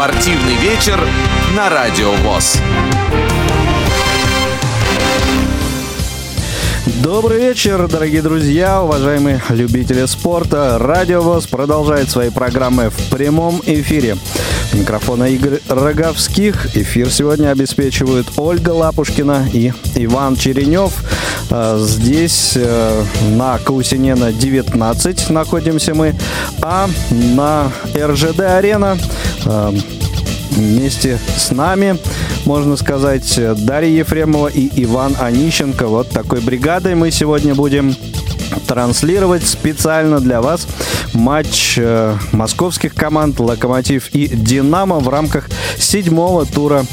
Спортивный вечер на Радио ВОЗ. Добрый вечер, дорогие друзья, уважаемые любители спорта. Радио ВОЗ продолжает свои программы в прямом эфире. Микрофона Игорь Роговских. Эфир сегодня обеспечивают Ольга Лапушкина и Иван Черенев. А, здесь э, на Каусинена 19 находимся мы, а на РЖД-арена э, вместе с нами, можно сказать, Дарья Ефремова и Иван Онищенко. Вот такой бригадой мы сегодня будем транслировать специально для вас матч э, московских команд «Локомотив» и «Динамо» в рамках седьмого тура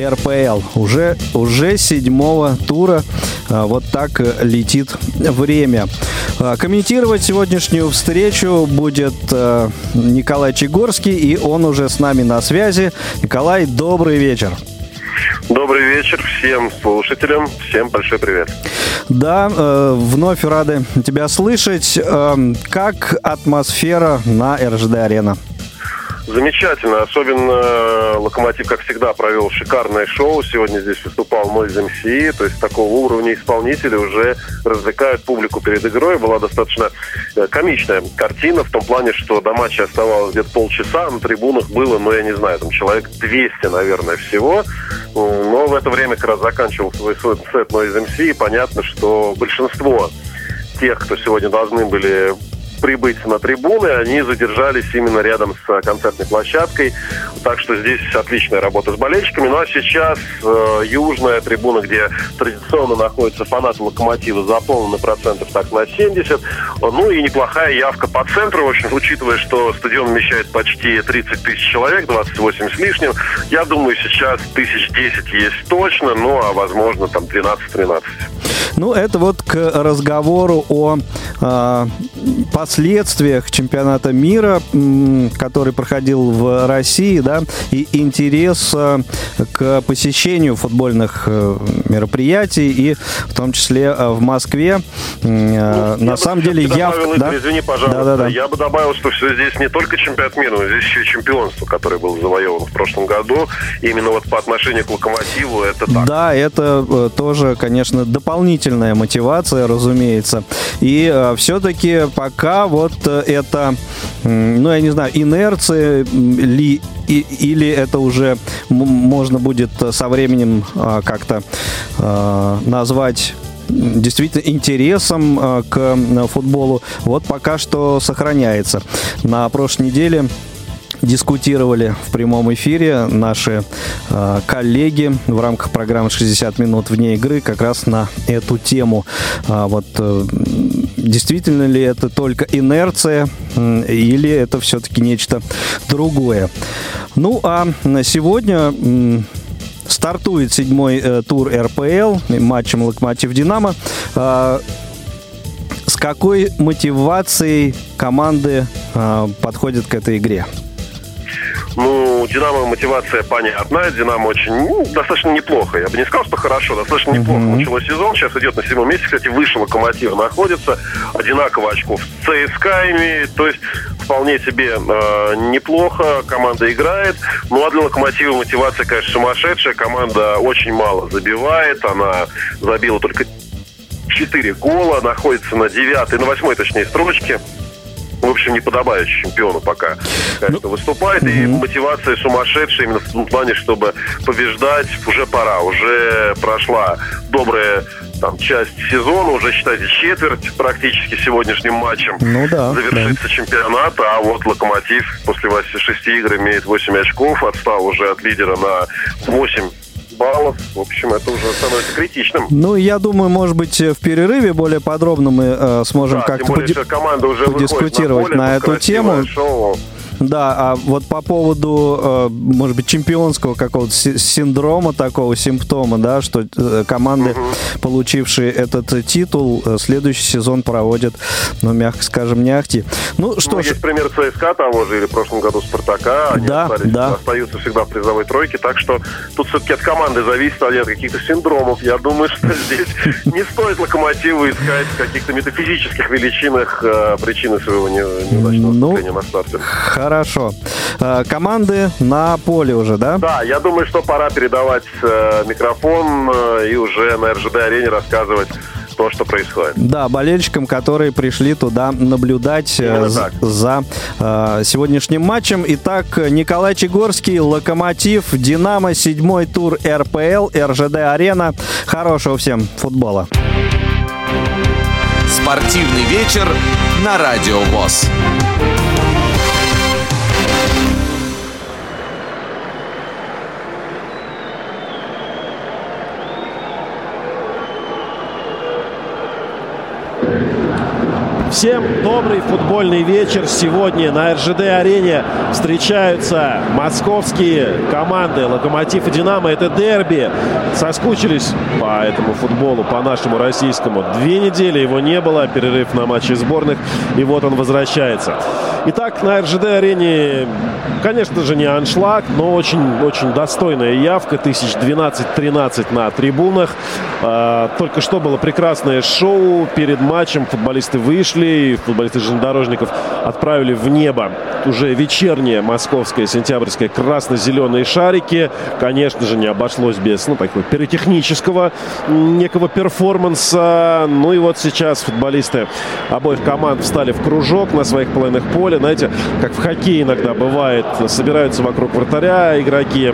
РПЛ. Уже, уже седьмого тура э, вот так летит время. Э, комментировать сегодняшнюю встречу будет э, Николай Чегорский, и он уже с нами на связи. Николай, добрый вечер. Добрый вечер всем слушателям, всем большой привет. Да, э, вновь рады тебя слышать. Э, как атмосфера на РЖД-арена? Замечательно. Особенно Локомотив, как всегда, провел шикарное шоу. Сегодня здесь выступал Noise MC. То есть такого уровня исполнители уже развлекают публику перед игрой. Была достаточно э, комичная картина в том плане, что до матча оставалось где-то полчаса. На трибунах было, ну, я не знаю, там человек 200, наверное, всего. Но в это время как раз заканчивал свой сет Noise MC. И понятно, что большинство тех, кто сегодня должны были прибыть на трибуны, они задержались именно рядом с концертной площадкой. Так что здесь отличная работа с болельщиками. Ну а сейчас э, южная трибуна, где традиционно находятся фанаты локомотива, заполнена процентов так на 70. Ну и неплохая явка по центру. В общем, учитывая, что стадион вмещает почти 30 тысяч человек, 28 с лишним, я думаю, сейчас тысяч 10 есть точно, ну а возможно там 12-13. Ну, это вот к разговору о э, последствиях чемпионата мира, который проходил в России, да, и интерес э, к посещению футбольных э, мероприятий, и в том числе э, в Москве. Ну, На самом деле явка... Да? Извини, пожалуйста, да, да, да. я бы добавил, что все здесь не только чемпионат мира, но здесь еще и чемпионство, которое было завоевано в прошлом году. именно вот по отношению к Локомотиву это так. Да, это тоже, конечно, дополнительная мотивация, разумеется. И все-таки пока вот э, это, ну, я не знаю, инерция ли и, или это уже можно будет со временем а, как-то а, назвать действительно интересом а, к футболу, вот пока что сохраняется. На прошлой неделе дискутировали в прямом эфире наши э, коллеги в рамках программы «60 минут вне игры» как раз на эту тему. А, вот э, действительно ли это только инерция э, или это все-таки нечто другое? Ну, а на сегодня... Э, стартует седьмой э, тур РПЛ матчем «Локомотив-Динамо». Э, с какой мотивацией команды э, подходят к этой игре? Ну, Динамо мотивация понятная. Динамо очень, ну, достаточно неплохо. Я бы не сказал, что хорошо, достаточно mm-hmm. неплохо началось сезон. Сейчас идет на седьмом месте. Кстати, выше Локомотива находится. Одинаково очков с ЦСКА имеет. То есть вполне себе э, неплохо. Команда играет. Ну, а для Локомотива мотивация, конечно, сумасшедшая. Команда очень мало забивает. Она забила только 4 гола. Находится на 9 на 8 точнее строчке в общем, не подобает чемпиону пока, ну, выступает. Угу. И мотивация сумасшедшая именно в том плане, чтобы побеждать уже пора. Уже прошла добрая там часть сезона, уже считайте четверть практически сегодняшним матчем. Ну да. Завершится да. чемпионат, а вот Локомотив после 6 игр имеет 8 очков, отстал уже от лидера на 8 баллов. В общем, это уже становится критичным. Ну, я думаю, может быть, в перерыве более подробно мы э, сможем да, как-то поди- подискутировать на, поле, на эту тему. Шоу. Да, а вот по поводу, э, может быть, чемпионского какого-то синдрома такого, симптома, да, что э, команды, угу. получившие этот титул, э, следующий сезон проводят, ну, мягко скажем, не ахти. Ну, что ну, ж... Есть пример ЦСКА того же, или в прошлом году Спартака, они да, остались, да. остаются всегда в призовой тройке, так что тут все-таки от команды зависит, а от каких-то синдромов. Я думаю, что здесь не стоит локомотиву искать в каких-то метафизических величинах причины своего неудачного ну, на старте. Хорошо. Э, команды на поле уже, да? Да, я думаю, что пора передавать э, микрофон э, и уже на РЖД-арене рассказывать то, что происходит. Да, болельщикам, которые пришли туда наблюдать э, за э, сегодняшним матчем. Итак, Николай Чегорский, Локомотив, Динамо, седьмой тур РПЛ, РЖД-арена. Хорошего всем футбола. Спортивный вечер на Радио ВОЗ. Всем добрый футбольный вечер. Сегодня на РЖД-арене встречаются московские команды «Локомотив» и «Динамо». Это дерби. Соскучились по этому футболу, по нашему российскому. Две недели его не было, перерыв на матчи сборных. И вот он возвращается. Итак, на РЖД-арене, конечно же, не аншлаг, но очень-очень достойная явка. 1012-13 на трибунах. А, только что было прекрасное шоу. Перед матчем футболисты вышли и футболисты железнодорожников отправили в небо уже вечернее московское сентябрьское красно-зеленые шарики. Конечно же, не обошлось без ну, такого пиротехнического некого перформанса. Ну и вот сейчас футболисты обоих команд встали в кружок на своих половинах поля. Знаете, как в хоккее иногда бывает, собираются вокруг вратаря игроки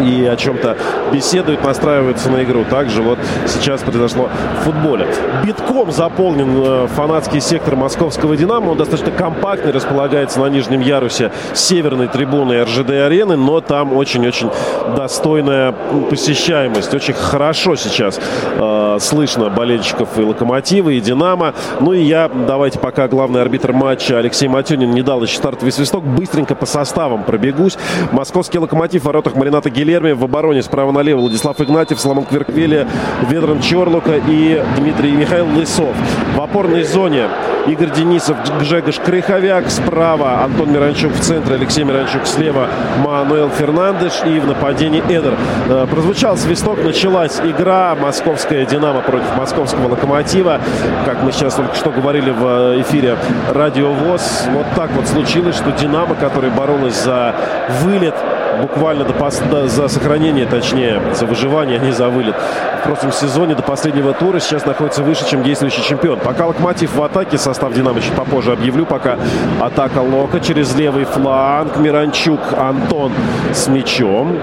и о чем-то беседуют, настраиваются на игру. Также вот сейчас произошло в футболе. Битком заполнен э, фанатский сектор московского «Динамо». Он достаточно компактный, располагается на нижнем ярусе северной трибуны РЖД-арены, но там очень-очень достойная посещаемость. Очень хорошо сейчас э, слышно болельщиков и «Локомотива», и «Динамо». Ну и я, давайте пока главный арбитр матча Алексей Матюнин не дал еще стартовый свисток, быстренько по составам пробегусь. Московский «Локомотив» в воротах Марината Гель Гильерми. В обороне справа налево Владислав Игнатьев, Соломон Кверквели, Ведран Чорлука и Дмитрий Михаил Лысов. В опорной зоне Игорь Денисов, Гжегош Крыховяк. Справа Антон Миранчук в центре, Алексей Миранчук слева, Мануэл Фернандеш. И в нападении Эдер. Э, прозвучал свисток, началась игра. Московская «Динамо» против московского «Локомотива». Как мы сейчас только что говорили в эфире «Радио ВОЗ». Вот так вот случилось, что «Динамо», которая боролась за вылет буквально до, до, за сохранение, точнее, за выживание, а не за вылет. В прошлом сезоне до последнего тура сейчас находится выше, чем действующий чемпион. Пока Локомотив в атаке, состав Динамо чуть попозже объявлю. Пока атака Лока через левый фланг. Миранчук, Антон с мячом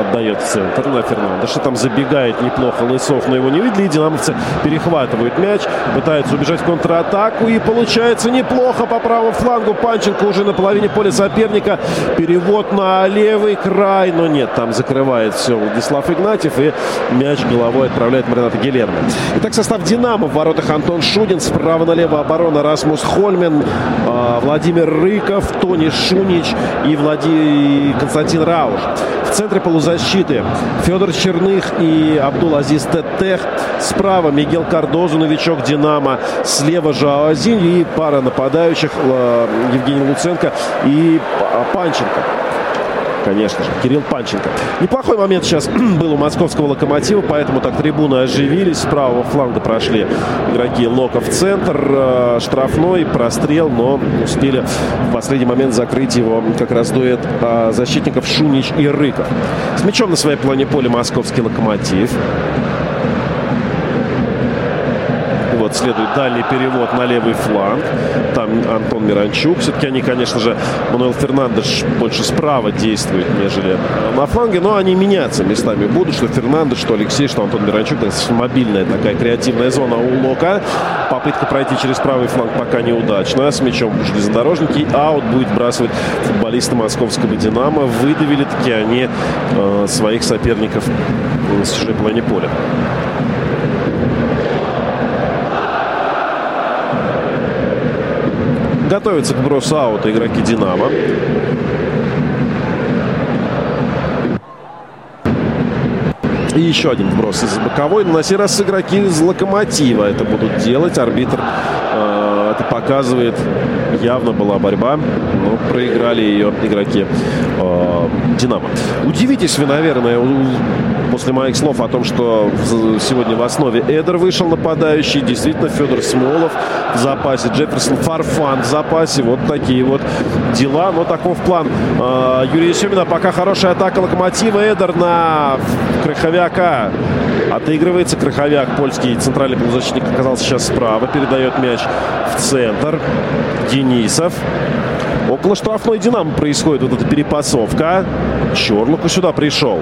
отдает в центр на Фернандеша. Там забегает неплохо Лысов, но его не видели. Динамовцы перехватывают мяч, пытаются убежать в контратаку. И получается неплохо по правому флангу. Панченко уже на половине поля соперника. Перевод на левый край. Но нет, там закрывает все Владислав Игнатьев. И мяч головой отправляет Марината Гелермо. Итак, состав «Динамо» в воротах Антон Шудин. Справа налево оборона Расмус Хольмен, а, Владимир Рыков, Тони Шунич и Влади... Константин Рауш. В центре полузащиты Федор Черных и Абдул-Азиз Теттех. Справа Мигел Кардозу, новичок «Динамо». Слева Жао и пара нападающих э, Евгений Луценко и Панченко конечно же, Кирилл Панченко. Неплохой момент сейчас был у московского локомотива, поэтому так трибуны оживились. С правого фланга прошли игроки Лока в центр. Э, штрафной, прострел, но успели в последний момент закрыть его как раз дуэт э, защитников Шунич и Рыков. С мячом на своей плане поля московский локомотив. Вот следует дальний перевод на левый фланг. Там Антон Миранчук. Все-таки они, конечно же, Мануэл Фернандеш больше справа действует, нежели на фланге. Но они меняться местами будут. Что Фернандеш, что Алексей, что Антон Миранчук. Достаточно мобильная такая креативная зона у Лока. Попытка пройти через правый фланг пока неудачная. С мячом железнодорожники. Аут будет бросать футболисты московского «Динамо». Выдавили таки они э, своих соперников с чужой половине поля. Готовятся к бросу аута игроки «Динамо». И еще один вброс из боковой. На сей раз игроки из «Локомотива» это будут делать. Арбитр э, это показывает явно была борьба, но проиграли ее игроки э, «Динамо». Удивитесь вы, наверное, после моих слов о том, что сегодня в основе Эдер вышел нападающий. Действительно, Федор Смолов в запасе, Джефферсон Фарфан в запасе. Вот такие вот дела. Но таков план э, Юрия Семина. Пока хорошая атака Локомотива. Эдер на Крыховяка. Отыгрывается Крыховяк. Польский центральный полузащитник оказался сейчас справа. Передает мяч в центр. Денисов. Около штрафной «Динамо» происходит вот эта перепасовка. Чорлоку сюда пришел.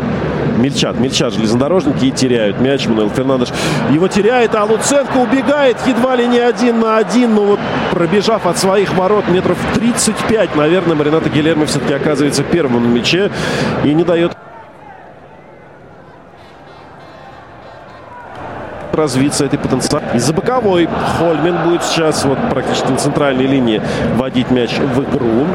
Мельчат, Мельчат, железнодорожники и теряют мяч. Мануэл Фернандеш его теряет, а Луценко убегает едва ли не один на один. Но вот пробежав от своих ворот метров 35, наверное, Марината Гилермо все-таки оказывается первым на мяче и не дает развиться этой потенциал. Из-за боковой Хольмен будет сейчас вот практически на центральной линии вводить мяч в игру.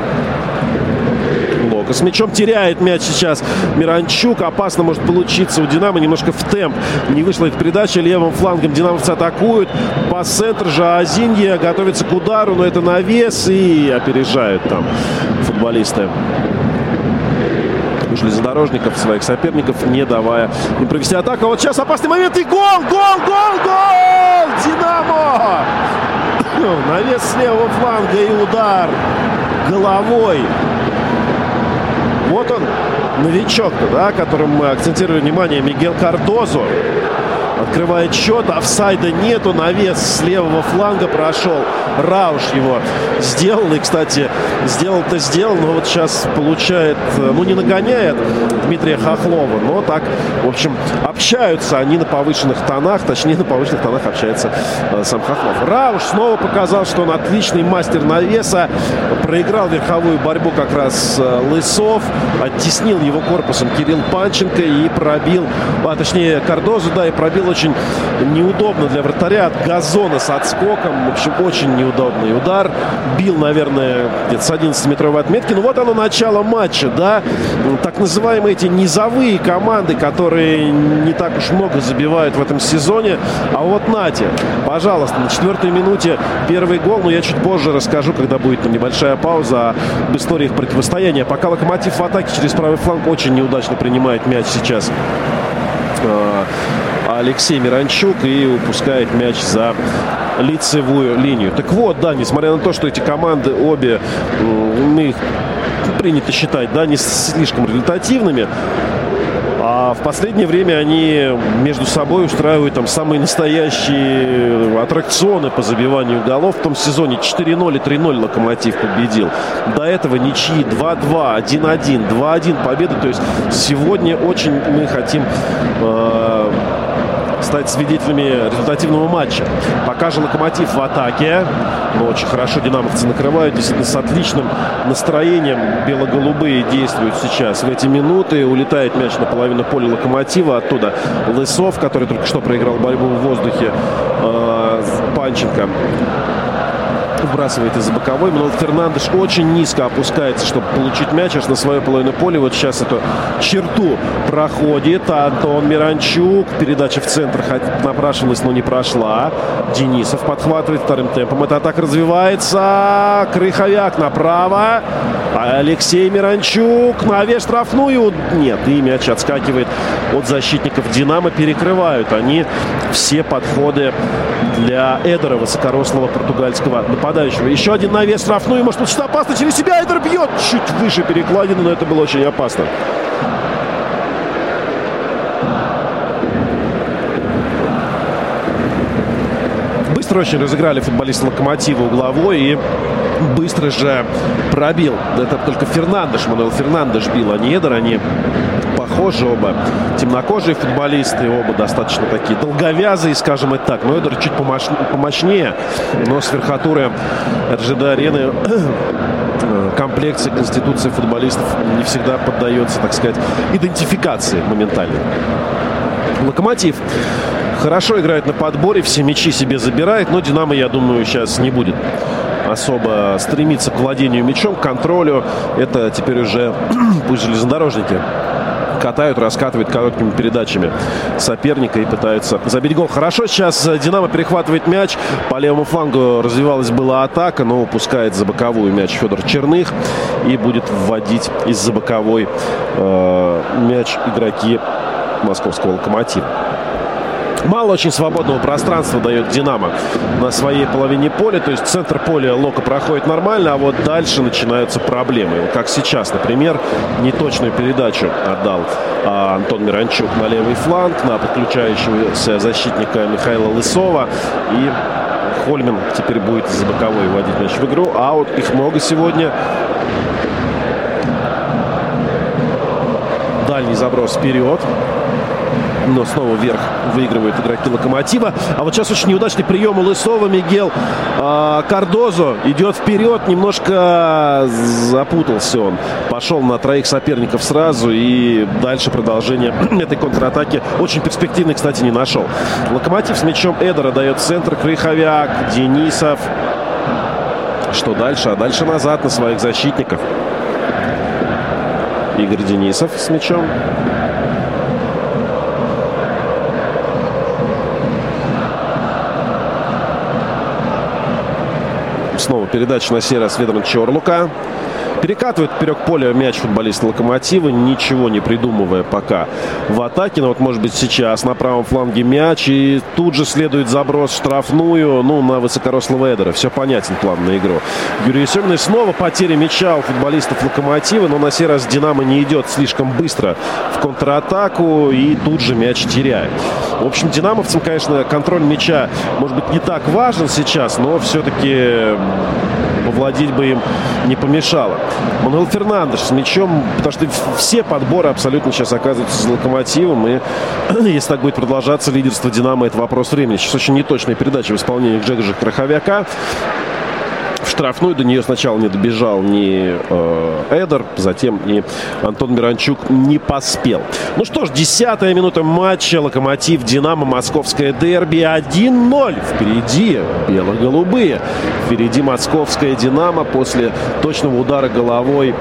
Лока с мячом теряет мяч сейчас Миранчук. Опасно может получиться у Динамо. Немножко в темп не вышла эта передача. Левым флангом динамовцы атакуют. По центру же Азинья готовится к удару, но это навес и опережают там футболисты железнодорожников, своих соперников, не давая им провести атаку. А вот сейчас опасный момент и гол, гол, гол, гол! Динамо! Навес с левого фланга и удар головой. Вот он, новичок-то, да, которым мы акцентируем внимание, Мигел Кардозо. Открывает счет, офсайда нету, навес с левого фланга прошел. Рауш его сделал. И, кстати, сделал-то сделал, но вот сейчас получает, э, ну, не нагоняет Дмитрия Хохлова, но так, в общем, общаются они на повышенных тонах, точнее, на повышенных тонах общается э, сам Хохлов. Рауш снова показал, что он отличный мастер навеса. Проиграл верховую борьбу как раз э, Лысов, оттеснил его корпусом Кирилл Панченко и пробил, а точнее, Кардозу, да, и пробил очень неудобно для вратаря от газона с отскоком. В общем, очень неудобный удар. Бил, наверное, где-то с 11-метровой отметки. Ну вот оно начало матча, да. Так называемые эти низовые команды, которые не так уж много забивают в этом сезоне. А вот Нате, пожалуйста, на четвертой минуте первый гол. Но я чуть позже расскажу, когда будет небольшая пауза об истории их противостояния. Пока Локомотив в атаке через правый фланг очень неудачно принимает мяч сейчас а, Алексей Миранчук и упускает мяч за лицевую линию. Так вот, да, несмотря на то, что эти команды обе, мы их принято считать, да, не слишком результативными, а в последнее время они между собой устраивают там самые настоящие аттракционы по забиванию голов. В том сезоне 4-0 и 3-0 Локомотив победил. До этого ничьи 2-2, 1-1, 2-1 победы. То есть сегодня очень мы хотим э, стать свидетелями результативного матча. Пока же Локомотив в атаке. Но очень хорошо динамовцы накрывают. Действительно, с отличным настроением бело-голубые действуют сейчас. В эти минуты улетает мяч на половину поля Локомотива. Оттуда Лысов, который только что проиграл борьбу в воздухе. Э, Панченко выбрасывает из боковой. Мануэл Фернандеш очень низко опускается, чтобы получить мяч аж на свою половину поля. Вот сейчас эту черту проходит Антон Миранчук. Передача в центр напрашивалась, но не прошла. Денисов подхватывает вторым темпом. Это атака развивается. Крыховяк направо. Алексей Миранчук. Навес штрафную. Нет, и мяч отскакивает от защитников Динамо. Перекрывают они все подходы для Эдера, высокорослого португальского нападающего. Еще один навес штрафную. Может получить опасно через себя. Эдер бьет чуть выше перекладины, но это было очень опасно. Очень разыграли футболисты Локомотива угловой и быстро же пробил. Это только Фернандеш, Мануэл Фернандеш бил, а не Эдер. Они похожи оба. Темнокожие футболисты, оба достаточно такие долговязые, скажем это так. Но Эдер чуть помощнее, но с верхотуры РЖД-арены комплекции, конституции футболистов не всегда поддается, так сказать, идентификации моментально. Локомотив хорошо играет на подборе, все мячи себе забирает, но Динамо, я думаю, сейчас не будет особо стремиться к владению мячом, к контролю. Это теперь уже пусть железнодорожники катают, раскатывают короткими передачами соперника и пытаются забить гол. Хорошо, сейчас Динамо перехватывает мяч. По левому флангу развивалась была атака, но упускает за боковую мяч Федор Черных и будет вводить из-за боковой э, мяч игроки московского локомотива. Мало очень свободного пространства дает «Динамо» на своей половине поля. То есть центр поля Лока проходит нормально, а вот дальше начинаются проблемы. Как сейчас, например, неточную передачу отдал а, Антон Миранчук на левый фланг, на подключающегося защитника Михаила Лысова. И Хольмин теперь будет за боковой вводить мяч в игру. А вот их много сегодня. Дальний заброс вперед но снова вверх выигрывают игроки Локомотива. А вот сейчас очень неудачный прием у Лысова. Мигел а, Кардозо идет вперед. Немножко запутался он. Пошел на троих соперников сразу. И дальше продолжение этой контратаки. Очень перспективный, кстати, не нашел. Локомотив с мячом Эдера дает центр. Крыховяк, Денисов. Что дальше? А дальше назад на своих защитников. Игорь Денисов с мячом. Снова передача на раз Ведрон Чорлука. Перекатывает вперед поля мяч футболист Локомотива, ничего не придумывая пока в атаке. Но вот может быть сейчас на правом фланге мяч и тут же следует заброс в штрафную, ну, на высокорослого Эдера. Все понятен план на игру. Юрий Семин снова потеря мяча у футболистов Локомотива, но на сей раз Динамо не идет слишком быстро в контратаку и тут же мяч теряет. В общем, динамовцам, конечно, контроль мяча может быть не так важен сейчас, но все-таки повладеть бы им не помешало. Мануэл Фернандеш с мячом, потому что все подборы абсолютно сейчас оказываются с локомотивом. И если так будет продолжаться, лидерство Динамо это вопрос времени. Сейчас очень неточная передача в исполнении Джеджи Краховяка в штрафную. До нее сначала не добежал ни э, Эдер, затем и Антон Миранчук не поспел. Ну что ж, десятая минута матча. Локомотив, Динамо, Московское дерби 1-0. Впереди бело-голубые. Впереди Московская Динамо после точного удара головой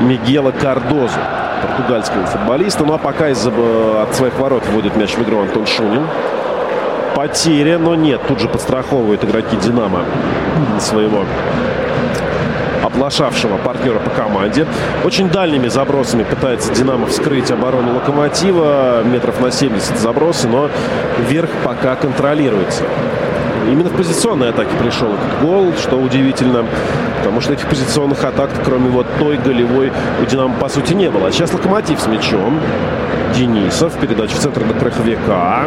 Мигела Кардозу португальского футболиста. Ну а пока из от своих ворот вводит мяч в игру Антон Шунин потеря, но нет. Тут же подстраховывают игроки «Динамо» своего оплошавшего партнера по команде. Очень дальними забросами пытается «Динамо» вскрыть оборону «Локомотива». Метров на 70 забросы, но вверх пока контролируется. Именно в позиционной атаке пришел этот гол, что удивительно, потому что этих позиционных атак, кроме вот той голевой, у «Динамо» по сути не было. А сейчас «Локомотив» с мячом. Денисов. Передача в центр до Крыховика.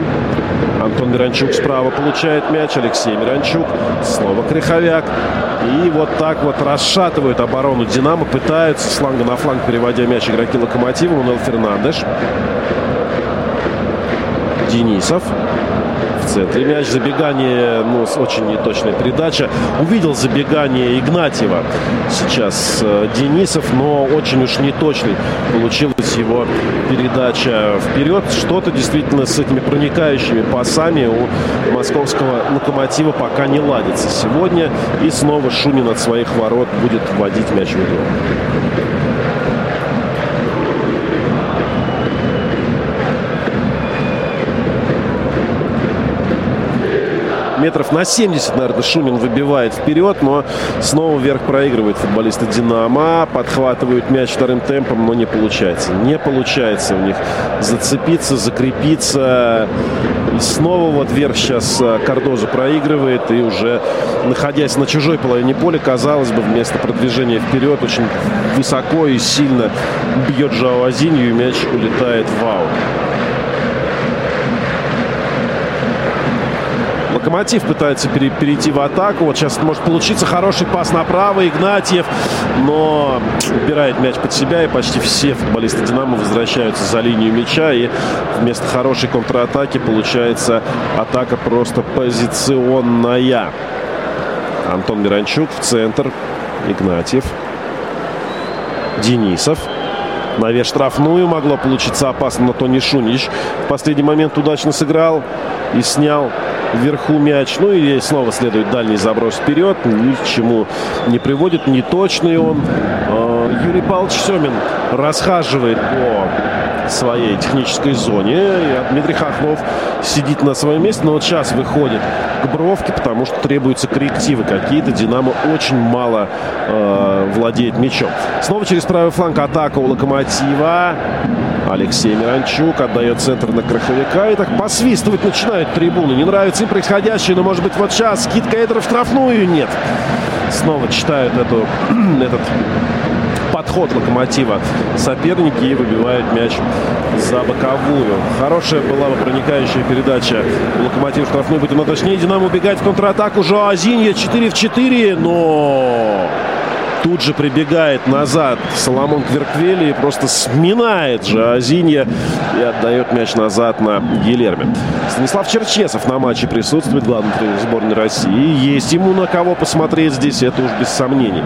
Антон Миранчук справа получает мяч. Алексей Миранчук. Снова Крыховяк. И вот так вот расшатывают оборону «Динамо». Пытаются с фланга на фланг, переводя мяч игроки «Локомотива». Мануэл Фернандеш. Денисов центре. Мяч забегание, ну, очень неточная передача. Увидел забегание Игнатьева сейчас э, Денисов, но очень уж неточный получилась его передача вперед. Что-то действительно с этими проникающими пасами у московского локомотива пока не ладится сегодня. И снова Шунин от своих ворот будет вводить мяч в игру. Метров на 70, наверное, Шумин выбивает вперед, но снова вверх проигрывает футболисты «Динамо». Подхватывают мяч вторым темпом, но не получается. Не получается у них зацепиться, закрепиться. И снова вот вверх сейчас э, Кардозу проигрывает. И уже находясь на чужой половине поля, казалось бы, вместо продвижения вперед очень высоко и сильно бьет Жао Азинью, и мяч улетает в аут. Локомотив пытается перейти в атаку. Вот сейчас может получиться хороший пас направо. Игнатьев, но убирает мяч под себя. И почти все футболисты «Динамо» возвращаются за линию мяча. И вместо хорошей контратаки получается атака просто позиционная. Антон Миранчук в центр. Игнатьев. Денисов. Навес штрафную могло получиться опасно, но Тони Шунич в последний момент удачно сыграл и снял вверху мяч. Ну и снова следует дальний заброс вперед. Ни к чему не приводит. Неточный он. А, Юрий Павлович Семин расхаживает по своей технической зоне. И Дмитрий Хохлов сидит на своем месте, но вот сейчас выходит к бровке, потому что требуются коррективы какие-то. Динамо очень мало э, владеет мячом. Снова через правый фланг атака у Локомотива. Алексей Миранчук отдает центр на Краховика. И так посвистывать начинают трибуны. Не нравится им происходящее, но может быть вот сейчас скидка Эдера в штрафную нет. Снова читают эту, этот подход локомотива соперники и выбивают мяч за боковую. Хорошая была бы проникающая передача. Локомотив штрафной будет, но точнее Динамо убегает в контратаку. Жоазинья 4 в 4, но Тут же прибегает назад Соломон Кверквели и просто сминает же Азинья и отдает мяч назад на Гилерме. Станислав Черчесов на матче присутствует, главный тренер сборной России. Есть ему на кого посмотреть здесь, это уж без сомнений.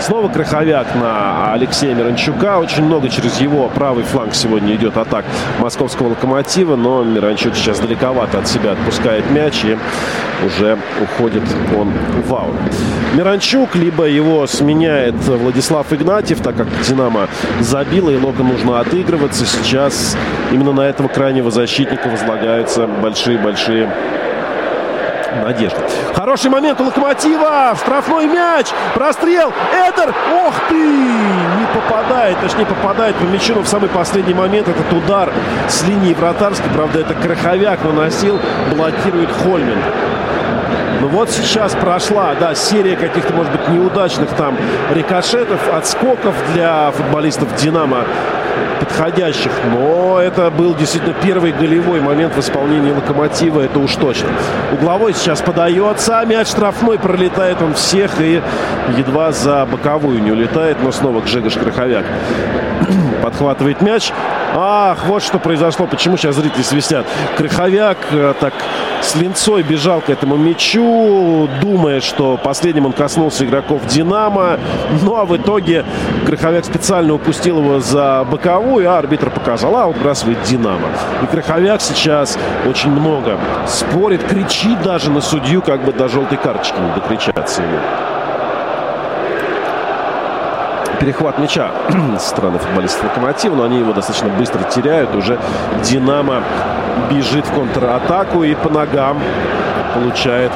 Снова Краховяк на Алексея Миранчука. Очень много через его правый фланг сегодня идет атак московского локомотива, но Миранчук сейчас далековато от себя отпускает мяч и уже уходит он в аут. Миранчук, либо его сменяет Владислав Игнатьев, так как Динамо забило, и Лока нужно отыгрываться. Сейчас именно на этого крайнего защитника возлагаются большие-большие надежды. Хороший момент у Локомотива. Штрафной мяч. Прострел. Эдер. Ох ты! Не попадает. Точнее, попадает по мячу, но в самый последний момент этот удар с линии вратарской. Правда, это Краховяк наносил. Блокирует Хольмин. Ну вот сейчас прошла, да, серия каких-то, может быть, неудачных там рикошетов, отскоков для футболистов «Динамо» подходящих. Но это был действительно первый голевой момент в исполнении «Локомотива», это уж точно. Угловой сейчас подается, мяч штрафной, пролетает он всех и едва за боковую не улетает, но снова Гжегош Краховяк подхватывает мяч. Ах, вот что произошло, почему сейчас зрители свистят. Краховяк э, так с линцой бежал к этому мячу, думая, что последним он коснулся игроков «Динамо». Ну, а в итоге Краховяк специально упустил его за боковую, а арбитр показал, а выбрасывает «Динамо». И Краховяк сейчас очень много спорит, кричит даже на судью, как бы до желтой карточки не докричаться ему перехват мяча со стороны футболистов Локомотива, но они его достаточно быстро теряют. Уже Динамо бежит в контратаку и по ногам получает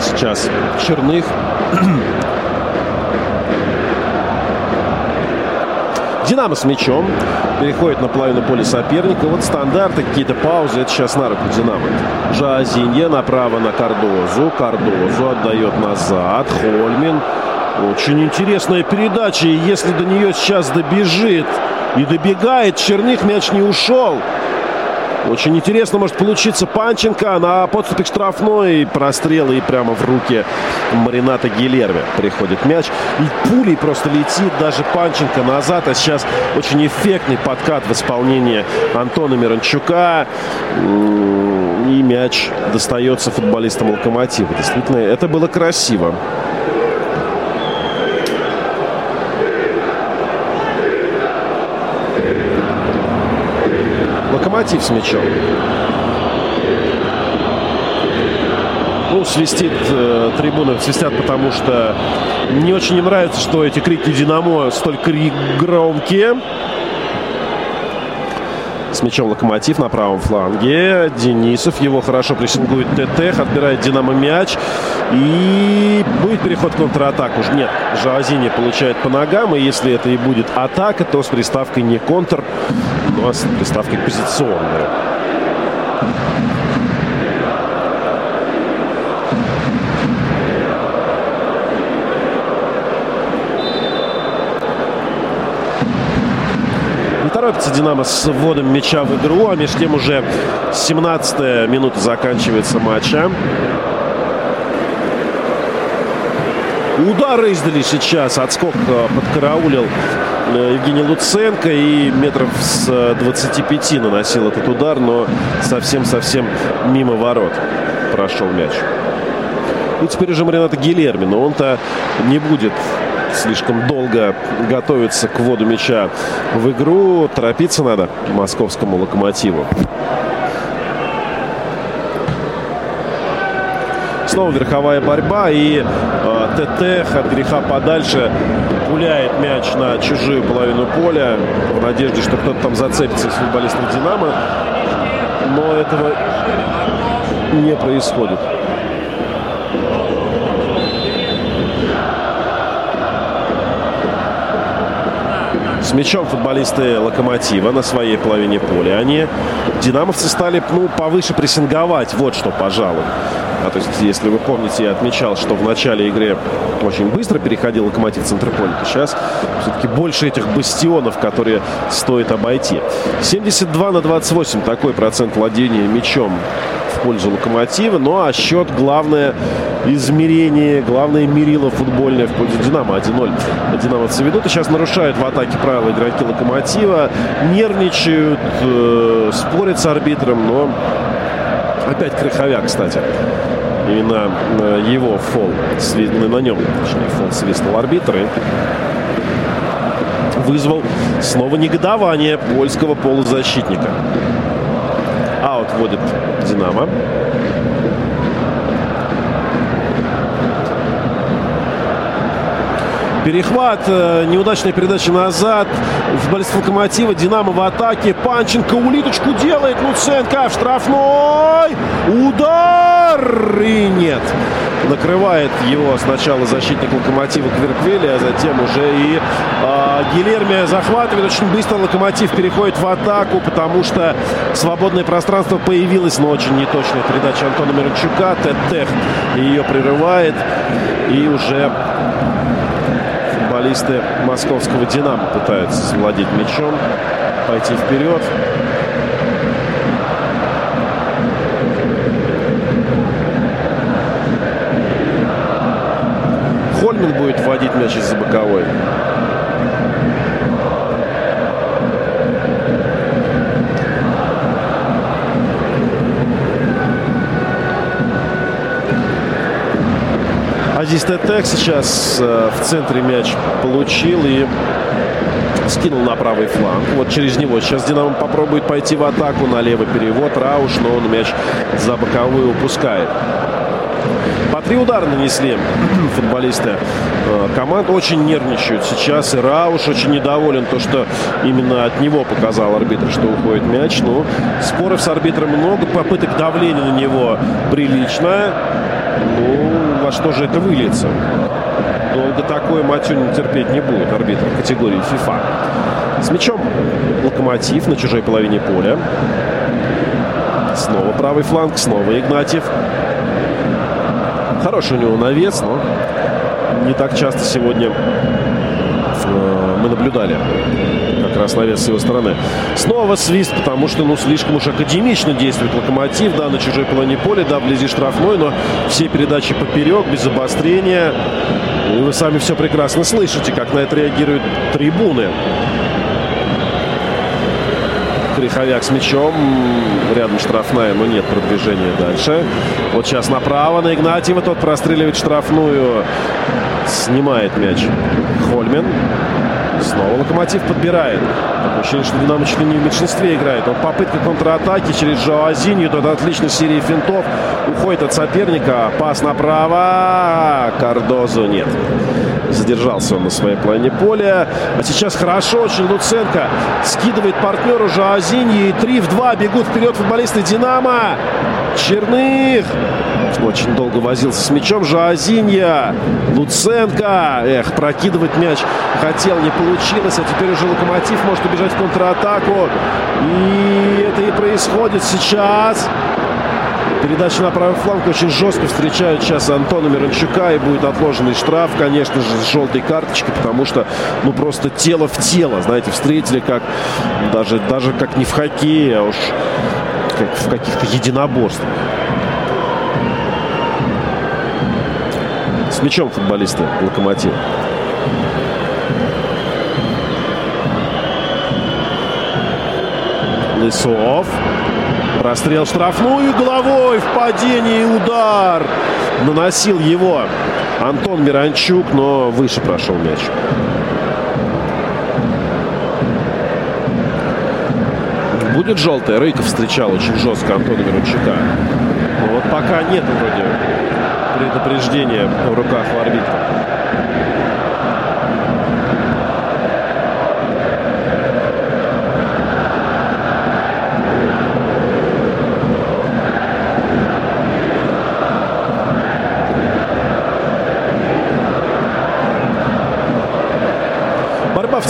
сейчас Черных. Динамо с мячом. Переходит на половину поля соперника. Вот стандарты, какие-то паузы. Это сейчас на руку Динамо. Жазинье направо на Кардозу. Кардозу отдает назад. Хольмин. Очень интересная передача. И если до нее сейчас добежит и добегает, Черных мяч не ушел. Очень интересно может получиться Панченко на подступе к штрафной. Прострел и прямо в руки Марината Гилерви приходит мяч. И пулей просто летит даже Панченко назад. А сейчас очень эффектный подкат в исполнении Антона Миранчука. И мяч достается футболистам Локомотива. Действительно, это было красиво. Локомотив с мячом. Ну, свистит э, трибуны, свистят, потому что не очень им нравится, что эти крики «Динамо» столь громкие. С мячом Локомотив на правом фланге. Денисов его хорошо прессингует ТТ, отбирает Динамо мяч. И будет переход в контратаку. Нет, Жоазини получает по ногам. И если это и будет атака, то с приставкой не контр, но с приставкой позиционная. торопится «Динамо» с вводом мяча в игру, а между тем уже 17-я минута заканчивается матча. Удары издали сейчас. Отскок э, подкараулил Евгений Луценко и метров с 25 наносил этот удар, но совсем-совсем мимо ворот прошел мяч. И теперь уже Марината Гилерми, но он-то не будет слишком долго готовиться к вводу мяча в игру. Торопиться надо московскому локомотиву. Снова верховая борьба и э, ТТ от греха подальше пуляет мяч на чужую половину поля в надежде, что кто-то там зацепится из футболистов «Динамо». Но этого не происходит. С мячом футболисты «Локомотива» на своей половине поля. Они, динамовцы, стали ну, повыше прессинговать. Вот что, пожалуй. А, то есть, если вы помните, я отмечал, что в начале игры очень быстро переходил локомотив в центр поля, то сейчас все-таки больше этих бастионов, которые стоит обойти. 72 на 28 такой процент владения мячом пользу Локомотива. Ну а счет главное измерение, главное мерило футбольное в пользу Динамо 1-0. Динамовцы ведут и сейчас нарушают в атаке правила игроки Локомотива. Нервничают, э, спорят с арбитром, но опять Крыховяк, кстати. Именно э, его фол, на нем, точнее, фол свистнул арбитр и вызвал снова негодование польского полузащитника. Аут вводит Динамо. Перехват, э, неудачная передача назад. Футболист Локомотива, Динамо в атаке. Панченко улиточку делает. Луценко в штрафной. Удар! И нет. Накрывает его сначала защитник Локомотива Кверквели, а затем уже и э, Гилерми захватывает. Очень быстро Локомотив переходит в атаку, потому что свободное пространство появилось, но очень неточная передача Антона Мирончука. Теттех ее прерывает. И уже футболисты московского «Динамо» пытаются завладеть мячом, пойти вперед. Хольмин мяч из-за боковой. Азиз Тетек сейчас э, в центре мяч получил и скинул на правый фланг. Вот через него сейчас Динамо попробует пойти в атаку. На левый перевод Рауш, но он мяч за боковую упускает. По три удара нанесли футболисты э, команд. Очень нервничают сейчас. И Рауш очень недоволен, то, что именно от него показал арбитр, что уходит мяч. Ну, споров с арбитром много. Попыток давления на него приличное. Ну, во что же это выльется? Долго такое Матюнин терпеть не будет арбитр категории FIFA. С мячом Локомотив на чужой половине поля. Снова правый фланг, снова Игнатьев. Хороший у него навес, но не так часто сегодня э, мы наблюдали как раз навес с его стороны. Снова свист, потому что, ну, слишком уж академично действует Локомотив, да, на чужой половине поля, да, вблизи штрафной, но все передачи поперек, без обострения. И вы сами все прекрасно слышите, как на это реагируют трибуны. Криховяк с мячом. Рядом штрафная, но нет продвижения дальше. Вот сейчас направо на Игнатьева. Тот простреливает штрафную. Снимает мяч Хольмен. Снова Локомотив подбирает. Такое ощущение, что Динамо чуть не в меньшинстве играет. Вот попытка контратаки через Жоазинью. Тот отличной серии финтов. Уходит от соперника. Пас направо. Кардозу нет. Задержался он на своей половине поля. А сейчас хорошо очень Луценко скидывает партнеру Жоазиньи. И 3 в 2 бегут вперед футболисты Динамо. Черных очень долго возился с мячом. Жоазинья. Луценко. Эх, прокидывать мяч хотел, не получилось. А теперь уже Локомотив может убежать в контратаку. И это и происходит сейчас. Передача на правый фланг очень жестко встречают сейчас Антона Миранчука. И будет отложенный штраф, конечно же, с желтой карточкой. Потому что, ну, просто тело в тело. Знаете, встретили как даже, даже как не в хоккее, а уж как в каких-то единоборствах. С мячом футболисты Локомотив. Лысов. Прострел штрафную головой в падении удар. Наносил его Антон Миранчук, но выше прошел мяч. Будет желтая. Рыков встречал очень жестко Антона Миранчука. Но вот пока нет вроде предупреждения в руках у арбитра.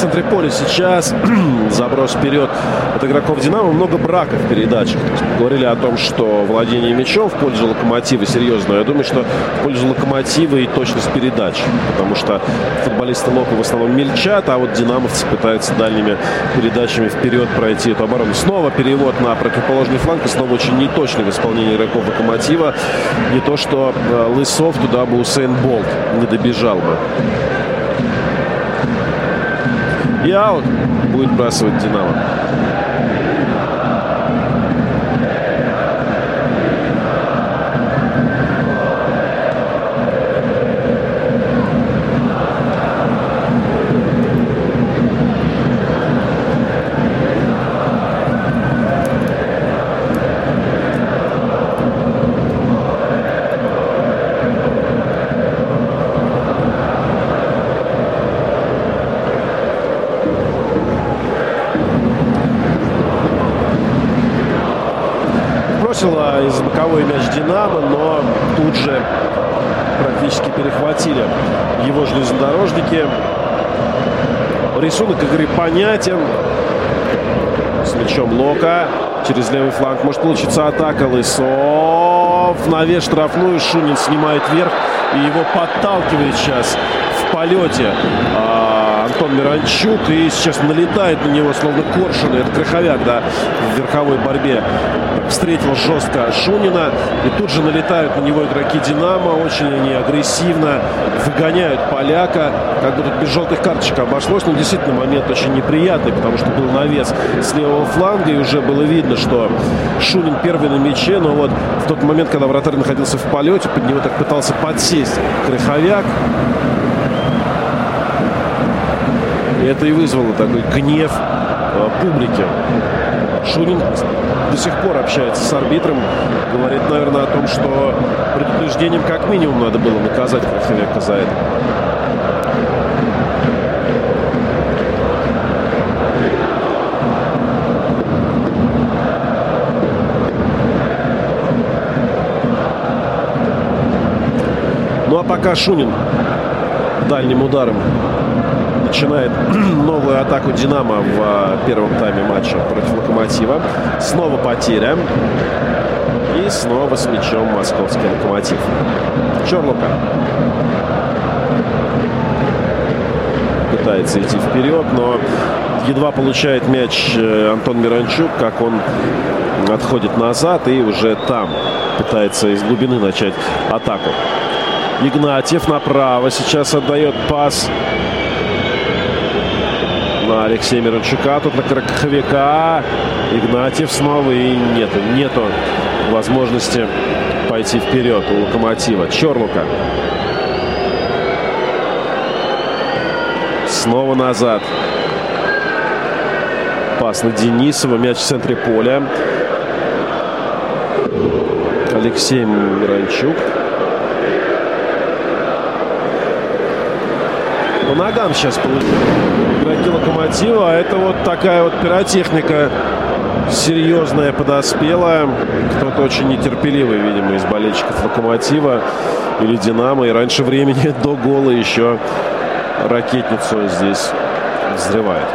в поля сейчас. Заброс вперед от игроков «Динамо». Много брака в передачах. говорили о том, что владение мячом в пользу «Локомотива» серьезно. Я думаю, что в пользу «Локомотива» и точность передач. Потому что футболисты «Лока» в основном мельчат, а вот «Динамовцы» пытаются дальними передачами вперед пройти эту оборону. Снова перевод на противоположный фланг. И снова очень неточный в исполнении игроков «Локомотива». Не то, что э, Лысов туда бы Усейн Болт не добежал бы. И будет бросать Динамо. Бросила из боковой мяч Динамо, но тут же практически перехватили его железнодорожники. Рисунок игры понятен. С мячом Лока. Через левый фланг может получиться атака. Лысов. Навес штрафную. Шунин снимает вверх. И его подталкивает сейчас в полете. Антон Миранчук. И сейчас налетает на него, словно коршун. Это Краховяк, да, в верховой борьбе. Встретил жестко Шунина. И тут же налетают на него игроки Динамо. Очень они агрессивно выгоняют поляка. Как бы тут без желтых карточек обошлось. Но действительно момент очень неприятный, потому что был навес с левого фланга. И уже было видно, что Шунин первый на мяче. Но вот в тот момент, когда вратарь находился в полете, под него так пытался подсесть Крыховяк. И это и вызвало такой гнев э, публики. Шунин до сих пор общается с арбитром. Говорит, наверное, о том, что предупреждением как минимум надо было наказать Краховека за это. Ну а пока Шунин дальним ударом начинает новую атаку «Динамо» в а, первом тайме матча против «Локомотива». Снова потеря. И снова с мячом московский «Локомотив». Чорлука пытается идти вперед, но едва получает мяч э, Антон Миранчук, как он отходит назад и уже там пытается из глубины начать атаку. Игнатьев направо сейчас отдает пас на Алексея Мирончука. Тут на Краховика. Игнатьев снова. И нету, нету возможности пойти вперед у Локомотива. Чорлука. Снова назад. Пас на Денисова. Мяч в центре поля. Алексей Миранчук. По ногам сейчас игроки Локомотива. А это вот такая вот пиротехника серьезная подоспела. Кто-то очень нетерпеливый, видимо, из болельщиков Локомотива или Динамо. И раньше времени до гола еще ракетницу здесь взрывает.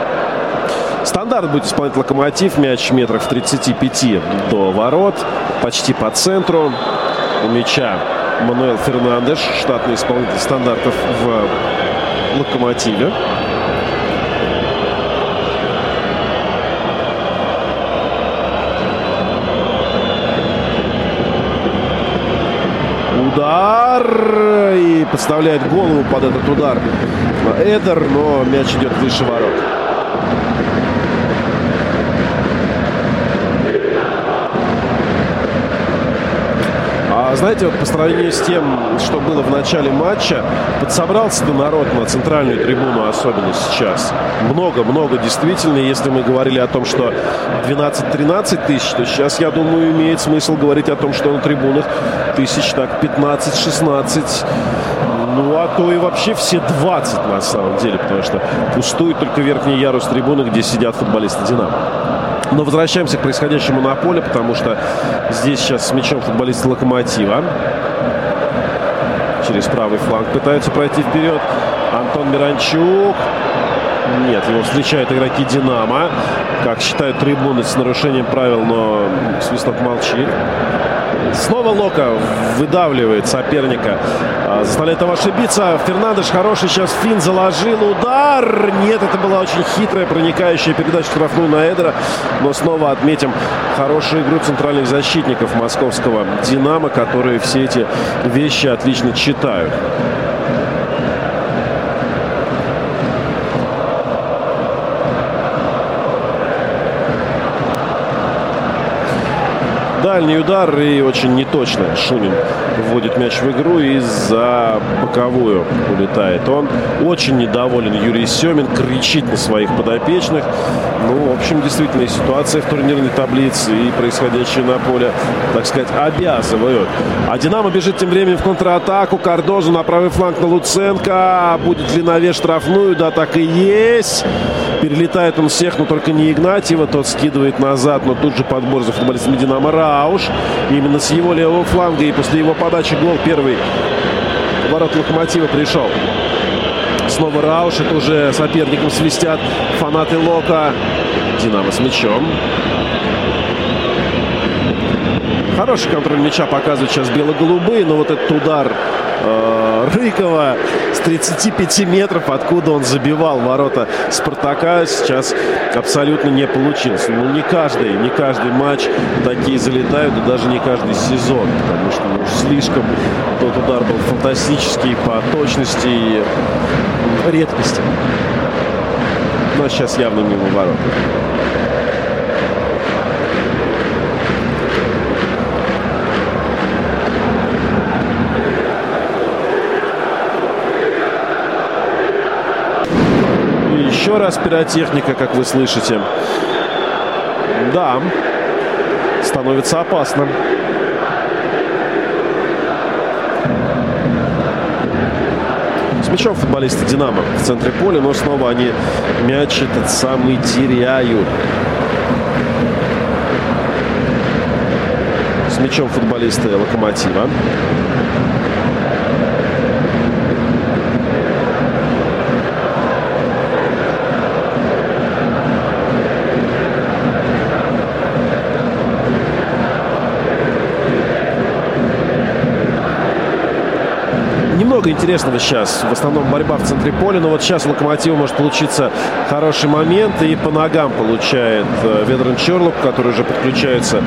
Стандарт будет исполнять Локомотив. Мяч метров 35 до ворот. Почти по центру. У мяча Мануэл Фернандеш, штатный исполнитель стандартов в Локомотиве. Удар и подставляет голову под этот удар Эдер, но мяч идет выше ворот. Знаете, вот по сравнению с тем, что было в начале матча, подсобрался-то народ на центральную трибуну, особенно сейчас. Много-много действительно. Если мы говорили о том, что 12-13 тысяч, то сейчас, я думаю, имеет смысл говорить о том, что на трибунах тысяч так 15-16 ну, а то и вообще все 20 на самом деле, потому что пустует только верхний ярус трибуны, где сидят футболисты «Динамо». Но возвращаемся к происходящему на поле, потому что здесь сейчас с мячом футболисты «Локомотива». Через правый фланг пытаются пройти вперед. Антон Миранчук. Нет, его встречают игроки «Динамо». Как считают трибуны с нарушением правил, но свисток молчит. Снова Лока выдавливает соперника. А, заставляет его ошибиться. Фернандеш хороший сейчас фин заложил. Удар! Нет, это была очень хитрая, проникающая передача штрафную на Эдера. Но снова отметим хорошую игру центральных защитников московского «Динамо», которые все эти вещи отлично читают. Дальний удар и очень неточно Шунин вводит мяч в игру и за боковую улетает он. Очень недоволен Юрий Семин, кричит на своих подопечных. Ну, в общем, действительно, ситуация в турнирной таблице и происходящее на поле, так сказать, обязывают. А «Динамо» бежит тем временем в контратаку. Кардозу на правый фланг на Луценко. Будет ли навес штрафную? Да, так и есть. Перелетает он всех, но только не Игнатьева. Тот скидывает назад, но тут же подбор за футболистами «Динамо» Рауш. Именно с его левого фланга и после его подачи гол первый ворот «Локомотива» пришел. Снова Рауш. Это уже соперникам свистят фанаты Лока. «Динамо» с мячом. Хороший контроль мяча показывают сейчас бело-голубые, но вот этот удар э, Рыкова 35 метров, откуда он забивал ворота Спартака, сейчас абсолютно не получилось. Ну, не каждый, не каждый матч такие залетают, и даже не каждый сезон, потому что ну, слишком тот удар был фантастический по точности и редкости. Но сейчас явно мимо ворот. Еще раз пиротехника, как вы слышите. Да, становится опасным. С мячом футболисты «Динамо» в центре поля, но снова они мяч этот самый теряют. С мячом футболисты «Локомотива». Много интересного сейчас. В основном борьба в центре поля. Но вот сейчас у может получиться хороший момент. И по ногам получает э, Ведран Черлук, который уже подключается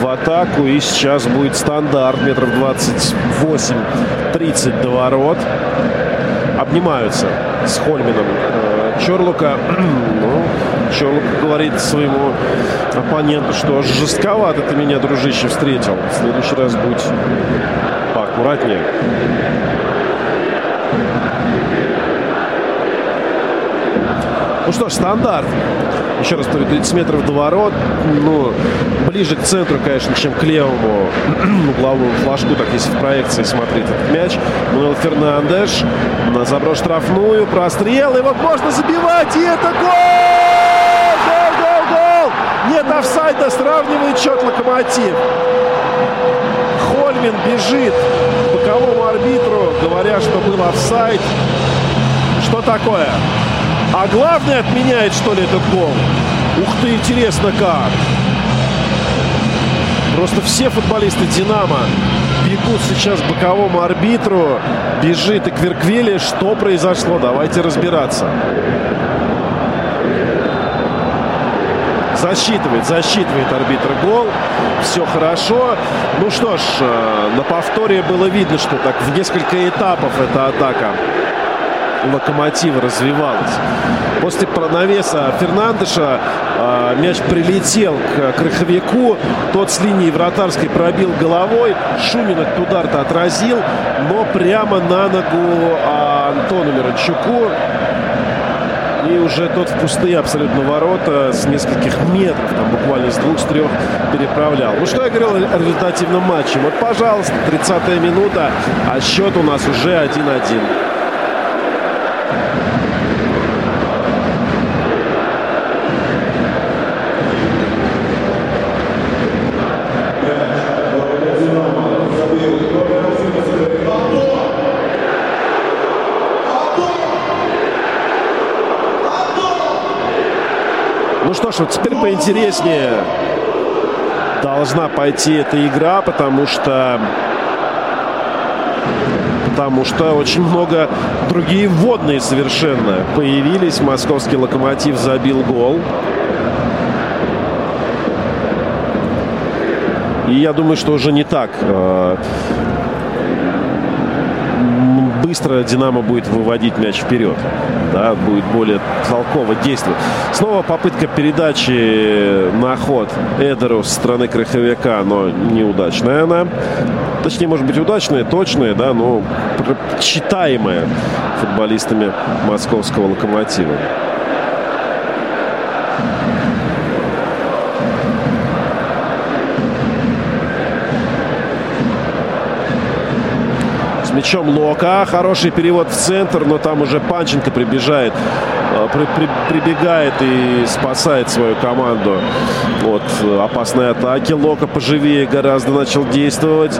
в атаку. И сейчас будет стандарт метров 28-30 до ворот. Обнимаются с Хольмином э, Черлука. ну, Черлук говорит своему оппоненту, что жестковато ты меня, дружище, встретил. В следующий раз будь поаккуратнее. Ну что ж, стандарт. Еще раз повторю, 30 метров до ворот. Ну, ближе к центру, конечно, чем к левому угловому флажку, так если в проекции смотреть этот мяч. Мануэл Фернандеш на заброс штрафную, прострел, и вот можно забивать, и это гол! Гол, гол, гол! Нет офсайда, сравнивает счет Локомотив. Хольмин бежит боковому арбитру, говоря, что был офсайд. Что такое? А главное отменяет, что ли, этот гол? Ух ты, интересно как. Просто все футболисты «Динамо» бегут сейчас к боковому арбитру. Бежит и Кверквели. Что произошло? Давайте разбираться. Засчитывает, засчитывает арбитр гол. Все хорошо. Ну что ж, э, на повторе было видно, что так в несколько этапов эта атака Локомотива развивалась. После навеса Фернандеша э, мяч прилетел к Крыховику. Тот с линии вратарской пробил головой. Шумин этот удар-то отразил, но прямо на ногу а, Антону Мирончуку. И уже тот в пустые абсолютно ворота с нескольких метров, там буквально с двух, с трех переправлял. Ну что я говорил о результативном матче? Вот, пожалуйста, 30-я минута, а счет у нас уже 1-1. Ну что теперь поинтереснее должна пойти эта игра, потому что потому что очень много другие вводные совершенно появились. Московский локомотив забил гол. И я думаю, что уже не так э, быстро Динамо будет выводить мяч вперед. Да, будет более толково действовать. Снова попытка передачи на ход Эдеру со стороны Краховика, но неудачная она. Точнее, может быть, удачная, точная, да, но читаемая футболистами московского локомотива. Мячом Лока. Хороший перевод в центр, но там уже Панченко прибежает. Э, при, при, прибегает и спасает свою команду от опасной атаки. Лока поживее гораздо начал действовать.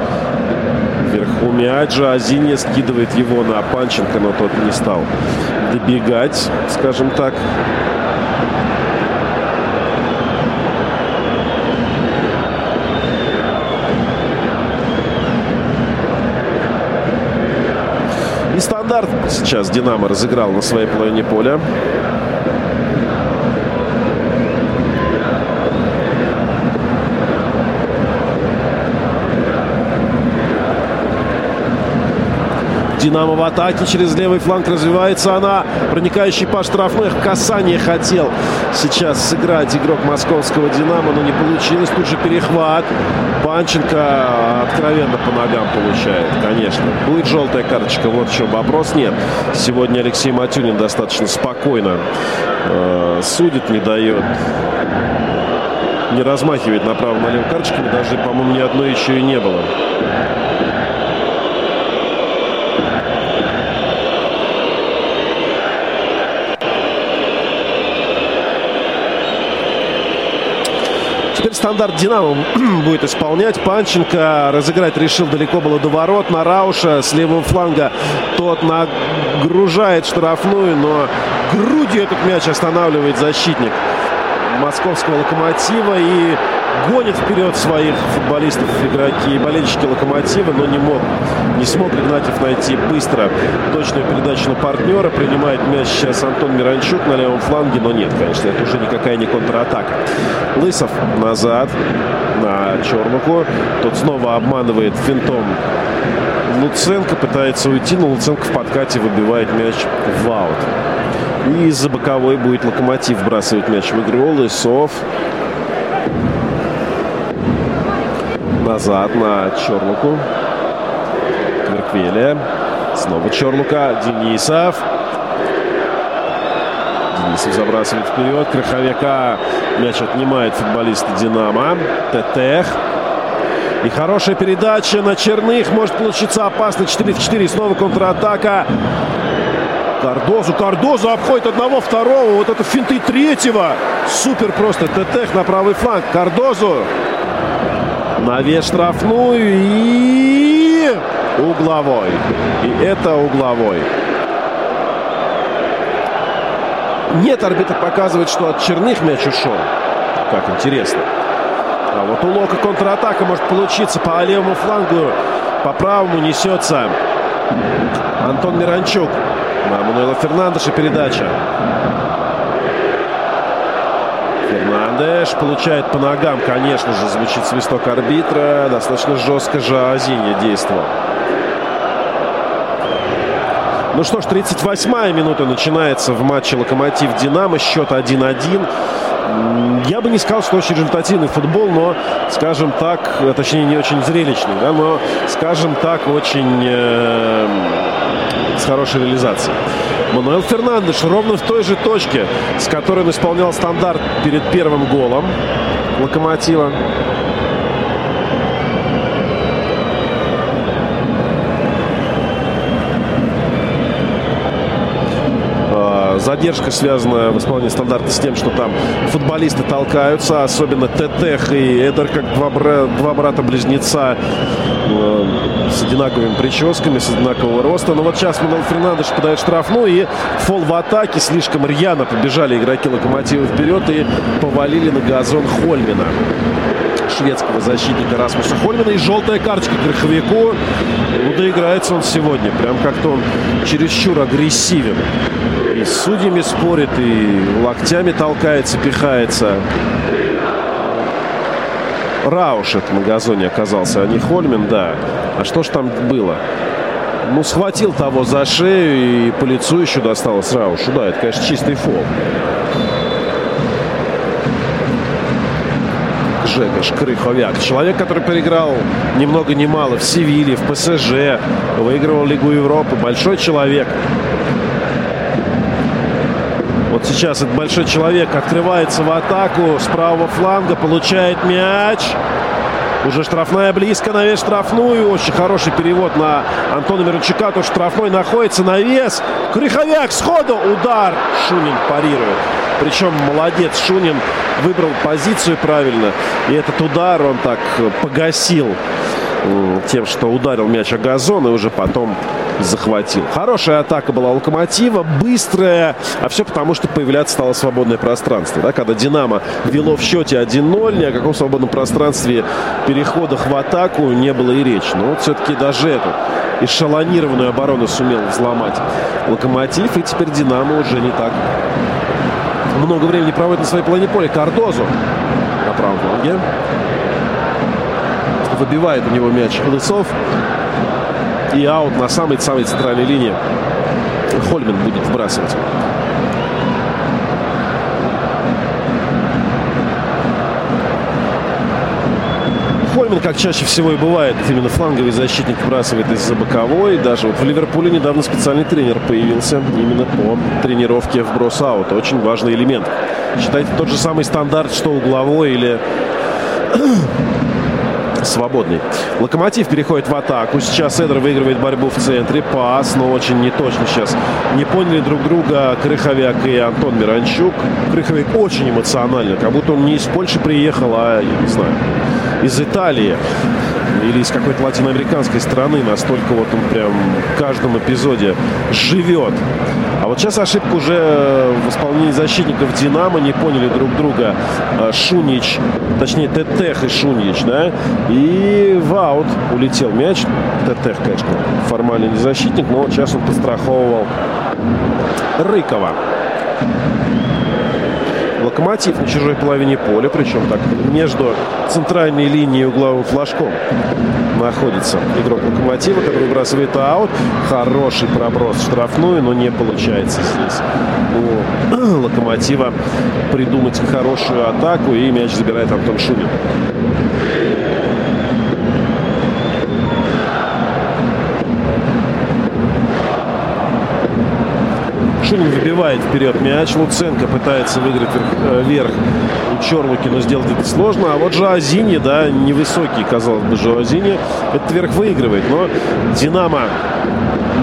Вверху мяч. Азинья скидывает его на Панченко, но тот не стал добегать, скажем так. Стандарт сейчас Динамо разыграл на своей половине поля. Динамо в атаке через левый фланг развивается она. Проникающий по штрафных. Касание хотел сейчас сыграть игрок московского Динамо, но не получилось. Тут же перехват. Панченко откровенно по ногам получает, конечно. Будет желтая карточка, вот в чем вопрос. Нет, сегодня Алексей Матюнин достаточно спокойно э, судит, не дает не размахивает направо-налево карточками. Даже, по-моему, ни одной еще и не было. Теперь стандарт Динамо будет исполнять. Панченко разыграть решил далеко было до ворот. На Рауша с левого фланга тот нагружает штрафную, но грудью этот мяч останавливает защитник московского локомотива и гонит вперед своих футболистов, игроки и болельщики Локомотива, но не мог, не смог Игнатьев найти быстро точную передачу на партнера. Принимает мяч сейчас Антон Миранчук на левом фланге, но нет, конечно, это уже никакая не контратака. Лысов назад на Чернуху. Тот снова обманывает финтом Луценко, пытается уйти, но Луценко в подкате выбивает мяч в аут. И из-за боковой будет Локомотив бросать мяч в игру. Лысов назад на Чорлуку. Кверквеля. Снова Чорлука. Денисов. Денисов забрасывает вперед. Краховяка мяч отнимает футболист Динамо. Тетех. И хорошая передача на Черных. Может получиться опасно. 4 в 4. Снова контратака. Кардозу. Кардозу обходит одного, второго. Вот это финты третьего. Супер просто. Тетех на правый фланг. Кардозу. Навес штрафную и угловой. И это угловой. Нет, арбитр показывает, что от Черных мяч ушел. Как интересно. А вот у Лока контратака может получиться по левому флангу. По правому несется Антон Миранчук. На Мануэла Фернандеша передача. Фернандеш получает по ногам, конечно же, звучит свисток арбитра. Достаточно жестко же Азинья действовал. Ну что ж, 38-я минута начинается в матче Локомотив-Динамо. Счет 1-1. Я бы не сказал, что очень результативный футбол, но, скажем так, точнее, не очень зрелищный, да, но, скажем так, очень э, хорошей реализацией. Мануэл Фернандеш ровно в той же точке, с которой он исполнял стандарт перед первым голом Локомотива. Задержка связана в исполнении стандарта с тем, что там футболисты толкаются, особенно Тетех и Эдер, как два, бра- два брата-близнеца э, с одинаковыми прическами, с одинакового роста. Но вот сейчас Мануэл Фернандеш подает штрафную и фол в атаке. Слишком рьяно побежали игроки Локомотива вперед и повалили на газон Хольмина шведского защитника Расмуса Хольмина. И желтая карточка Крыховику. Ну, доиграется он сегодня. Прям как-то он чересчур агрессивен. И с судьями спорит, и локтями толкается, пихается. Рауш это на оказался, а не Хольмин, да. А что ж там было? Ну, схватил того за шею и по лицу еще досталось Раушу. Да, это, конечно, чистый фол. Жекаш Крыховяк. Человек, который переиграл ни много ни мало в Севиле, в ПСЖ, выигрывал Лигу Европы. Большой человек. Вот сейчас этот большой человек открывается в атаку с правого фланга, получает мяч. Уже штрафная близко на вес штрафную. Очень хороший перевод на Антона Мирончука. То штрафной находится на вес. Крыховяк сходу. Удар. Шунин парирует. Причем молодец Шунин выбрал позицию правильно. И этот удар он так погасил тем, что ударил мяч о газон и уже потом захватил. Хорошая атака была Локомотива, быстрая, а все потому, что появляться стало свободное пространство. Да? Когда Динамо вело в счете 1-0, ни о каком свободном пространстве переходах в атаку не было и речи. Но вот все-таки даже эту эшелонированную оборону сумел взломать Локомотив, и теперь Динамо уже не так много времени проводит на своей половине поля. Кардозу на правом фланге. Выбивает у него мяч Лысов. И аут на самой-самой центральной линии. Хольман будет вбрасывать. Хольман, как чаще всего и бывает, именно фланговый защитник вбрасывает из-за боковой. Даже вот в Ливерпуле недавно специальный тренер появился именно по тренировке вброс-аут. Очень важный элемент. Считайте тот же самый стандарт, что угловой или свободный. Локомотив переходит в атаку. Сейчас Эдер выигрывает борьбу в центре. Пас, но очень неточно сейчас. Не поняли друг друга Крыховяк и Антон Миранчук. Крыховик очень эмоционально. Как будто он не из Польши приехал, а, я не знаю, из Италии или из какой-то латиноамериканской страны. Настолько вот он прям в каждом эпизоде живет. А вот сейчас ошибка уже в исполнении защитников «Динамо». Не поняли друг друга Шунич, точнее Тетех и Шунич, да. И в аут улетел мяч. Тетех, конечно, формально не защитник, но сейчас он подстраховывал Рыкова. Локомотив на чужой половине поля, причем так между центральной линией и угловым флажком находится игрок Локомотива, который выбрасывает аут. Хороший проброс в штрафную, но не получается здесь у Локомотива придумать хорошую атаку, и мяч забирает Антон Шунин. Шунин выбивает вперед мяч. Луценко пытается выиграть вверх, вверх у Чорлуки, но сделать это сложно. А вот Жоазини, да, невысокий, казалось бы, Жоазини, этот вверх выигрывает. Но Динамо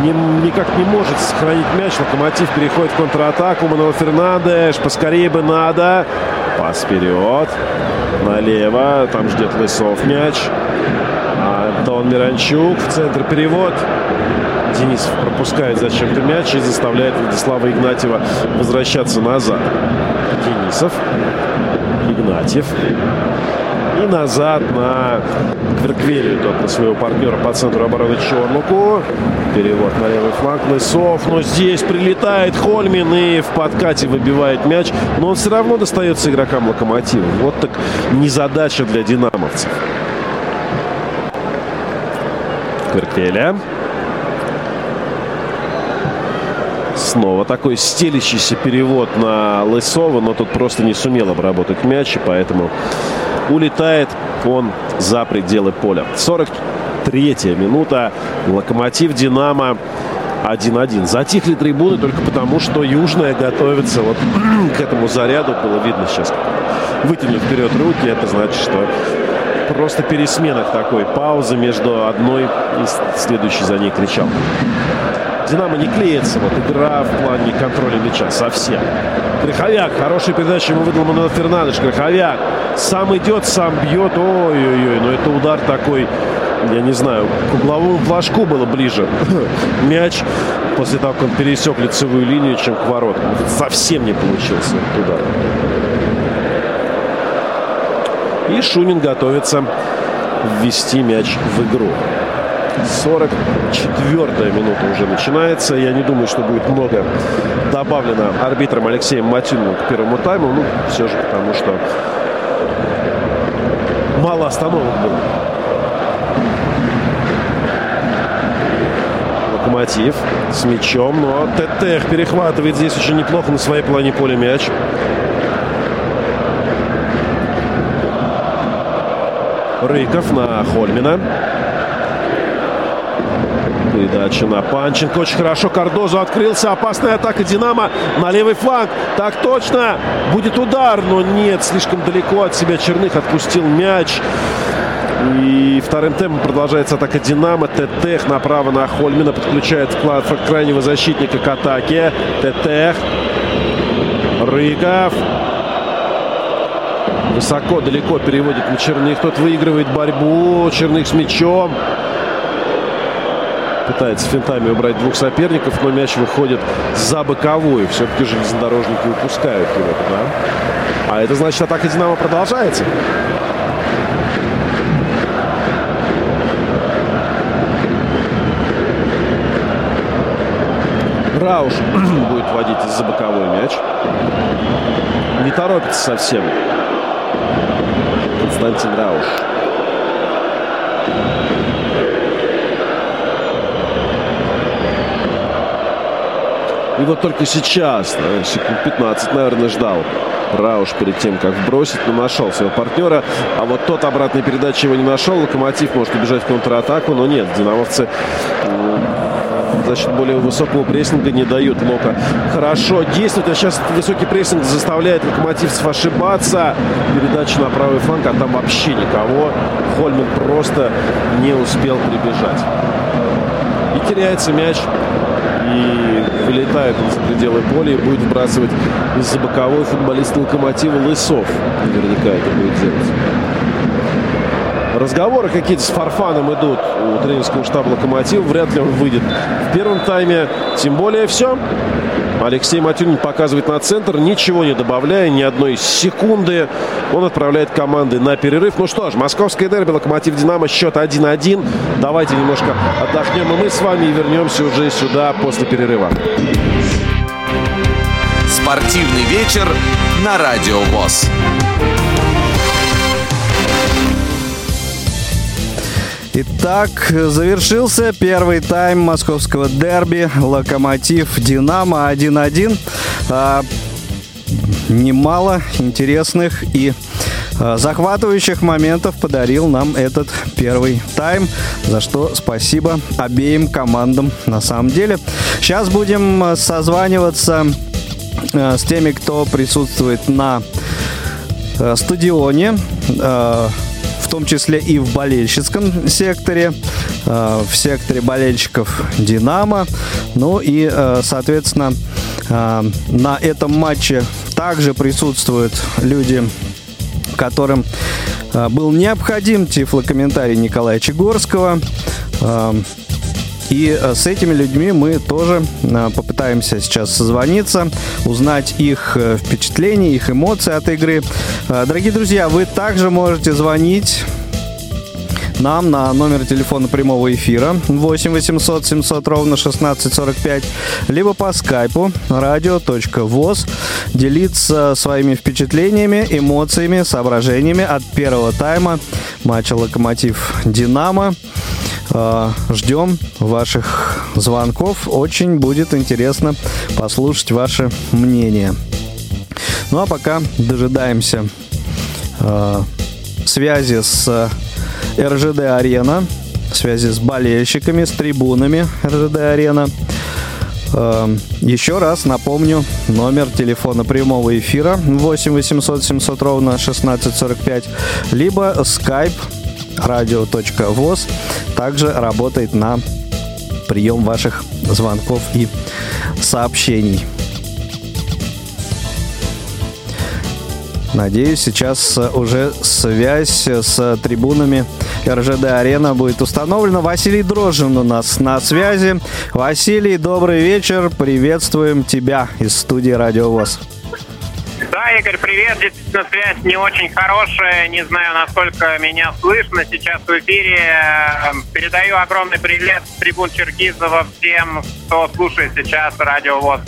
не, никак не может сохранить мяч. Локомотив переходит в контратаку. Мануэл Фернандеш. Поскорее бы надо. Пас вперед. Налево. Там ждет Лысов мяч. Антон Миранчук. В центр перевод. Денисов пропускает зачем-то мяч и заставляет Владислава Игнатьева возвращаться назад. Денисов. Игнатьев. И назад на Кверквелию, тот на своего партнера по центру обороны Чорлуку. Перевод на левый фланг Лысов. Но здесь прилетает Хольмин и в подкате выбивает мяч. Но он все равно достается игрокам Локомотива. Вот так незадача для динамовцев. Кверквеля. Снова такой стелящийся перевод на Лысова, но тут просто не сумел обработать мяч, и поэтому улетает он за пределы поля. 43-я минута. Локомотив Динамо 1-1. Затихли трибуны только потому, что Южная готовится вот к этому заряду. Было видно сейчас. Вытянут вперед руки. Это значит, что просто пересменок такой. Пауза между одной и следующей за ней кричал. Динамо не клеится. Вот игра в плане контроля мяча совсем. Греховяк. Хорошая передача ему выдал Мануэл Фернандеш. Греховяк. Сам идет, сам бьет. Ой-ой-ой. Но это удар такой я не знаю, к угловому флажку было ближе мяч после того, как он пересек лицевую линию, чем к воротам. Совсем не получился этот удар. И Шунин готовится ввести мяч в игру. 44-я минута уже начинается. Я не думаю, что будет много добавлено арбитром Алексеем Матюниным к первому тайму. Ну, все же потому, что мало остановок было. Локомотив с мячом. Но ТТХ перехватывает здесь очень неплохо на своей половине поля мяч. Рыков на Хольмина. Передача на Панченко. Очень хорошо Кардозу открылся. Опасная атака Динамо на левый фланг. Так точно. Будет удар, но нет. Слишком далеко от себя Черных отпустил мяч. И вторым темпом продолжается атака Динамо. Тетех направо на Хольмина. Подключает вклад крайнего защитника к атаке. Тетех. Рыков. Высоко, далеко переводит на Черных. Тот выигрывает борьбу. Черных с мячом. Пытается финтами убрать двух соперников, но мяч выходит за боковой. Все-таки железнодорожники упускают его. Да? А это значит, атака Динамо продолжается. Рауш будет водить из-за боковой мяч. Не торопится совсем. Константин Рауш. И вот только сейчас, секунд 15, наверное, ждал Рауш перед тем, как бросить, но нашел своего партнера. А вот тот обратной передачи его не нашел. Локомотив может убежать в контратаку, но нет. Динамовцы за счет более высокого прессинга не дают Лока хорошо действовать. А сейчас высокий прессинг заставляет локомотивцев ошибаться. Передача на правый фланг, а там вообще никого. Хольман просто не успел прибежать. И теряется мяч. И вылетает он за пределы поля и будет вбрасывать из-за боковой футболист Локомотива Лысов. Наверняка это будет делать. Разговоры какие-то с Фарфаном идут у тренерского штаба «Локомотив». Вряд ли он выйдет в первом тайме. Тем более все. Алексей Матюнин показывает на центр, ничего не добавляя, ни одной секунды. Он отправляет команды на перерыв. Ну что ж, московское дерби, Локомотив Динамо, счет 1-1. Давайте немножко отдохнем, и мы с вами вернемся уже сюда после перерыва. Спортивный вечер на Радио ВОЗ. Итак, завершился первый тайм московского дерби «Локомотив Динамо» 1-1. А, немало интересных и а, захватывающих моментов подарил нам этот первый тайм, за что спасибо обеим командам на самом деле. Сейчас будем созваниваться а, с теми, кто присутствует на а, стадионе. В том числе и в болельщицком секторе, э, в секторе болельщиков «Динамо». Ну и, э, соответственно, э, на этом матче также присутствуют люди, которым был необходим тифлокомментарий Николая Чегорского. И с этими людьми мы тоже попытаемся сейчас созвониться, узнать их впечатления, их эмоции от игры. Дорогие друзья, вы также можете звонить нам на номер телефона прямого эфира 8 800 700 ровно 1645, либо по скайпу radio.voz делиться своими впечатлениями, эмоциями, соображениями от первого тайма матча «Локомотив-Динамо». А, ждем ваших звонков. Очень будет интересно послушать ваше мнение. Ну а пока дожидаемся э, связи с РЖД Арена, связи с болельщиками, с трибунами РЖД Арена. Эм, еще раз напомню номер телефона прямого эфира 8 800 700 ровно 1645, либо skype radio.voz также работает на прием ваших звонков и сообщений. Надеюсь, сейчас уже связь с трибунами РЖД Арена будет установлена. Василий Дрожжин у нас на связи. Василий, добрый вечер. Приветствуем тебя из студии Радио ВОЗ. Да, Игорь, привет. Действительно, связь не очень хорошая. Не знаю, насколько меня слышно сейчас в эфире. Передаю огромный привет трибун Черкизова всем, кто слушает сейчас Радио ВОЗ.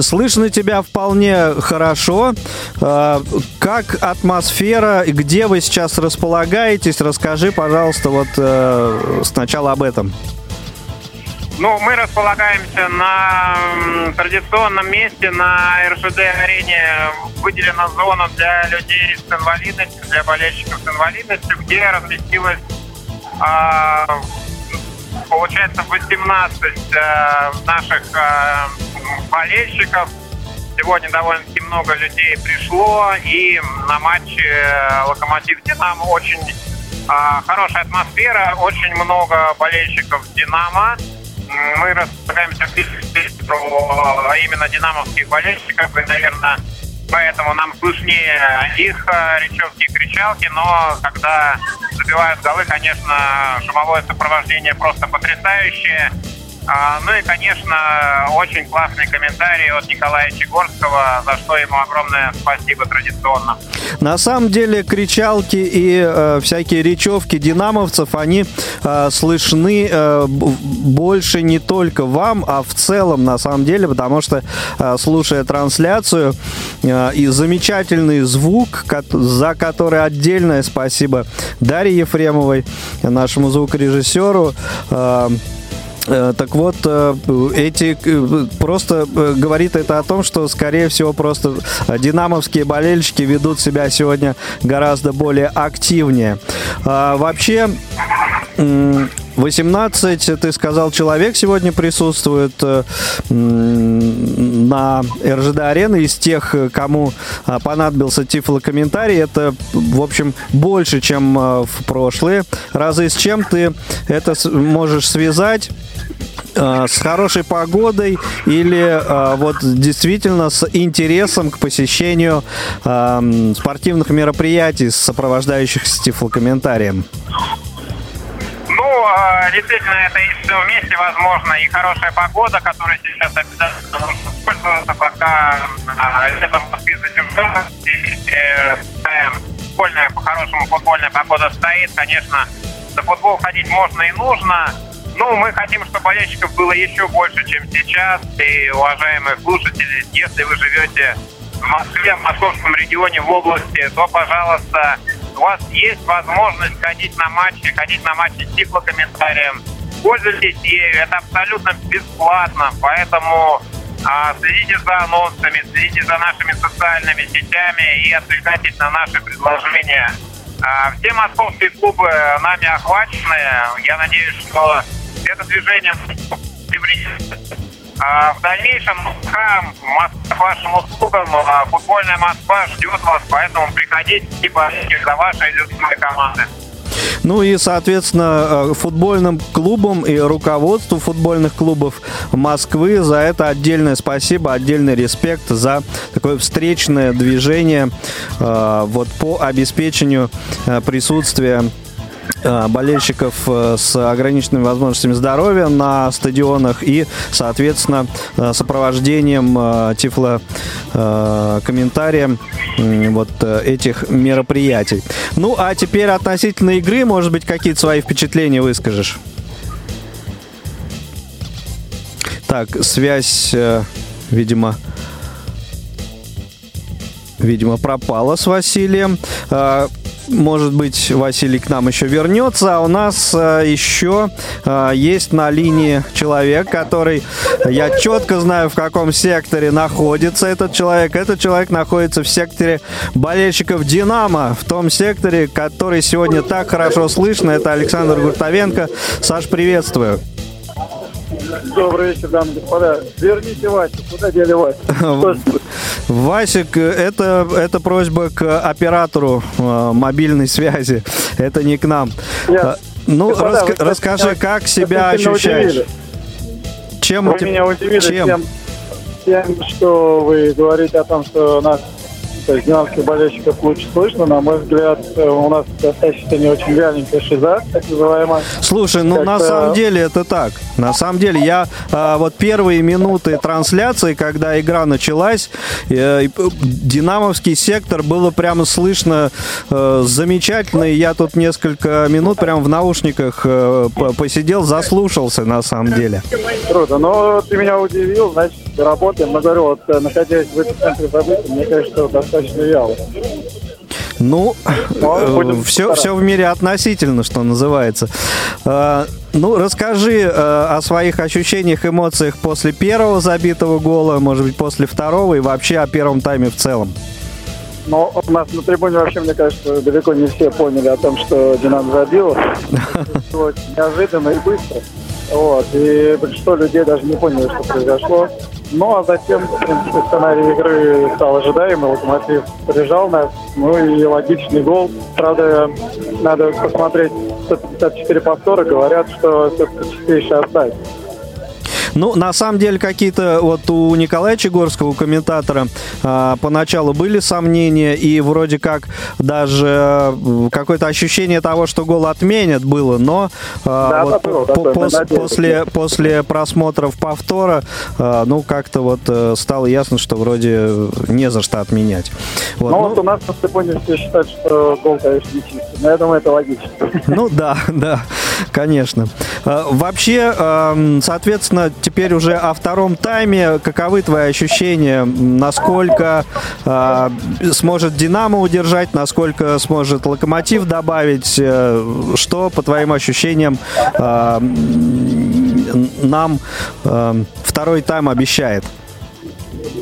Слышно тебя вполне хорошо. А, как атмосфера? Где вы сейчас располагаетесь? Расскажи, пожалуйста, вот э, сначала об этом. Ну, мы располагаемся на традиционном месте на РЖД-арене. Выделена зона для людей с инвалидностью, для болельщиков с инвалидностью, где разместилась а, получается 18 э, наших э, болельщиков. Сегодня довольно-таки много людей пришло, и на матче э, «Локомотив Динамо» очень э, хорошая атмосфера, очень много болельщиков «Динамо». Мы располагаемся про именно динамовских болельщиков, и, наверное, поэтому нам слышнее их э, речевки и кричалки, но когда забивают голы, конечно, шумовое сопровождение просто потрясающее. А, ну и, конечно, очень классный комментарий от Николая Чегорского, за что ему огромное спасибо традиционно. На самом деле кричалки и э, всякие речевки динамовцев, они э, слышны э, больше не только вам, а в целом на самом деле, потому что э, слушая трансляцию э, и замечательный звук, за который отдельное спасибо Дарье Ефремовой, нашему звукорежиссеру, э, так вот, э, эти э, просто говорит это о том, что, скорее всего, просто динамовские болельщики ведут себя сегодня гораздо более активнее. А, вообще, 18, ты сказал, человек сегодня присутствует на РЖД арены из тех, кому понадобился тифлокомментарий. Это, в общем, больше, чем в прошлые разы. С чем ты это можешь связать? Э, с хорошей погодой или э, вот действительно с интересом к посещению э, спортивных мероприятий, сопровождающих с тифлокомментарием? Ну, действительно, это и все вместе возможно. И хорошая погода, которая сейчас обязательно нужно пользоваться, пока это в Москве затемнено. Футбольная, по-хорошему, футбольная погода стоит. Конечно, на футбол ходить можно и нужно. Ну, мы хотим, чтобы болельщиков было еще больше, чем сейчас. И, уважаемые слушатели, если вы живете в Москве, в московском регионе, в области, то, пожалуйста, у вас есть возможность ходить на матчи, ходить на матчи с тифлокомментарием. Пользуйтесь ею, это абсолютно бесплатно, поэтому а, следите за анонсами, следите за нашими социальными сетями и отвлекайтесь на наши предложения. А, все московские клубы нами охвачены. Я надеюсь, что это движение а в дальнейшем Москва, к вашим услугам, а футбольная Москва ждет вас, поэтому приходите и болейте за вашей любимой команды. Ну и, соответственно, э, футбольным клубам и руководству футбольных клубов Москвы за это отдельное спасибо, отдельный респект за такое встречное движение э, вот по обеспечению э, присутствия болельщиков э, с ограниченными возможностями здоровья на стадионах и, соответственно, э, сопровождением тифло комментарием вот этих мероприятий. Ну, а теперь относительно игры, может быть, какие-то свои впечатления выскажешь? Так, связь, видимо, видимо, пропала с Василием. Может быть, Василий к нам еще вернется. А у нас э, еще э, есть на линии человек, который, я четко знаю, в каком секторе находится этот человек. Этот человек находится в секторе болельщиков «Динамо», в том секторе, который сегодня так хорошо слышно. Это Александр Гуртовенко. Саш, приветствую. Добрый вечер, дамы и господа. Верните Васю. Куда дели Васю? Васик, это, это просьба к оператору э, мобильной связи. Это не к нам. Я... Э, ну, господа, раска- расскажи, как себя ощущаешь? чем... Вы меня удивили чем? тем, тем, что вы говорите о том, что нас то есть динамских болельщиков лучше слышно. На мой взгляд, э, у нас достаточно не очень вяленькая шиза, так называемая. Слушай, ну на Как-то- самом деле это так. На самом деле я а, вот первые минуты трансляции, когда игра началась, э, п- динамовский сектор было прямо слышно э, замечательно. И я тут несколько минут прям в наушниках э, посидел, заслушался на самом деле. Круто. Но ты меня удивил, значит, работаем. Но говорю, вот э, находясь в эпицентре событий, мне кажется, что достаточно вяло. Ну, Ну, будем все, стараться. все в мире относительно, что называется. Э, Ну, расскажи э, о своих ощущениях, эмоциях после первого забитого гола, может быть, после второго и вообще о первом тайме в целом. Но у нас на трибуне вообще, мне кажется, далеко не все поняли о том, что Динамо очень неожиданно и быстро. Вот. И большинство людей даже не поняли, что произошло. Ну, а затем, в принципе, сценарий игры стал ожидаемый. Локомотив прижал нас. Ну и логичный гол. Правда, надо посмотреть 154 повтора. Говорят, что все-таки чистейший офсайд. Ну, на самом деле, какие-то вот у Николая Чегорского, у комментатора, а, поначалу были сомнения, и вроде как даже э, какое-то ощущение того, что гол отменят, было, но а, Да, вот было, по- пос- надеялись. после, после просмотров повтора, а, ну, как-то вот э, стало ясно, что вроде не за что отменять. Вот, Ну, ну, вот у нас на трибуне все считают, что гол, конечно, не чистый. Но я думаю, это логично. Ну да, да, конечно. Э, Вообще, соответственно, теперь уже о втором тайме. Каковы твои ощущения? Насколько э, сможет Динамо удержать? Насколько сможет Локомотив добавить? Э, Что, по твоим ощущениям, э, нам э, второй тайм обещает?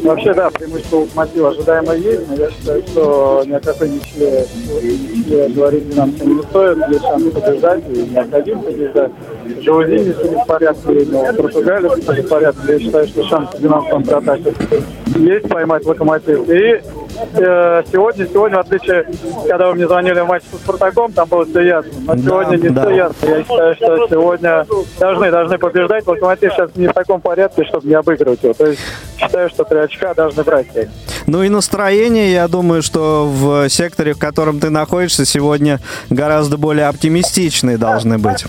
Вообще, да, преимущество локомотива ожидаемо есть, но я считаю, что ни о какой ничье, ничье говорить нам не стоит. Есть шанс побеждать, и необходимо побеждать. Жаузини все не в порядке, но Португалия все в порядке. Я считаю, что шанс в динамском контратаке есть поймать локомотив. И сегодня, сегодня, в отличие, когда вы мне звонили в матче со Спартаком, там было все ясно. Но Да, сегодня не да. все ясно. Я считаю, что сегодня должны, должны побеждать. Локомотив сейчас не в таком порядке, чтобы не обыгрывать его. То есть считаю, что три очка должны брать. Ну и настроение, я думаю, что в секторе, в котором ты находишься, сегодня гораздо более оптимистичные должны быть.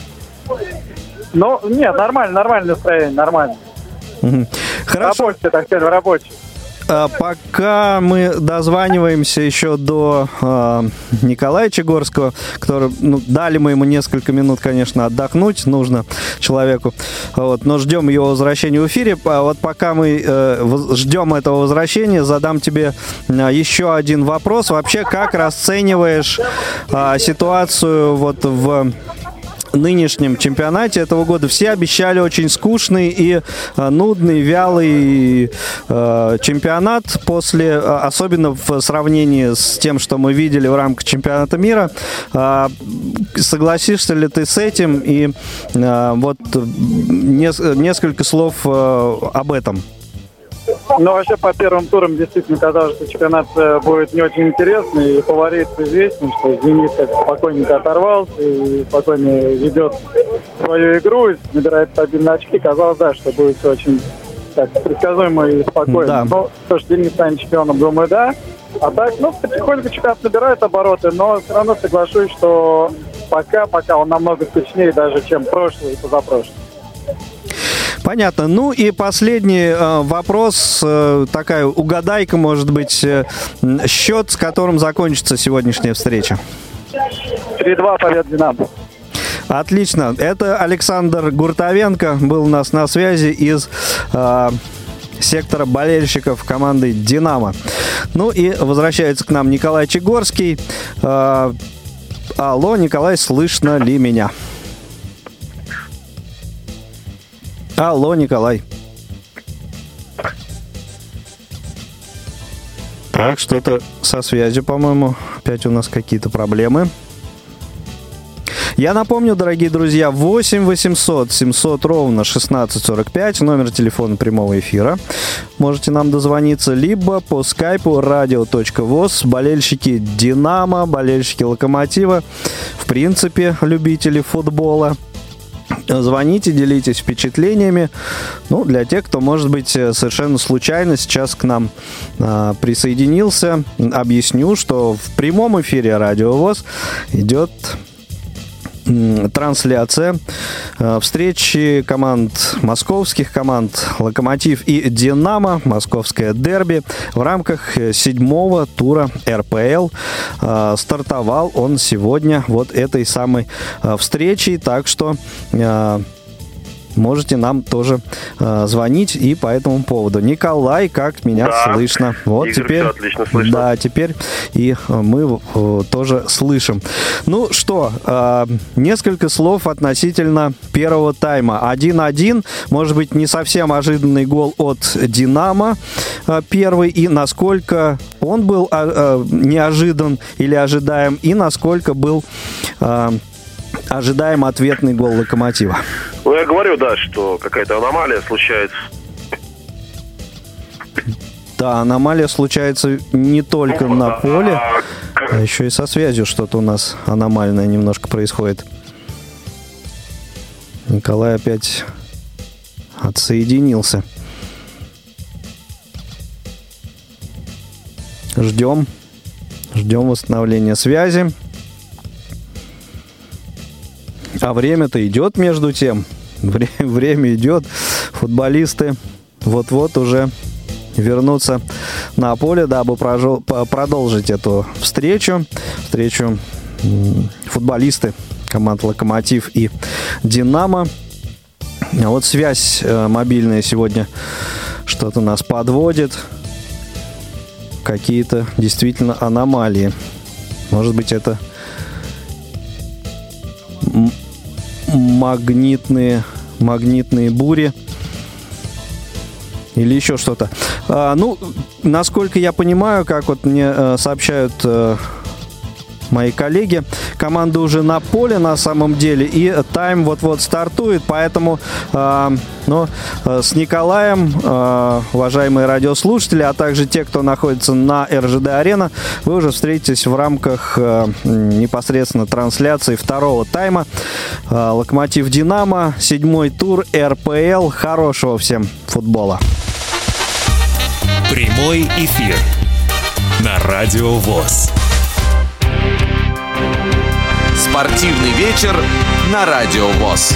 Ну, нет, нормально, нормальное настроение, нормально. Хорошо. Рабочее, так сказать, рабочее. А, Пока мы дозваниваемся еще до а, Николая Чегорского, который, ну, дали мы ему несколько минут, конечно, отдохнуть нужно человеку, вот, но ждем его возвращения в эфире. По- Вот пока мы э, ждем этого возвращения, задам тебе а, еще один вопрос. Вообще, как расцениваешь а, ситуацию вот в нынешнем чемпионате этого года все обещали очень скучный и э, нудный, вялый э, чемпионат после, э, особенно в сравнении с тем, что мы видели в рамках чемпионата мира. Э, согласишься ли ты с этим? И э, вот нес- несколько слов э, об этом. Но вообще по первым турам действительно казалось, что чемпионат э, будет не очень интересный. И фаворит известен, что «Зенит» спокойненько оторвался и спокойно ведет свою игру, и набирает стабильные очки. Казалось, да, что будет все очень так, предсказуемо и спокойно. Да. Но то, что «Зенит» станет чемпионом, думаю, да. А так, ну, потихоньку чемпионат набирает обороты, но все равно соглашусь, что пока, пока он намного скучнее даже, чем прошлый и позапрошлый. Понятно. Ну и последний э, вопрос, э, такая угадайка, может быть, э, счет, с которым закончится сегодняшняя встреча. 3-2 победа «Динамо». Отлично. Это Александр Гуртовенко был у нас на связи из э, сектора болельщиков команды «Динамо». Ну и возвращается к нам Николай Чегорский. Э, алло, Николай, слышно ли меня? Алло, Николай. Так, что-то со связью, по-моему. Опять у нас какие-то проблемы. Я напомню, дорогие друзья, 8 800 700 ровно 1645, номер телефона прямого эфира. Можете нам дозвониться либо по скайпу radio.voz, болельщики Динамо, болельщики Локомотива, в принципе, любители футбола. Звоните, делитесь впечатлениями. Ну, для тех, кто, может быть, э, совершенно случайно сейчас к нам а, присоединился, объясню, что в прямом эфире Радио ВОЗ идет трансляция э, встречи команд, московских команд «Локомотив» и «Динамо», московское дерби, в рамках седьмого тура РПЛ. Э, стартовал он сегодня вот этой самой э, встречей, так что можете нам тоже э, звонить и по этому поводу. Николай, как меня да. слышно? Вот Игорь, теперь, отлично слышно. да, теперь и мы э, тоже слышим. Ну что, э, несколько слов относительно первого тайма. 1-1, может быть, не совсем ожиданный гол от Динамо э, первый, и насколько он был э, э, неожидан или ожидаем, и насколько был э, ожидаем ответный гол Локомотива. Ну, я говорю, да, что какая-то аномалия случается. Да, аномалия случается не только Ну, на а- поле, а еще и со связью что-то у нас аномальное немножко происходит. Николай опять отсоединился. Ждем. Ждем восстановления связи. А время-то идет между тем. Вре- время идет. Футболисты вот-вот уже вернутся на поле, дабы по- продолжить эту встречу. Встречу футболисты команд «Локомотив» и «Динамо». А вот связь э, мобильная сегодня что-то нас подводит. Какие-то действительно аномалии. Может быть, это магнитные, магнитные бури или еще что-то. А, ну, насколько я понимаю, как вот мне э, сообщают э, мои коллеги, команда уже на поле на самом деле, и тайм вот-вот стартует, поэтому э, ну, э, с Николаем, э, уважаемые радиослушатели, а также те, кто находится на РЖД-арена, вы уже встретитесь в рамках э, непосредственно трансляции второго тайма. Э, Локомотив Динамо, седьмой тур РПЛ. Хорошего всем футбола. Прямой эфир на Радио ВОЗ. Спортивный вечер на Радио ВОЗ.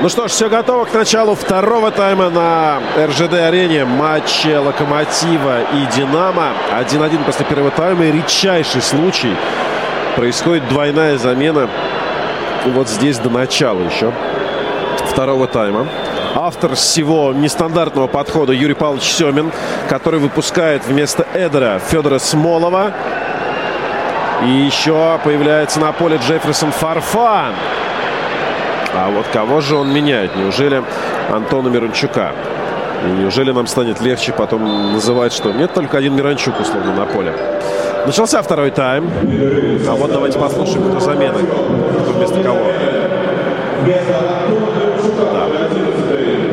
Ну что ж, все готово к началу второго тайма на РЖД-арене. Матче Локомотива и Динамо. 1-1 после первого тайма. И редчайший случай. Происходит двойная замена вот здесь до начала еще второго тайма. Автор всего нестандартного подхода Юрий Павлович Семин, который выпускает вместо Эдера Федора Смолова. И еще появляется на поле Джефферсон Фарфан. А вот кого же он меняет? Неужели Антона Миранчука? И неужели нам станет легче потом называть, что нет только один Миранчук условно на поле? Начался второй тайм. А вот давайте послушаем, кто замены. Кто вместо кого. Да.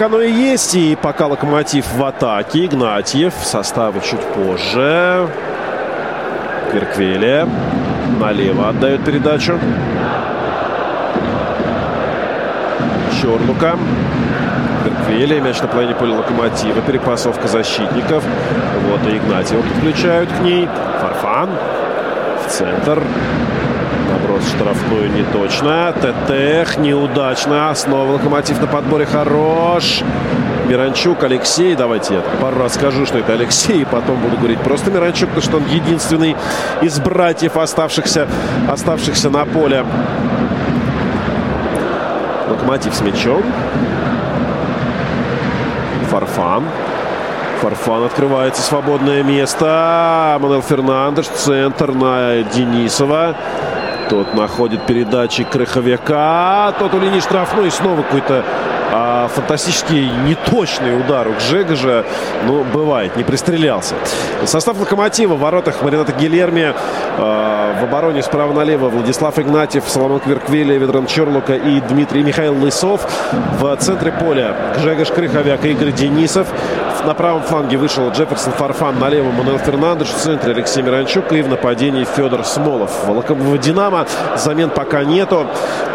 Так оно и есть. И пока Локомотив в атаке, Игнатьев. Составы чуть позже. Кверквелия. Налево отдает передачу. Чорлука. Кверквелия. Мяч на половине поля Локомотива. Перепасовка защитников. Вот и Игнатьева подключают к ней. Фарфан. В центр. Наброс в штрафную не точно. ТТХ неудачно. Снова Локомотив на подборе хорош. Миранчук, Алексей. Давайте я пару раз скажу, что это Алексей. И потом буду говорить просто Миранчук, потому что он единственный из братьев, оставшихся, оставшихся на поле. Локомотив с мячом. Фарфан. Фарфан открывается свободное место. Мануэл Фернандеш. Центр на Денисова. Тот находит передачи Крыховика. Тот у линии штрафной. Снова какой-то фантастический неточный удар у Гжегожа. Ну, бывает, не пристрелялся. Состав «Локомотива» в воротах Марината Гильерми. А, в обороне справа налево Владислав Игнатьев, Соломон Кверквили, Ведран Черлука и Дмитрий Михаил Лысов. В центре поля Гжегош Крыховяк и Игорь Денисов. На правом фланге вышел Джефферсон Фарфан, на левом Мануэл Фернандеш, в центре Алексей Миранчук и в нападении Федор Смолов. В «Динамо» замен пока нету.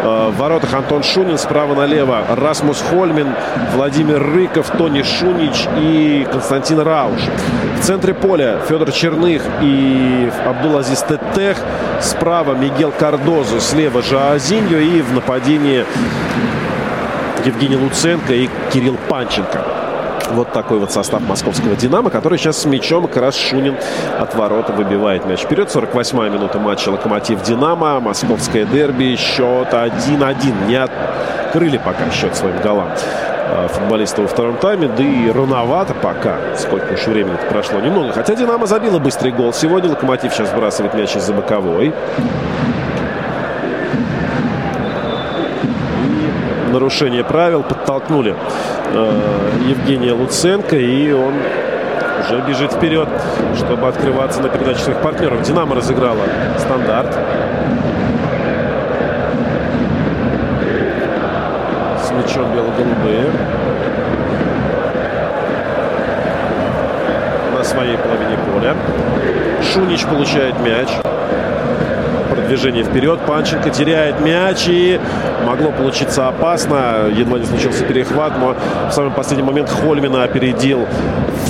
А, в воротах Антон Шунин, справа налево Расмус Хольмин, Владимир Рыков, Тони Шунич и Константин Рауш. В центре поля Федор Черных и Абдул-Азиз Теттех. Справа Мигел Кардозу, слева Жаозиньо и в нападении Евгений Луценко и Кирилл Панченко. Вот такой вот состав московского «Динамо», который сейчас с мячом как раз Шунин от ворота выбивает мяч вперед. 48-я минута матча «Локомотив-Динамо». Московское дерби. Счет 1-1. Не открыли пока счет своим голам э, футболиста во втором тайме. Да и рановато пока. Сколько уж времени прошло. Немного. Хотя «Динамо» забила быстрый гол. Сегодня «Локомотив» сейчас сбрасывает мяч из-за боковой. Нарушение правил, подтолкнули э, Евгения Луценко, и он уже бежит вперед, чтобы открываться на передачу своих партнеров. «Динамо» разыграла стандарт. С мячом бело-голубые. На своей половине поля. Шунич получает мяч движение вперед. Панченко теряет мяч и могло получиться опасно. Едва не случился перехват, но в самый последний момент Хольмина опередил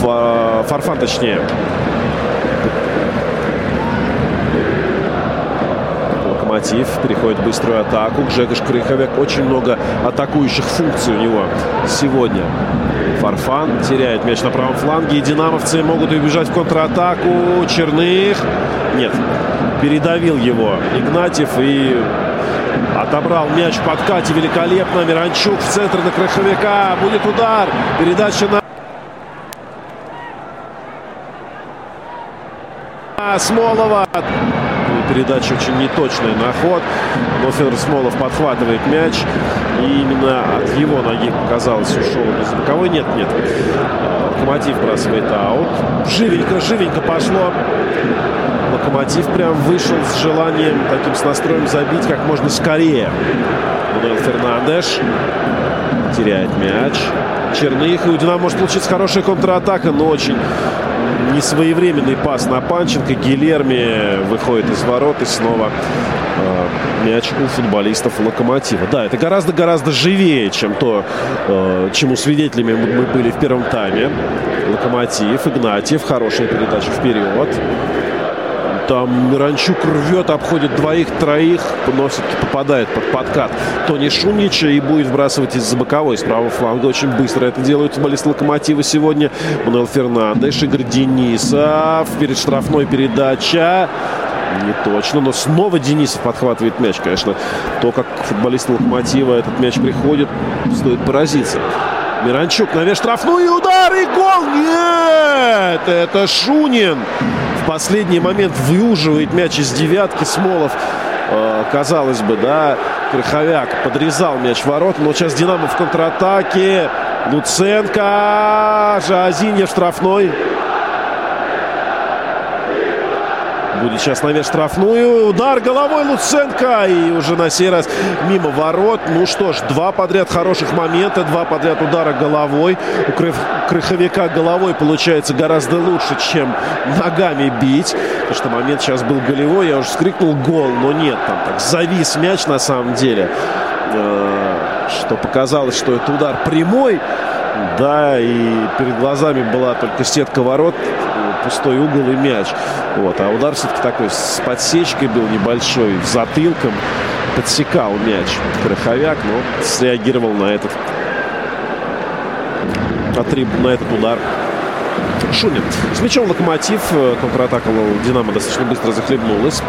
Фарфан, точнее. Локомотив переходит в быструю атаку. Гжегош Крыховик. Очень много атакующих функций у него сегодня. Фарфан теряет мяч на правом фланге. И динамовцы могут убежать в контратаку. Черных. Нет, передавил его Игнатьев и отобрал мяч в подкате великолепно. Миранчук в центр на Краховика. Будет удар. Передача на... Смолова. Передача очень неточная на ход. Но Федор Смолов подхватывает мяч. И именно от его ноги, казалось, ушел боковой. Нет, нет. Локомотив бросает аут. Живенько, живенько пошло. Локомотив прям вышел с желанием, таким с настроем забить как можно скорее. Мануэл Фернандеш теряет мяч. Черных. И у Динамо может получиться хорошая контратака, но очень несвоевременный пас на Панченко. Гилерми выходит из ворот и снова э, мяч у футболистов Локомотива. Да, это гораздо-гораздо живее, чем то, э, чему свидетелями мы были в первом тайме. Локомотив, Игнатьев, хорошая передача вперед. Там Миранчук рвет, обходит двоих-троих, но все-таки попадает под подкат Тони Шунича и будет вбрасывать из-за боковой, с правого фланга. Очень быстро это делают футболисты Локомотива сегодня. Мануэл Фернандеш, Игорь Денисов. Перед штрафной передача. Не точно, но снова Денисов подхватывает мяч. Конечно, то, как футболисты Локомотива этот мяч приходит, стоит поразиться. Миранчук на штрафную удар и гол! Нет! Это Шунин! последний момент выуживает мяч из девятки. Смолов, э, казалось бы, да, Крыховяк подрезал мяч в ворот. Но сейчас Динамо в контратаке. Луценко, Жазиньев штрафной. Будет сейчас навес штрафную. Удар головой Луценко. И уже на сей раз мимо ворот. Ну что ж, два подряд хороших момента. Два подряд удара головой. У Крыховика головой получается гораздо лучше, чем ногами бить. Потому что момент сейчас был голевой. Я уже скрикнул гол, но нет. Там так завис мяч на самом деле. Э, что показалось, что это удар прямой. Да, и перед глазами была только сетка ворот пустой угол и мяч. Вот. А удар все-таки такой с подсечкой был небольшой, затылком. Подсекал мяч Краховяк, но среагировал на этот, на этот удар Шунин. С мячом Локомотив. Контратака Динамо достаточно быстро захлебнулась.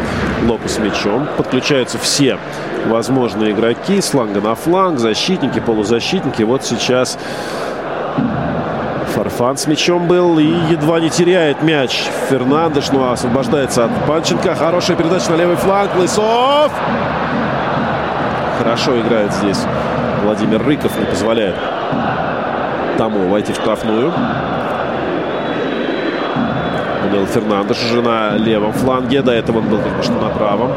Локу с мячом. Подключаются все возможные игроки. С фланга на фланг. Защитники, полузащитники. Вот сейчас Фарфан с мячом был и едва не теряет мяч. Фернандеш, ну освобождается от Панченко. Хорошая передача на левый фланг. Лысов! Хорошо играет здесь Владимир Рыков, не позволяет тому войти в штрафную. Мануэл Фернандеш уже на левом фланге. До этого он был только что на правом.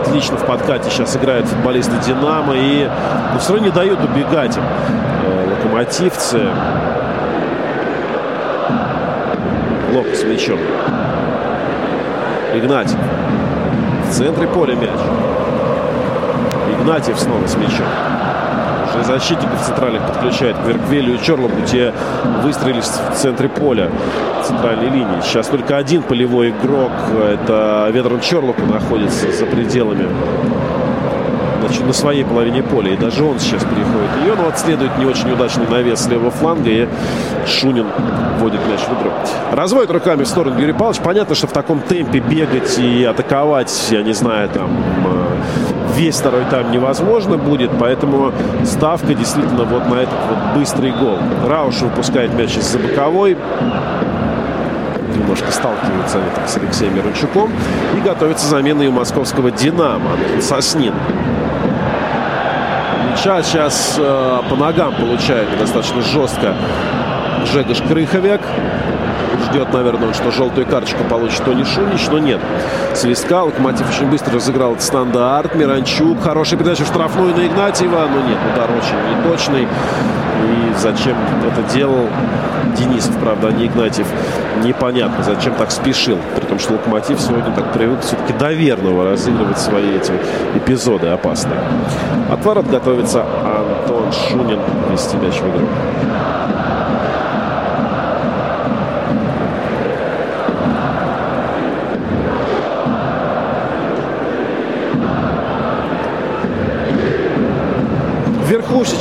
Отлично в подкате сейчас играют футболисты «Динамо». И но все равно не дают убегать им э, локомотивцы. Лоп с мячом. Игнатьев. В центре поля мяч. Игнатьев снова с мячом. Уже защитников центральных подключает к Верквелю и Чорлопу. Те выстроились в центре поля центральной линии. Сейчас только один полевой игрок. Это Ведрон Чорлопу находится за пределами значит, на своей половине поля. И даже он сейчас переходит ее. Но вот следует не очень удачный навес с левого фланга. И Шунин вводит мяч в игру. Разводит руками в сторону Юрий Павлович. Понятно, что в таком темпе бегать и атаковать, я не знаю, там весь второй тайм невозможно будет, поэтому ставка действительно вот на этот вот быстрый гол. Рауш выпускает мяч из-за боковой, немножко сталкивается так, с Алексеем Мирончуком и готовится замена и у московского «Динамо» Соснин. Мяча сейчас э, по ногам получает достаточно жестко Жегош Крыховек ждет, наверное, что желтую карточку получит Тони Шунич, но нет. Свистка. Локомотив очень быстро разыграл этот стандарт. Миранчук. Хорошая передача в штрафную на Игнатьева. Но нет, удар очень неточный. И зачем это делал Денисов, правда, а не Игнатьев, непонятно, зачем так спешил. При том, что Локомотив сегодня так привык все-таки доверного разыгрывать свои эти эпизоды опасные. От готовится Антон Шунин вести мяч в игру.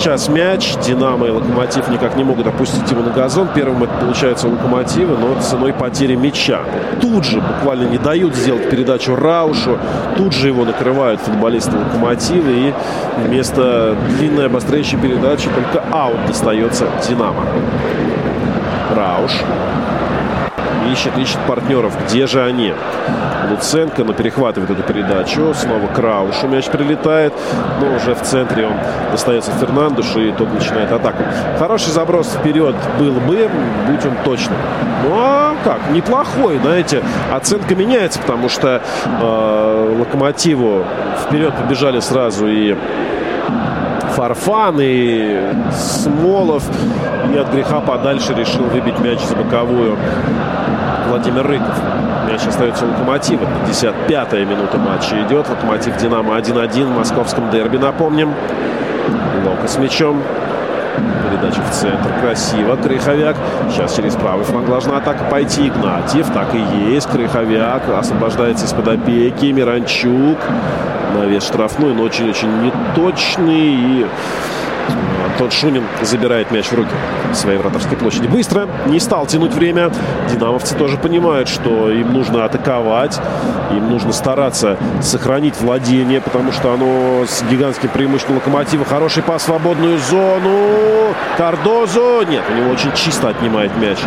Сейчас мяч. Динамо и Локомотив никак не могут опустить его на газон. Первым это получается у Локомотива, но ценой потери мяча. Тут же буквально не дают сделать передачу Раушу. Тут же его накрывают футболисты Локомотива. И вместо длинной обостряющей передачи только аут достается Динамо. Рауш ищет, ищет партнеров. Где же они? Луценко, но перехватывает эту передачу. Снова Краушу мяч прилетает. Но уже в центре он достается Фернандушу, и тот начинает атаку. Хороший заброс вперед был бы, будь он. Ну а как? Неплохой, знаете. Оценка меняется, потому что э, Локомотиву вперед побежали сразу и Фарфан и Смолов. И от греха подальше решил выбить мяч за боковую Владимир Рыков. Мяч остается у Локомотива. 55-я минута матча идет. Локомотив Динамо 1-1 в московском дерби, напомним. Лока с мячом. Передача в центр. Красиво. Крыховяк. Сейчас через правый фланг должна атака пойти. Игнатьев. Так и есть. Крыховяк освобождается из-под опеки. Миранчук. Навес штрафной, но очень-очень неточный. И тот Шунин забирает мяч в руки своей вратарской площади. Быстро, не стал тянуть время. Динамовцы тоже понимают, что им нужно атаковать. Им нужно стараться сохранить владение, потому что оно с гигантским преимуществом локомотива. Хороший пас в свободную зону. Кардозо. Нет, у него очень чисто отнимает мяч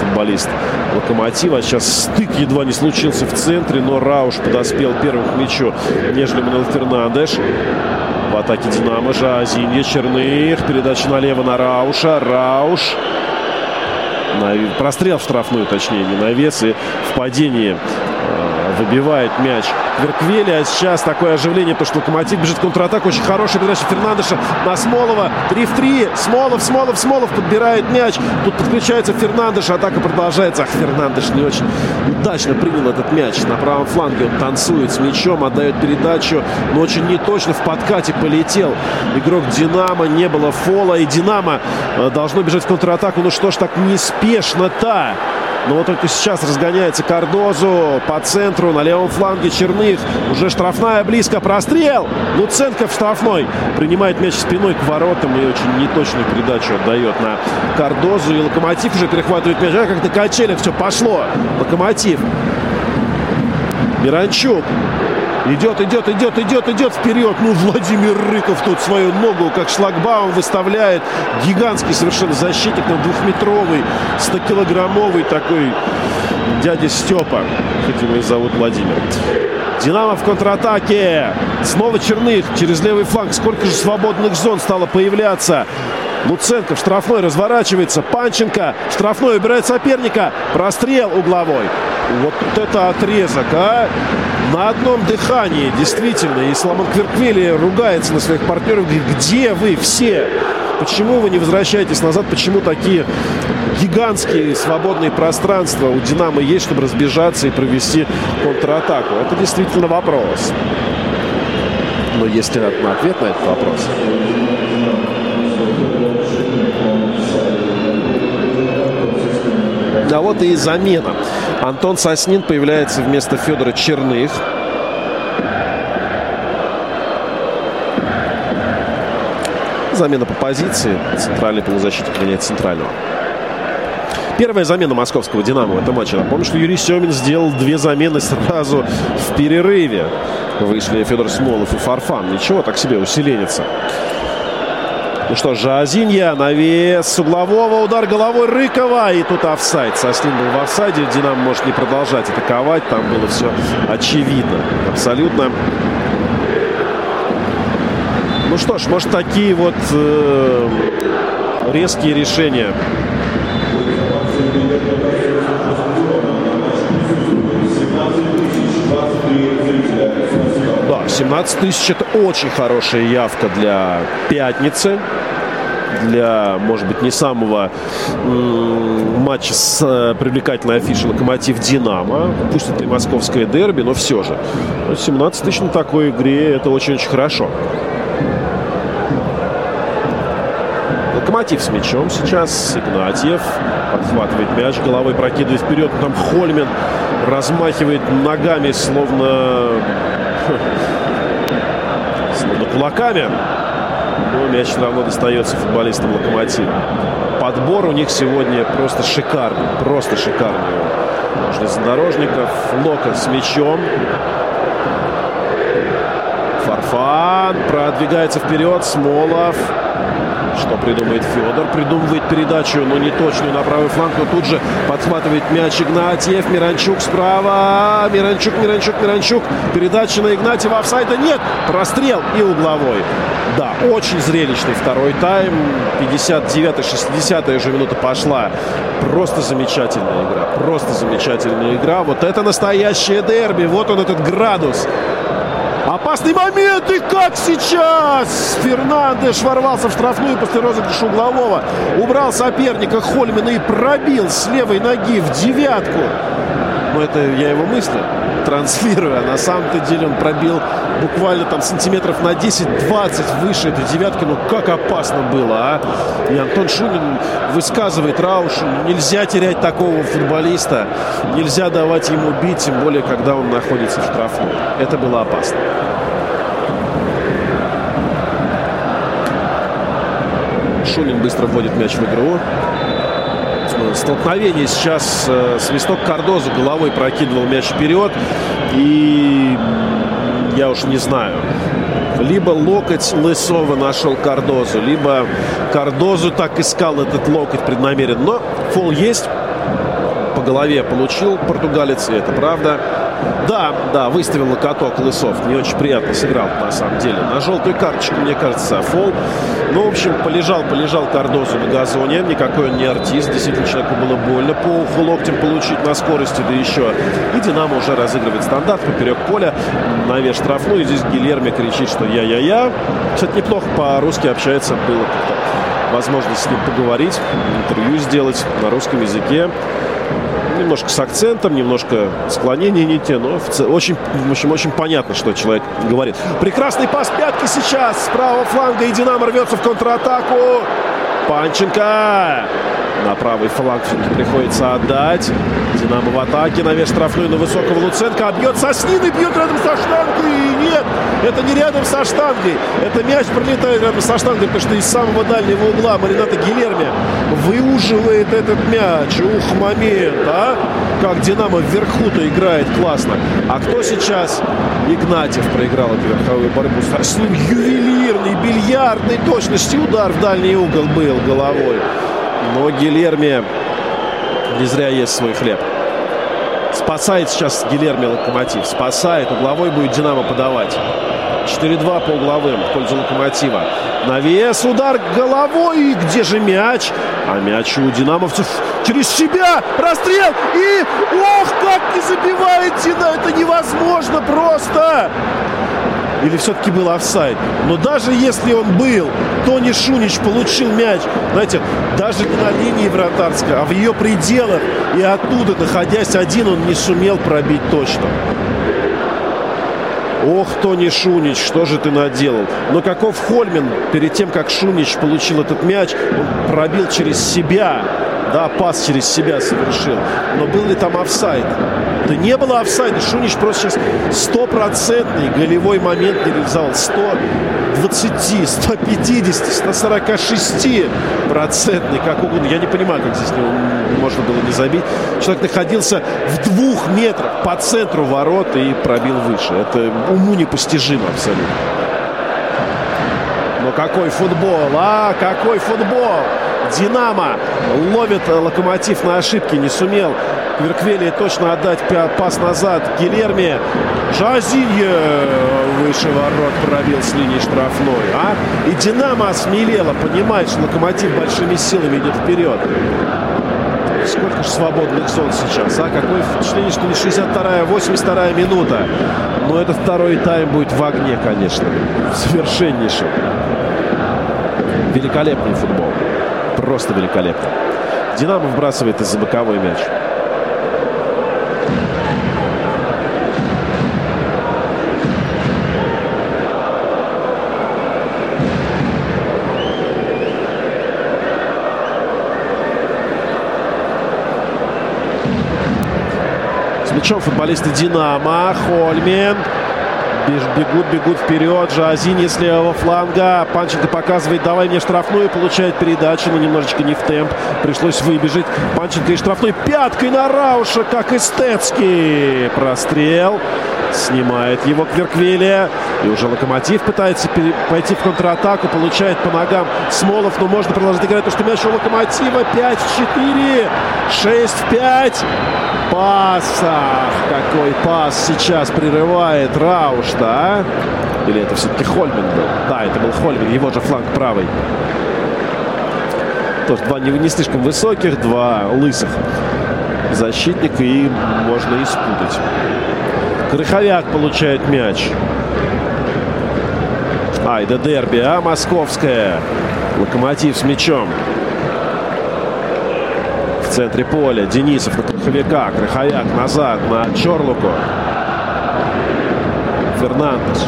футболист Локомотива. Сейчас стык едва не случился в центре, но Рауш подоспел первым к мячу, нежели Манел Фернандеш. В атаке Динамо Жазинья, Черных. Передача налево на Рауша. Рауш. На... Прострел в штрафную, точнее, не навес. И в падении выбивает мяч Верквели. А сейчас такое оживление, потому что Локомотив бежит в контратаку. Очень хорошая передача Фернандеша на Смолова. 3 в 3. Смолов, Смолов, Смолов подбирает мяч. Тут подключается Фернандеш. Атака продолжается. Ах, Фернандеш не очень удачно принял этот мяч. На правом фланге он танцует с мячом, отдает передачу, но очень неточно в подкате полетел. Игрок Динамо, не было фола. И Динамо э, должно бежать в контратаку. Ну что ж так неспешно-то? Но вот только сейчас разгоняется Кардозу по центру. На левом фланге Черных. Уже штрафная близко. Прострел. Луценко в штрафной. Принимает мяч спиной к воротам и очень неточную передачу отдает на Кардозу. И Локомотив уже перехватывает мяч. А как на качелях все пошло. Локомотив. Миранчук. Идет, идет, идет, идет, идет вперед. Ну, Владимир Рыков тут свою ногу как шлагбаум выставляет. Гигантский совершенно защитник, на двухметровый, 100-килограммовый такой дядя Степа. Хоть его и зовут Владимир. Динамо в контратаке. Снова Черных через левый фланг. Сколько же свободных зон стало появляться. Луценко в штрафной разворачивается. Панченко в штрафной убирает соперника. Прострел угловой. Вот это отрезок, а! На одном дыхании, действительно. И Соломон Кверквели ругается на своих партнеров. Говорит, где вы все? Почему вы не возвращаетесь назад? Почему такие гигантские свободные пространства у «Динамо» есть, чтобы разбежаться и провести контратаку? Это действительно вопрос. Но есть ли ответ на этот вопрос? А вот и замена. Антон Соснин появляется вместо Федора Черных. Замена по позиции. Центральный полузащитник меняет центрального. Первая замена московского «Динамо» в этом матче. Напомню, что Юрий Семин сделал две замены сразу в перерыве. Вышли Федор Смолов и Фарфан. Ничего, так себе усиленится. Ну что, Жазинья, навес с углового, удар головой Рыкова. И тут офсайд. Соснин был в офсайде. Динамо может не продолжать атаковать. Там было все очевидно. Абсолютно. Ну что ж, может такие вот э, резкие решения да, 17 тысяч это очень хорошая явка для пятницы для, может быть, не самого матча с э, привлекательной афишей «Локомотив Динамо». Пусть это и московское дерби, но все же. 17 тысяч на такой игре – это очень-очень хорошо. Локомотив с мячом сейчас. Игнатьев подхватывает мяч, головой прокидывает вперед. Там Хольмин размахивает ногами, словно, словно кулаками. Но мяч все равно достается футболистам Локомотива. Подбор у них сегодня просто шикарный. Просто шикарный. Железнодорожников. Лока с мячом. Фарфан продвигается вперед. Смолов. Что придумает Федор? Придумывает передачу, но не точную на правый фланг. Но тут же подхватывает мяч Игнатьев. Миранчук справа. Миранчук, Миранчук, Миранчук. Передача на Игнатьева. Офсайда нет. Прострел и угловой. Да, очень зрелищный второй тайм. 59-60 уже минута пошла. Просто замечательная игра. Просто замечательная игра. Вот это настоящее дерби. Вот он этот градус. Опасный момент, и как сейчас! Фернандеш ворвался в штрафную после розыгрыша углового. Убрал соперника Хольмина и пробил с левой ноги в девятку. Но это я его мысли транслирую. А на самом-то деле он пробил буквально там сантиметров на 10-20 выше этой девятки. Ну как опасно было, а? И Антон Шунин высказывает Раушу, нельзя терять такого футболиста. Нельзя давать ему бить, тем более, когда он находится в штрафной. Это было опасно. Шунин быстро вводит мяч в игру. Столкновение сейчас. Э, свисток Кардозу головой прокидывал мяч вперед. И я уж не знаю. Либо локоть Лысова нашел Кардозу, либо Кардозу так искал этот локоть преднамеренно. Но фол есть. По голове получил португалец, и это правда. Да, да, выставил на каток Лысов. Не очень приятно сыграл, на самом деле. На желтую карточку, мне кажется, фол. Ну, в общем, полежал, полежал Кардозу на газоне. Никакой он не артист. Действительно, человеку было больно по уху локтем получить на скорости, да еще. И Динамо уже разыгрывает стандарт поперек поля. Навес штрафной. И здесь Гильерми кричит, что я-я-я. Кстати, неплохо по-русски общается. Было возможность с ним поговорить, интервью сделать на русском языке немножко с акцентом, немножко склонение не те, но очень, в общем, очень понятно, что человек говорит. Прекрасный пас пятки сейчас с правого фланга, и Динамо рвется в контратаку. Панченко На правый фланг приходится отдать. Динамо в атаке. Навес штрафную на высокого Луценко. А бьет со снины, бьет рядом со штангой. И нет, это не рядом со штангой. Это мяч пролетает рядом со штангой, потому что из самого дальнего угла Марината Гилерми выуживает этот мяч. Ух, момент, а? Как Динамо вверху-то играет классно. А кто сейчас? Игнатьев проиграл эту верховую борьбу. С ним ювелирный, бильярдный точности удар в дальний угол был головой. Но Гилерми не зря ест свой хлеб. Спасает сейчас Гилерми Локомотив. Спасает. Угловой будет Динамо подавать. 4-2 по угловым в пользу Локомотива. Навес, удар головой. И где же мяч? А мяч у динамовцев через себя. Прострел. И, ох, как не забивает Динамо. Это невозможно просто. Или все-таки был офсайд? Но даже если он был, Тони Шунич получил мяч, знаете, даже не на линии вратарской, а в ее пределах. И оттуда, находясь один, он не сумел пробить точно. Ох, Тони Шунич, что же ты наделал? Но каков Хольмин, перед тем, как Шунич получил этот мяч, он пробил через себя. Да, пас через себя совершил. Но был ли там офсайд? Да не было офсайда. Шунич просто сейчас стопроцентный голевой момент не реализовал. 120, 150, 146 процентный, как угодно. Я не понимаю, как здесь можно было не забить. Человек находился в двух метрах по центру ворот и пробил выше. Это уму непостижимо абсолютно. Но какой футбол, а? Какой футбол! Динамо ловит локомотив на ошибке, не сумел Кверквели точно отдать пас назад. Гилерми. Жазинье выше ворот пробил с линии штрафной. А? И Динамо осмелело, понимает, что Локомотив большими силами идет вперед. Сколько же свободных зон сейчас, а? Какое впечатление, что не 62-я, 82-я минута. Но этот второй тайм будет в огне, конечно. Совершеннейший. Великолепный футбол. Просто великолепно. Динамо вбрасывает из-за боковой мяч. С мячом футболисты Динамо. Хольмен бегут, бегут вперед. Жазини с левого фланга. Панченко показывает, давай мне штрафную. Получает передачу, но немножечко не в темп. Пришлось выбежать. Панченко и штрафной пяткой на Рауша, как эстетский. Прострел. Снимает его Кверквелия. И уже Локомотив пытается пойти в контратаку. Получает по ногам Смолов. Но можно продолжать играть, потому что мяч у Локомотива. 5 в 4. 6 в 5. Пас. Ах, какой пас сейчас прерывает Раушта. А? Или это все-таки Хольмин был? Да, это был Хольмин. Его же фланг правый. Тоже два не, не слишком высоких, два лысых защитника. И можно и спутать. Крыховяк получает мяч. Ай, да дерби, а московская. Локомотив с мячом. В центре поля Денисов на Крыховяка. Крыховяк назад на Чорлуку. Фернандеш.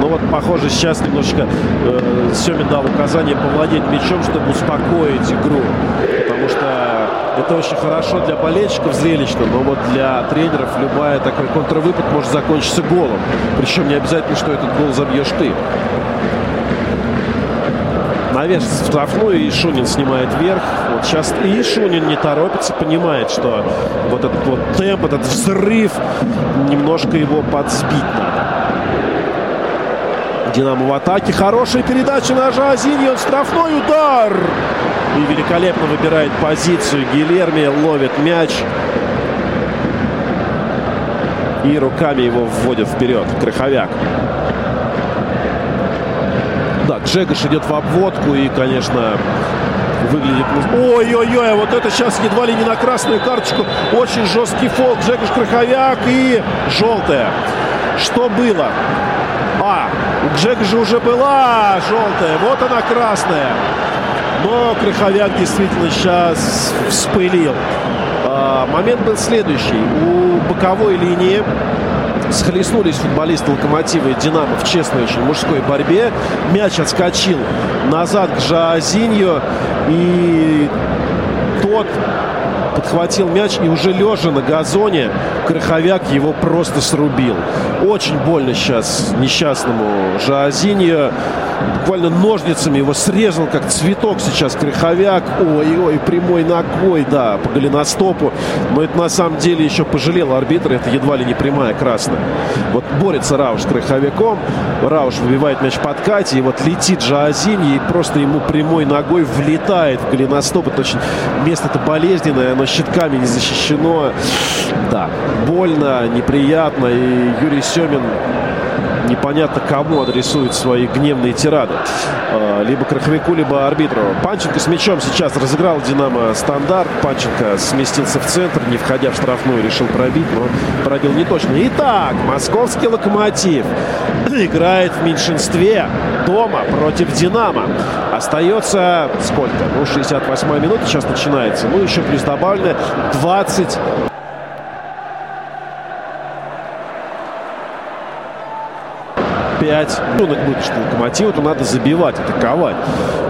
Ну вот, похоже, сейчас немножечко э, Семин дал указание повладеть мячом, чтобы успокоить игру. Потому что это очень хорошо для болельщиков зрелищно, но вот для тренеров любая такой контрвыпад может закончиться голом. Причем не обязательно, что этот гол забьешь ты. Навес в штрафную, и Шунин снимает вверх. Вот сейчас и Шунин не торопится, понимает, что вот этот вот темп, этот взрыв, немножко его подсбить надо. Динамо в атаке. Хорошая передача на Жазини. Он штрафной удар. И великолепно выбирает позицию. Гилерми ловит мяч. И руками его вводит вперед. Крыховяк. Да, Джегаш идет в обводку и, конечно, выглядит... Ой-ой-ой, а вот это сейчас едва ли не на красную карточку. Очень жесткий фол. Джегаш Крыховяк и желтая. Что было? А, у Джека же уже была желтая. Вот она красная. Но Крыховяк действительно сейчас вспылил. А, момент был следующий. У боковой линии схлестнулись футболисты Локомотива и Динамо в честной очень мужской борьбе. Мяч отскочил назад к Жазинью. И тот подхватил мяч и уже лежа на газоне Краховяк его просто срубил. Очень больно сейчас несчастному Жаозиньо. Буквально ножницами его срезал, как цветок сейчас Краховяк. Ой-ой, прямой ногой, да, по голеностопу. Но это на самом деле еще пожалел арбитра. Это едва ли не прямая красная. Вот борется Рауш с Краховяком. Рауш выбивает мяч под Кати. И вот летит Жаозиньо и просто ему прямой ногой влетает в голеностоп. Это очень место-то болезненное. Оно щитками не защищено. Да, больно, неприятно. И Юрий Семин непонятно кому адресует свои гневные тирады. А, либо Краховику, либо арбитру. Панченко с мячом сейчас разыграл Динамо стандарт. Панченко сместился в центр, не входя в штрафную, решил пробить, но пробил не точно. Итак, московский локомотив играет в меньшинстве дома против Динамо. Остается сколько? Ну, 68 минута сейчас начинается. Ну, еще плюс добавленное 20 5 ребенок будет, что Локомотиву, надо забивать, атаковать.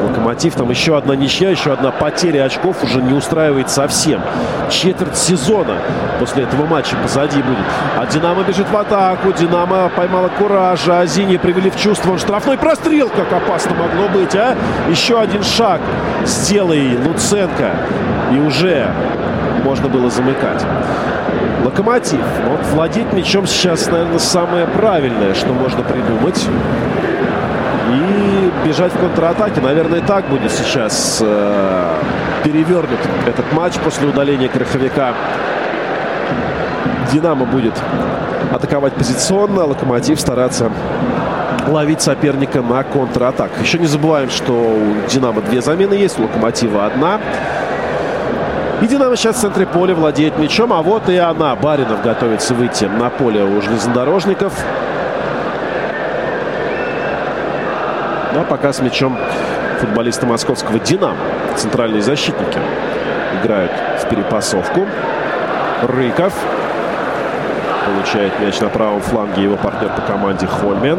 Локомотив, там еще одна ничья, еще одна потеря очков уже не устраивает совсем. Четверть сезона после этого матча позади будет. А Динамо бежит в атаку. Динамо поймала куража. Азини привели в чувство. Он штрафной прострел, как опасно могло быть, а? Еще один шаг. Сделай, Луценко. И уже можно было замыкать. Локомотив. Вот владеть мячом сейчас, наверное, самое правильное, что можно придумать. И бежать в контратаке. Наверное, так будет сейчас э, перевернут этот матч после удаления Краховика. Динамо будет атаковать позиционно, Локомотив стараться ловить соперника на контратак. Еще не забываем, что у Динамо две замены есть, у Локомотива одна. И Динамо сейчас в центре поля владеет мячом. А вот и она. Баринов готовится выйти на поле у железнодорожников. Ну, а пока с мячом футболисты московского «Динамо». Центральные защитники играют в перепасовку. Рыков получает мяч на правом фланге его партнер по команде Хольмен.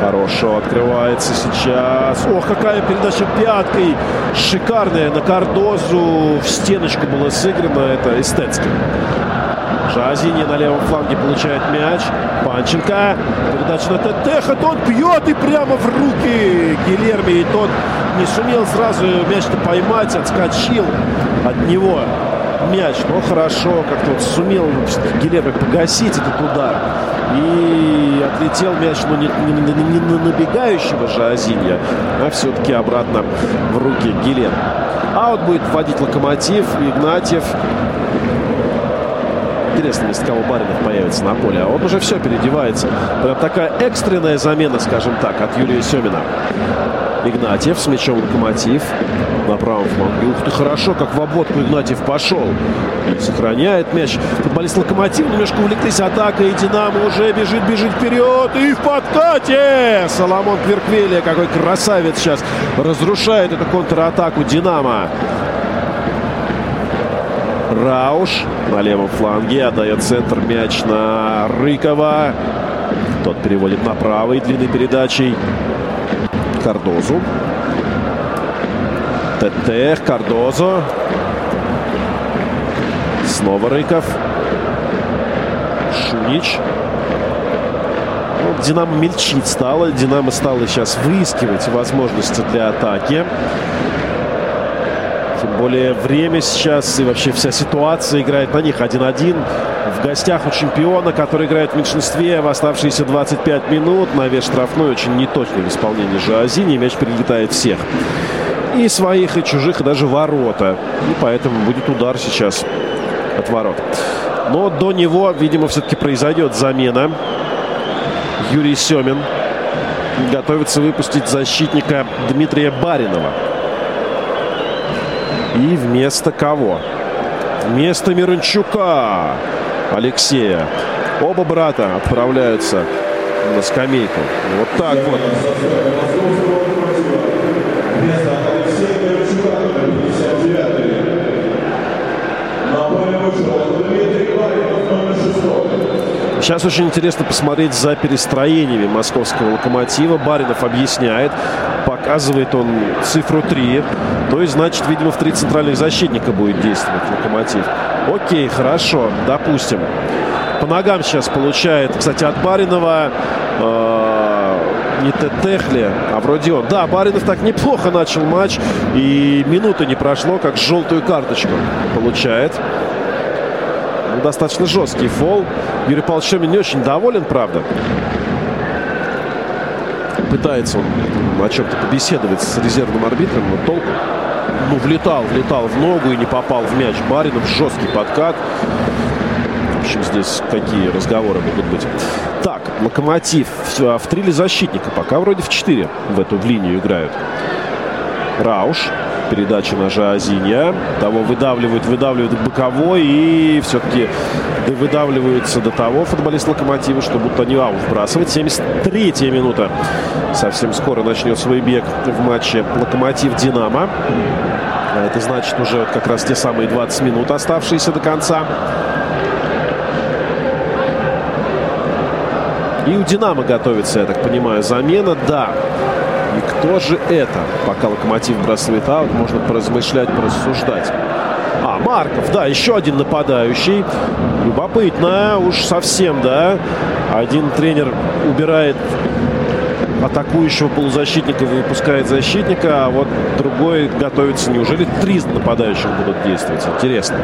Хорошо открывается сейчас. Ох, какая передача пяткой. Шикарная на Кардозу. В стеночку было сыграно. Это эстетски. Жазини на левом фланге получает мяч. Панченко. Передача на Тетеха. Тот бьет и прямо в руки Гилерми. И тот не сумел сразу мяч-то поймать. Отскочил от него мяч. Но хорошо, как-то вот сумел Гилерми погасить этот удар. И отлетел мяч, но не, не, не, не на набегающего же Азинья, а все-таки обратно в руки Гилен. Аут будет вводить Локомотив, Игнатьев. Интересно, если кого Баринов появится на поле. А он уже все переодевается. Прям такая экстренная замена, скажем так, от Юрия Семина. Игнатьев с мячом Локомотив на правом фланге. Ух ты, хорошо, как в обводку Игнатьев пошел. Сохраняет мяч. Футболист Локомотив немножко увлеклись атакой. И Динамо уже бежит, бежит вперед. И в подкате! Соломон Кверквелия, какой красавец сейчас, разрушает эту контратаку Динамо. Рауш на левом фланге отдает центр мяч на Рыкова. Тот переводит на правый длинной передачей. Кардозу. ТТ, Кардозо. Снова Рыков. Шунич. Ну, Динамо мельчить стало. Динамо стало сейчас выискивать возможности для атаки. Тем более время сейчас и вообще вся ситуация играет на них 1-1 в гостях у чемпиона, который играет в меньшинстве в оставшиеся 25 минут. На вес штрафной очень неточный в исполнении Жуазини. Мяч прилетает всех. И своих, и чужих, и даже ворота. И поэтому будет удар сейчас от ворот. Но до него, видимо, все-таки произойдет замена. Юрий Семин готовится выпустить защитника Дмитрия Баринова. И вместо кого? Вместо Мирончука Алексея. Оба брата отправляются на скамейку. Вот так вот. Сейчас очень интересно посмотреть за перестроениями московского локомотива. Баринов объясняет, показывает он цифру 3. То есть, значит, видимо, в три центральных защитника будет действовать локомотив. Окей, хорошо, допустим. По ногам сейчас получает, кстати, от Баринова э, не Тетехли, а вроде он. Да, Баринов так неплохо начал матч. И минуты не прошло, как желтую карточку получает. Достаточно жесткий фол. Юрий Павлович Шемин не очень доволен, правда. Пытается он о чем-то побеседовать с резервным арбитром, но толку. Ну, влетал, влетал в ногу и не попал в мяч. Баринов жесткий подкат. В общем, здесь какие разговоры могут быть. Так, Локомотив в, в триле защитника. Пока вроде в четыре в эту в линию играют. Рауш. Передача на Жазинья. Того выдавливают, выдавливают боковой. И все-таки выдавливаются до того футболист Локомотива, что будто не аут вбрасывать. 73-я минута. Совсем скоро начнет свой бег в матче Локомотив-Динамо. А это значит уже как раз те самые 20 минут, оставшиеся до конца. И у «Динамо» готовится, я так понимаю, замена. Да. И кто же это? Пока «Локомотив» бросает аут, можно поразмышлять, порассуждать. А, Марков, да, еще один нападающий. Любопытно, уж совсем, да. Один тренер убирает атакующего полузащитника, выпускает защитника, а вот другой готовится. Неужели три нападающих будут действовать? Интересно.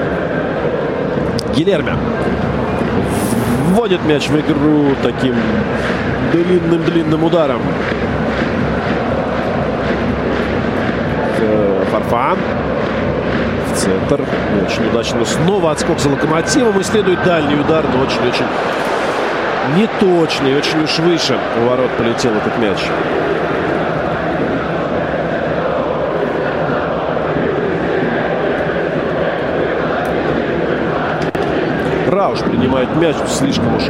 Гилермя вводит мяч в игру таким длинным-длинным ударом. Фарфан. В центр. Очень удачно. Снова отскок за локомотивом. Исследует дальний удар, но очень-очень неточный. Очень уж выше у ворот полетел этот мяч. Рауш принимает мяч, слишком уж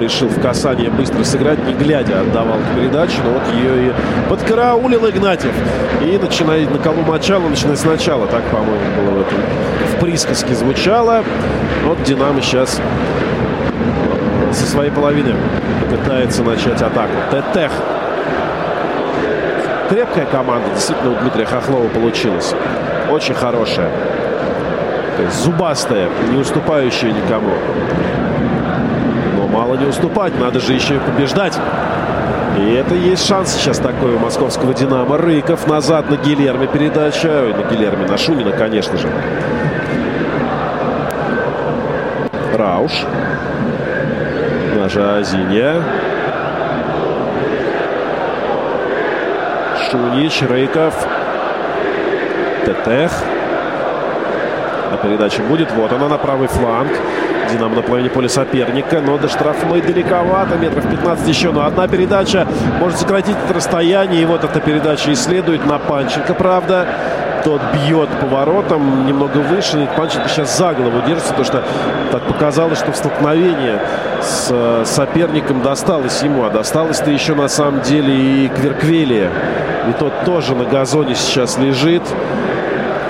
решил в касание быстро сыграть, не глядя отдавал передачу, но вот ее и подкараулил Игнатьев. И начинает на кого мочало, начинает сначала. Так, по-моему, было в этом в присказке звучало. Вот Динамо сейчас со своей половины пытается начать атаку. Тетех. Крепкая команда. Действительно, у Дмитрия Хохлова получилась. Очень хорошая зубастая, не уступающая никому. Но мало не уступать, надо же еще и побеждать. И это есть шанс сейчас такой у московского «Динамо». Рыков назад на Гилерме передача. Ой, на Гилерме, на Шунина, конечно же. Рауш. На Жазине. Шунич, Рыков. Тетех. Передача будет. Вот она на правый фланг. Динамо на половине поля соперника. Но до штрафной далековато. Метров 15 еще. Но одна передача может сократить это расстояние. И вот эта передача исследует на Панченко, правда. Тот бьет поворотом немного выше. Панченко сейчас за голову держится, потому что так показалось, что в столкновении с э, соперником досталось ему. А досталось-то еще на самом деле и Кверквелия. И тот тоже на газоне сейчас лежит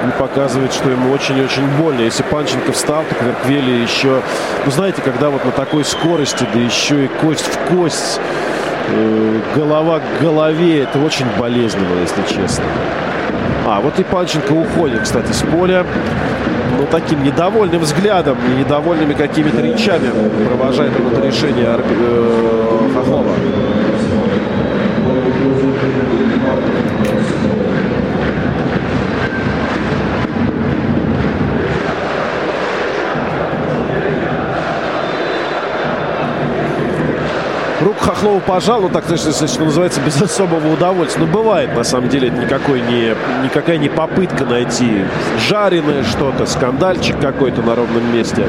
и показывает, что ему очень-очень больно. Если Панченко встал, то Кверквели еще... Ну, знаете, когда вот на такой скорости, да еще и кость в кость, э, голова к голове, это очень болезненно, если честно. А, вот и Панченко уходит, кстати, с поля. Ну, таким недовольным взглядом, недовольными какими-то речами провожает он это решение э, Хохлова. Руку Хохлову пожал, так, что называется, без особого удовольствия. Ну, бывает, на самом деле, никакой не, никакая не попытка найти жареное что-то, скандальчик какой-то на ровном месте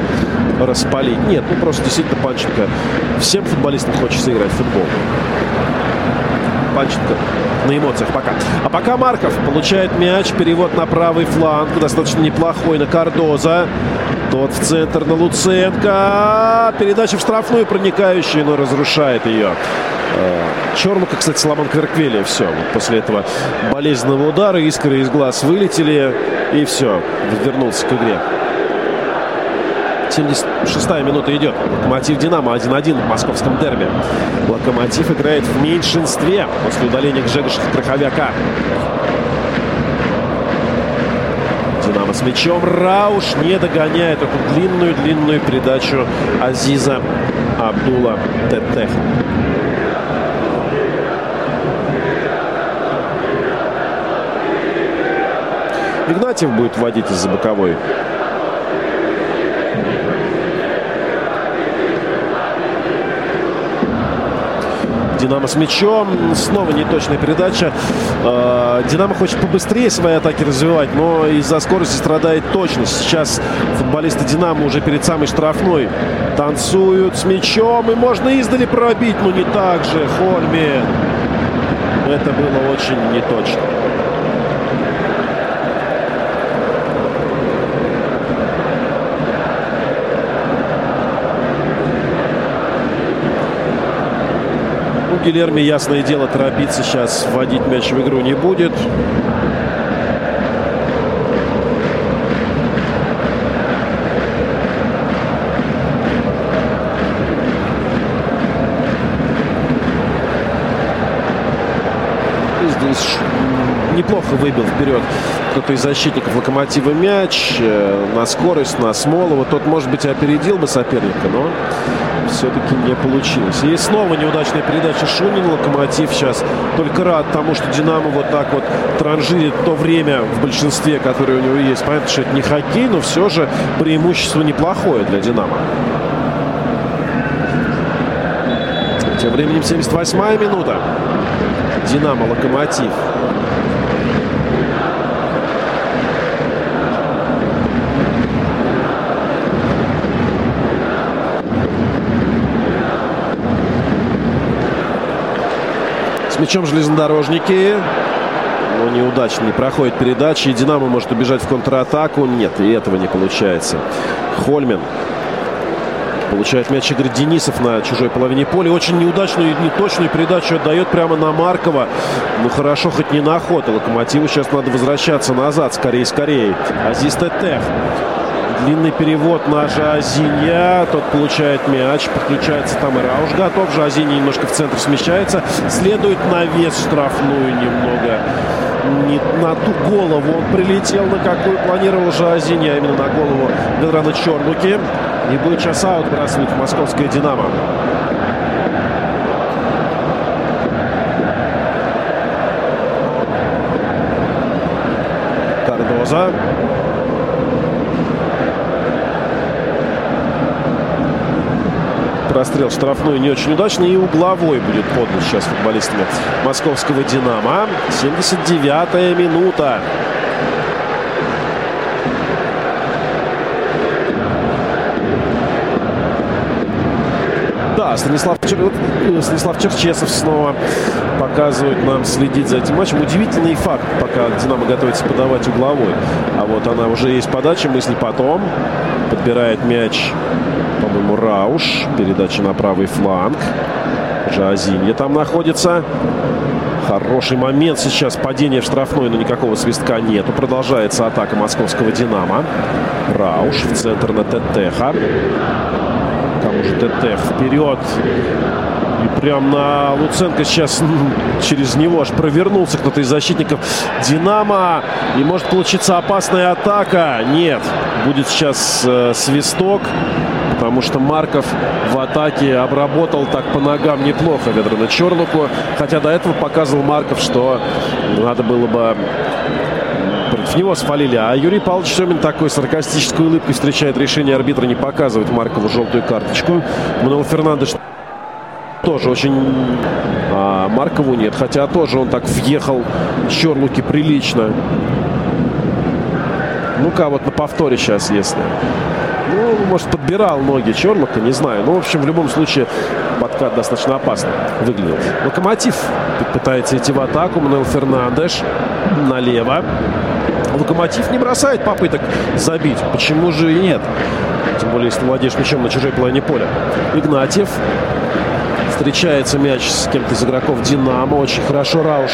распалить. Нет, ну просто действительно Панченко. Всем футболистам хочется играть в футбол. Панченко на эмоциях пока. А пока Марков получает мяч, перевод на правый фланг, достаточно неплохой на Кардоза. Тот в центр на Луценко. Передача в штрафную проникающая, но разрушает ее. Э, Чормака, кстати, сломан Кверквелия. Все. Вот после этого болезненного удара искры из глаз вылетели. И все. Вернулся к игре. 76-я минута идет. Локомотив Динамо 1-1 в московском дерби. Локомотив играет в меньшинстве после удаления Гжегоша Краховяка. Динамо с мячом. Рауш не догоняет эту длинную-длинную передачу Азиза Абдула Тетех. Игнатьев будет вводить из-за боковой. Динамо с мячом. Снова неточная передача. А, Динамо хочет побыстрее свои атаки развивать, но из-за скорости страдает точность. Сейчас футболисты Динамо уже перед самой штрафной танцуют с мячом. И можно издали пробить, но не так же. Хольме. Это было очень неточно. Гильерми, ясное дело, торопиться сейчас вводить мяч в игру не будет. Здесь неплохо выбил вперед кто-то из защитников Локомотива мяч э, на скорость, на Смолова. Тот, может быть, опередил бы соперника, но все-таки не получилось. И снова неудачная передача Шунина. Локомотив сейчас только рад тому, что Динамо вот так вот транжирит то время в большинстве, которое у него есть. Понятно, что это не хоккей, но все же преимущество неплохое для Динамо. Тем временем 78-я минута. Динамо, Локомотив. Мячом железнодорожники. Но неудачно не проходит передачи. И Динамо может убежать в контратаку. Нет, и этого не получается. Хольмен Получает мяч Игорь Денисов на чужой половине поля. Очень неудачную и неточную передачу отдает прямо на Маркова. Ну хорошо, хоть не на. И Локомотиву сейчас надо возвращаться назад. Скорее, скорее. Азиз Тетех. Длинный перевод на Жазинья. Тот получает мяч. Подключается там и Рауш готов. Жазинья немножко в центр смещается. Следует на вес штрафную немного. Не на ту голову он прилетел, на какую планировал Жазинья, а именно на голову Ведрана Чернуки. И будет сейчас аут бросает московская «Динамо». Кардоза. Прострел штрафной не очень удачный. И угловой будет подан сейчас футболистами московского «Динамо». 79-я минута. Да, Станислав, э, Станислав Черчесов снова показывает нам следить за этим матчем. Удивительный факт, пока «Динамо» готовится подавать угловой. А вот она уже есть подача, мысли потом. Подбирает мяч Рауш. Передача на правый фланг. Жазинья там находится. Хороший момент сейчас. Падение в штрафной, но никакого свистка нету. Продолжается атака московского «Динамо». Рауш в центр на Тетеха. Кому же Тетех вперед. И прям на Луценко сейчас через него аж провернулся кто-то из защитников «Динамо». И может получиться опасная атака. Нет. Будет сейчас э, свисток потому что Марков в атаке обработал так по ногам неплохо Ведрана Черлуку. Хотя до этого показывал Марков, что надо было бы против него спалили. А Юрий Павлович Семин такой саркастической улыбкой встречает решение арбитра не показывать Маркову желтую карточку. Мануэл Фернандеш тоже очень... А Маркову нет. Хотя тоже он так въехал Черлуки прилично. Ну-ка, вот на повторе сейчас, если... Ну, может, подбирал ноги Черлока, не знаю. Ну, в общем, в любом случае, подкат достаточно опасно выглядел. Локомотив пытается идти в атаку. Мануэл Фернандеш налево. Локомотив не бросает попыток забить. Почему же и нет? Тем более, если владеешь мячом на чужой половине поля. Игнатьев Встречается мяч с кем-то из игроков Динамо. Очень хорошо Рауш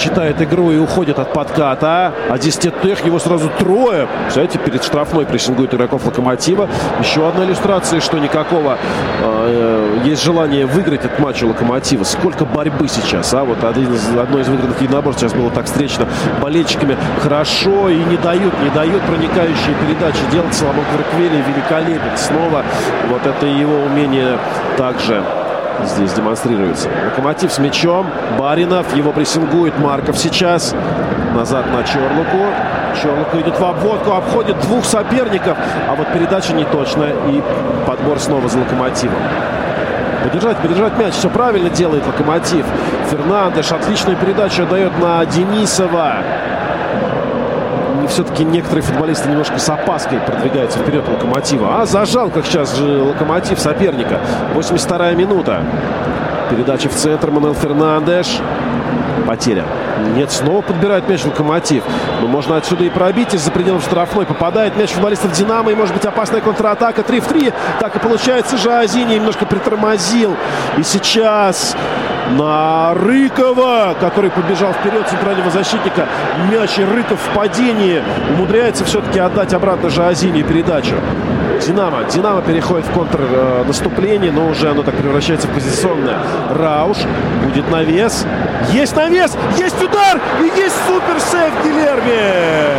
читает игру и уходит от подката. А здесь Тех, его сразу трое. Знаете, перед штрафной прессингует игроков Локомотива. Еще одна иллюстрация, что никакого э, есть желание выиграть этот матч у Локомотива. Сколько борьбы сейчас, а? Вот один из, одно из выигранных единоборств сейчас было так встречно болельщиками. Хорошо и не дают, не дают проникающие передачи делать Соломон Кварквели великолепен. Снова вот это его умение также здесь демонстрируется. Локомотив с мячом. Баринов. Его прессингует Марков сейчас. Назад на Чорлуку. Чорлуку идет в обводку. Обходит двух соперников. А вот передача не точная. И подбор снова за Локомотивом. Подержать, подержать мяч. Все правильно делает Локомотив. Фернандеш отличную передачу дает на Денисова все-таки некоторые футболисты немножко с опаской продвигаются вперед Локомотива. А зажал, как сейчас же Локомотив соперника. 82-я минута. Передача в центр. Манел Фернандеш. Потеря. Нет, снова подбирает мяч Локомотив. Но можно отсюда и пробить из-за пределов штрафной. Попадает мяч футболистов Динамо. И может быть опасная контратака. 3 в 3. Так и получается. Жазини немножко притормозил. И сейчас на Рыкова, который побежал вперед центрального защитника. Мяч и Рыков в падении. Умудряется все-таки отдать обратно Жазини передачу. Динамо. Динамо переходит в контрнаступление, но уже оно так превращается в позиционное. Рауш будет навес. Есть навес! Есть удар! И есть суперсейв Гилерми!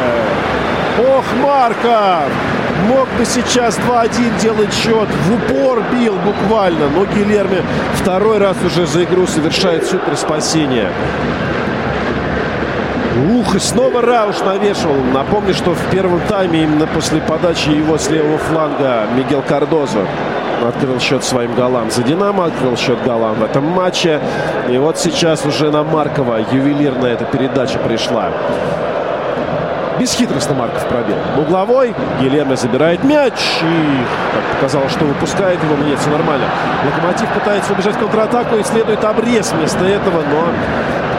Ох, Марков! Мог бы сейчас 2-1 делать счет. В упор бил буквально. Но Гилерми второй раз уже за игру совершает супер спасение. Ух, и снова Рауш навешивал. Напомню, что в первом тайме именно после подачи его с левого фланга Мигел Кардозо открыл счет своим голам за «Динамо», открыл счет голам в этом матче. И вот сейчас уже на Маркова ювелирная эта передача пришла. Бесхитростно Марков пробил. Угловой. Гильермо забирает мяч. И как показалось, что выпускает его. Нет, все нормально. Локомотив пытается убежать в контратаку и следует обрез вместо этого. Но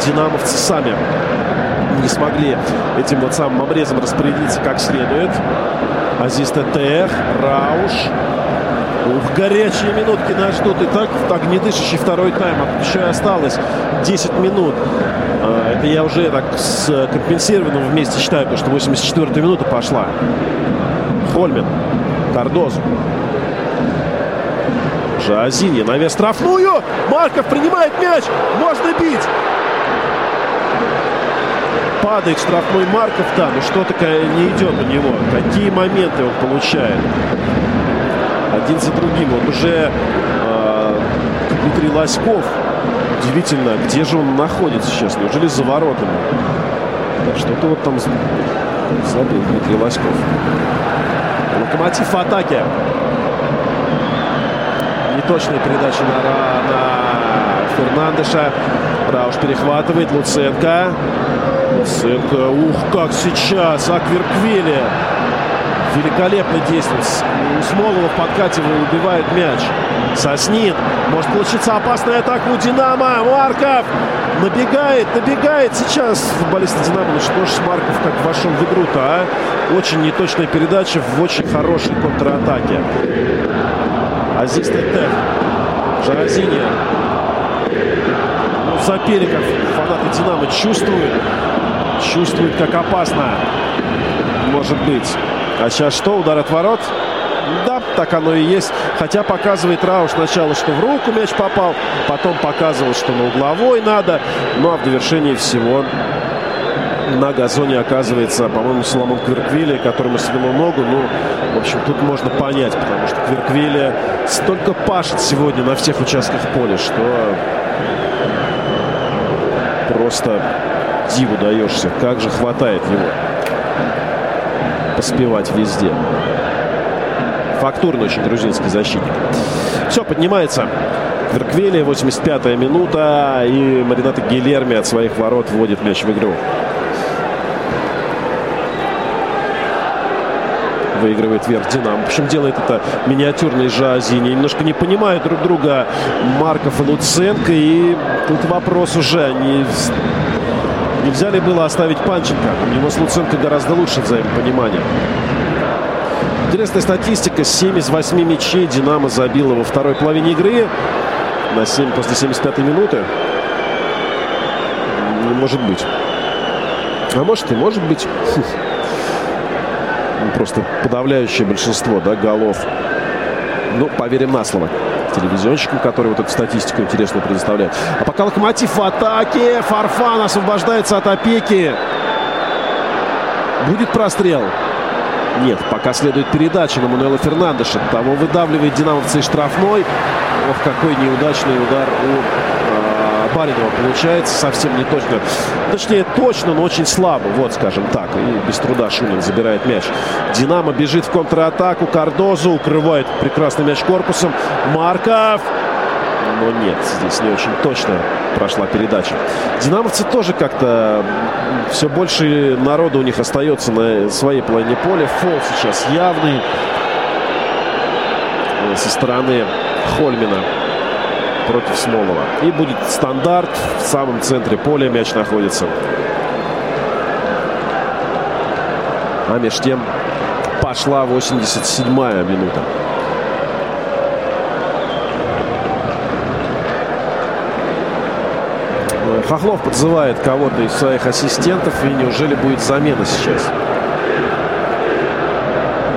динамовцы сами не смогли этим вот самым обрезом распорядиться как следует. Азиз Тетех, Рауш. Ух, горячие минутки нас ждут. И так огнедышащий второй тайм. Еще осталось 10 минут. Это я уже так с компенсированным вместе считаю, потому что 84 минута пошла. Хольмин. Кардозу. Жазинья на вес штрафную. Марков принимает мяч. Можно бить. Падает штрафной Марков там. И что-то не идет у него. Какие моменты он получает. Один за другим. Он уже э, Дмитрий Лоськов Удивительно, где же он находится сейчас? Неужели за воротами? Что-то вот там забил Дмитрий Лоськов. Локомотив в атаке. Неточная передача на, на Фернандеша. Рауш перехватывает. Луценко. Луценко. Ух, как сейчас. Акверквили. Великолепно действует. Смолова в подкате убивает мяч. Соснин. Может получиться опасная атака у Динамо. Марков набегает, набегает сейчас футболист Динамо. Ну что ж, Марков как вошел в игру-то, а? Очень неточная передача в очень хорошей контратаке. А здесь Тетех. Жарозини. Ну, соперников фанаты Динамо чувствуют. Чувствуют, как опасно может быть. А сейчас что? Удар от ворот? Да, так оно и есть. Хотя показывает Рауш сначала, что в руку мяч попал, потом показывал, что на угловой надо. Ну а в довершении всего на газоне оказывается, по-моему, Соломон Кверквили, которому свело ногу. Ну, в общем, тут можно понять, потому что Кверквили столько пашет сегодня на всех участках поля, что просто диву даешься. Как же хватает его поспевать везде. Фактурный очень грузинский защитник. Все, поднимается Верквели, 85-я минута. И Марината Гилерми от своих ворот вводит мяч в игру. выигрывает вверх Динамо. Общем, делает это миниатюрный Жазини. Немножко не понимают друг друга Марков и Луценко. И тут вопрос уже, не Нельзя ли было оставить Панченко? У него с Луценко гораздо лучше взаимопонимание. Интересная статистика. 7 из 8 мячей Динамо забило во второй половине игры. на 7 после 75-й минуты. Не может быть. А может и может быть. Просто подавляющее большинство да, голов. Ну, поверим на слово телевизионщикам, которые вот эту статистику интересную предоставляют. А пока Локомотив в атаке. Фарфан освобождается от опеки. Будет прострел? Нет, пока следует передача на Мануэла Фернандеша. Того выдавливает динамовцы штрафной. Ох, какой неудачный удар у э, Баринова получается. Совсем не точно. Точнее, точно, но очень слабо. Вот, скажем так. И без труда Шунин забирает мяч. Динамо бежит в контратаку. Кардозу укрывает прекрасный мяч корпусом. Марков. Но нет, здесь не очень точно прошла передача. Динамовцы тоже как-то все больше народа у них остается на своей половине поля. Фол сейчас явный со стороны Хольмина против Смолова. И будет стандарт в самом центре поля. Мяч находится. А меж тем пошла 87-я минута. Хохлов подзывает кого-то из своих ассистентов. И неужели будет замена сейчас?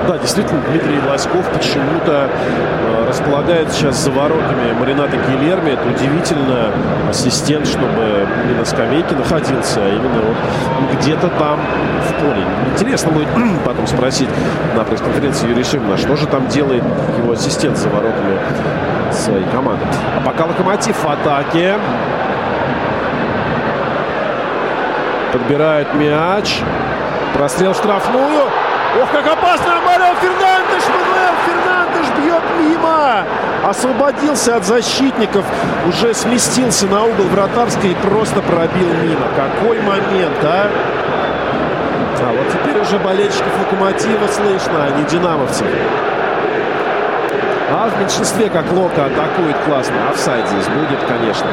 Да, действительно, Дмитрий Лоськов почему-то э, располагает сейчас за воротами Марината Гильерми. Это удивительно. Ассистент, чтобы не на скамейке находился, а именно вот где-то там в поле. Интересно будет потом спросить на пресс-конференции Юрия Шимина, что же там делает его ассистент за воротами своей команды. А пока Локомотив в атаке. Подбирают мяч. Прострел в штрафную. Ох, как опасно! Марио Фернандеш! Мануэл Фернандеш бьет мимо! Освободился от защитников. Уже сместился на угол вратарской и просто пробил мимо. Какой момент, а? А вот теперь уже болельщиков Локомотива слышно, а не динамовцев. А в меньшинстве, как Лока атакует классно. Офсайд здесь будет, конечно.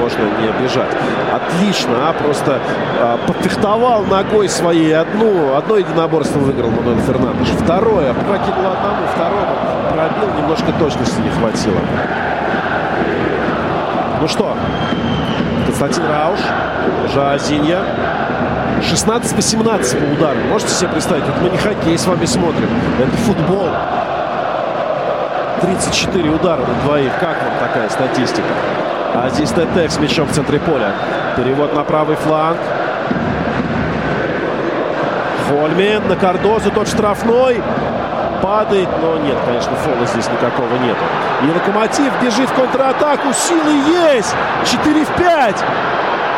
Можно не обижать. Отлично, а просто а, подфехтовал ногой своей одну. Одно единоборство выиграл Мануэл Фернандеш. Второе, прокинул одному, второму пробил. Немножко точности не хватило. Ну что, Константин Рауш, Жазинья. 16 по 17 по удару. Можете себе представить? Вот мы не хоккей с вами смотрим. Это футбол. 34 удара на двоих. Как вам такая статистика? А здесь ТТ с мячом в центре поля. Перевод на правый фланг. Хольмин на Кардозу. Тот штрафной. Падает, но нет, конечно, фола здесь никакого нету. И Локомотив бежит в контратаку. Силы есть. 4 в 5.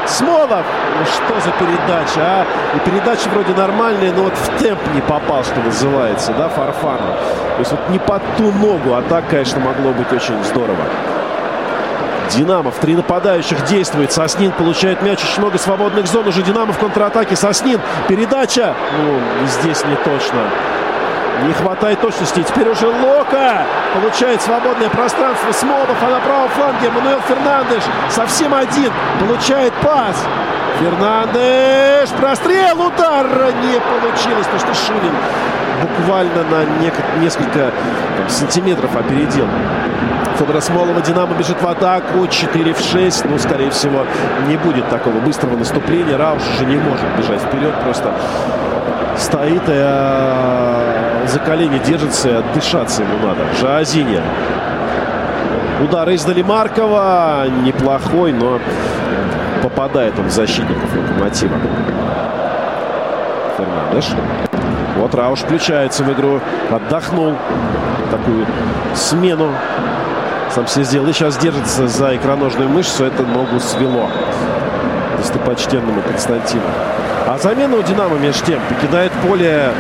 Смолов. Ну что за передача, а? И передача вроде нормальная, но вот в темп не попал, что называется, да, Фарфану. То есть вот не под ту ногу, а так, конечно, могло быть очень здорово. Динамо в три нападающих действует. Соснин получает мяч. Очень много свободных зон. Уже Динамо в контратаке. Соснин. Передача. Ну, здесь не точно. Не хватает точности. Теперь уже Лока получает свободное пространство. Смолов, а на правом фланге Мануэл Фернандеш совсем один. Получает пас. Фернандеш. Прострел. Удар не получилось. Потому что Шунин буквально на несколько сантиметров опередил Федора Смолова. Динамо бежит в атаку. 4 в 6. Ну, скорее всего, не будет такого быстрого наступления. Рауш уже не может бежать вперед. Просто стоит и а, за колени держится, и отдышаться ему надо. Жазиня. Удар издали Маркова. Неплохой, но попадает он в защитников Локомотива. Фернандеш. Вот Рауш включается в игру. Отдохнул. Такую смену сам себе сделал. И сейчас держится за икроножную мышцу. Это ногу свело. Достопочтенному Константину. А замена у «Динамо» между тем покидает поле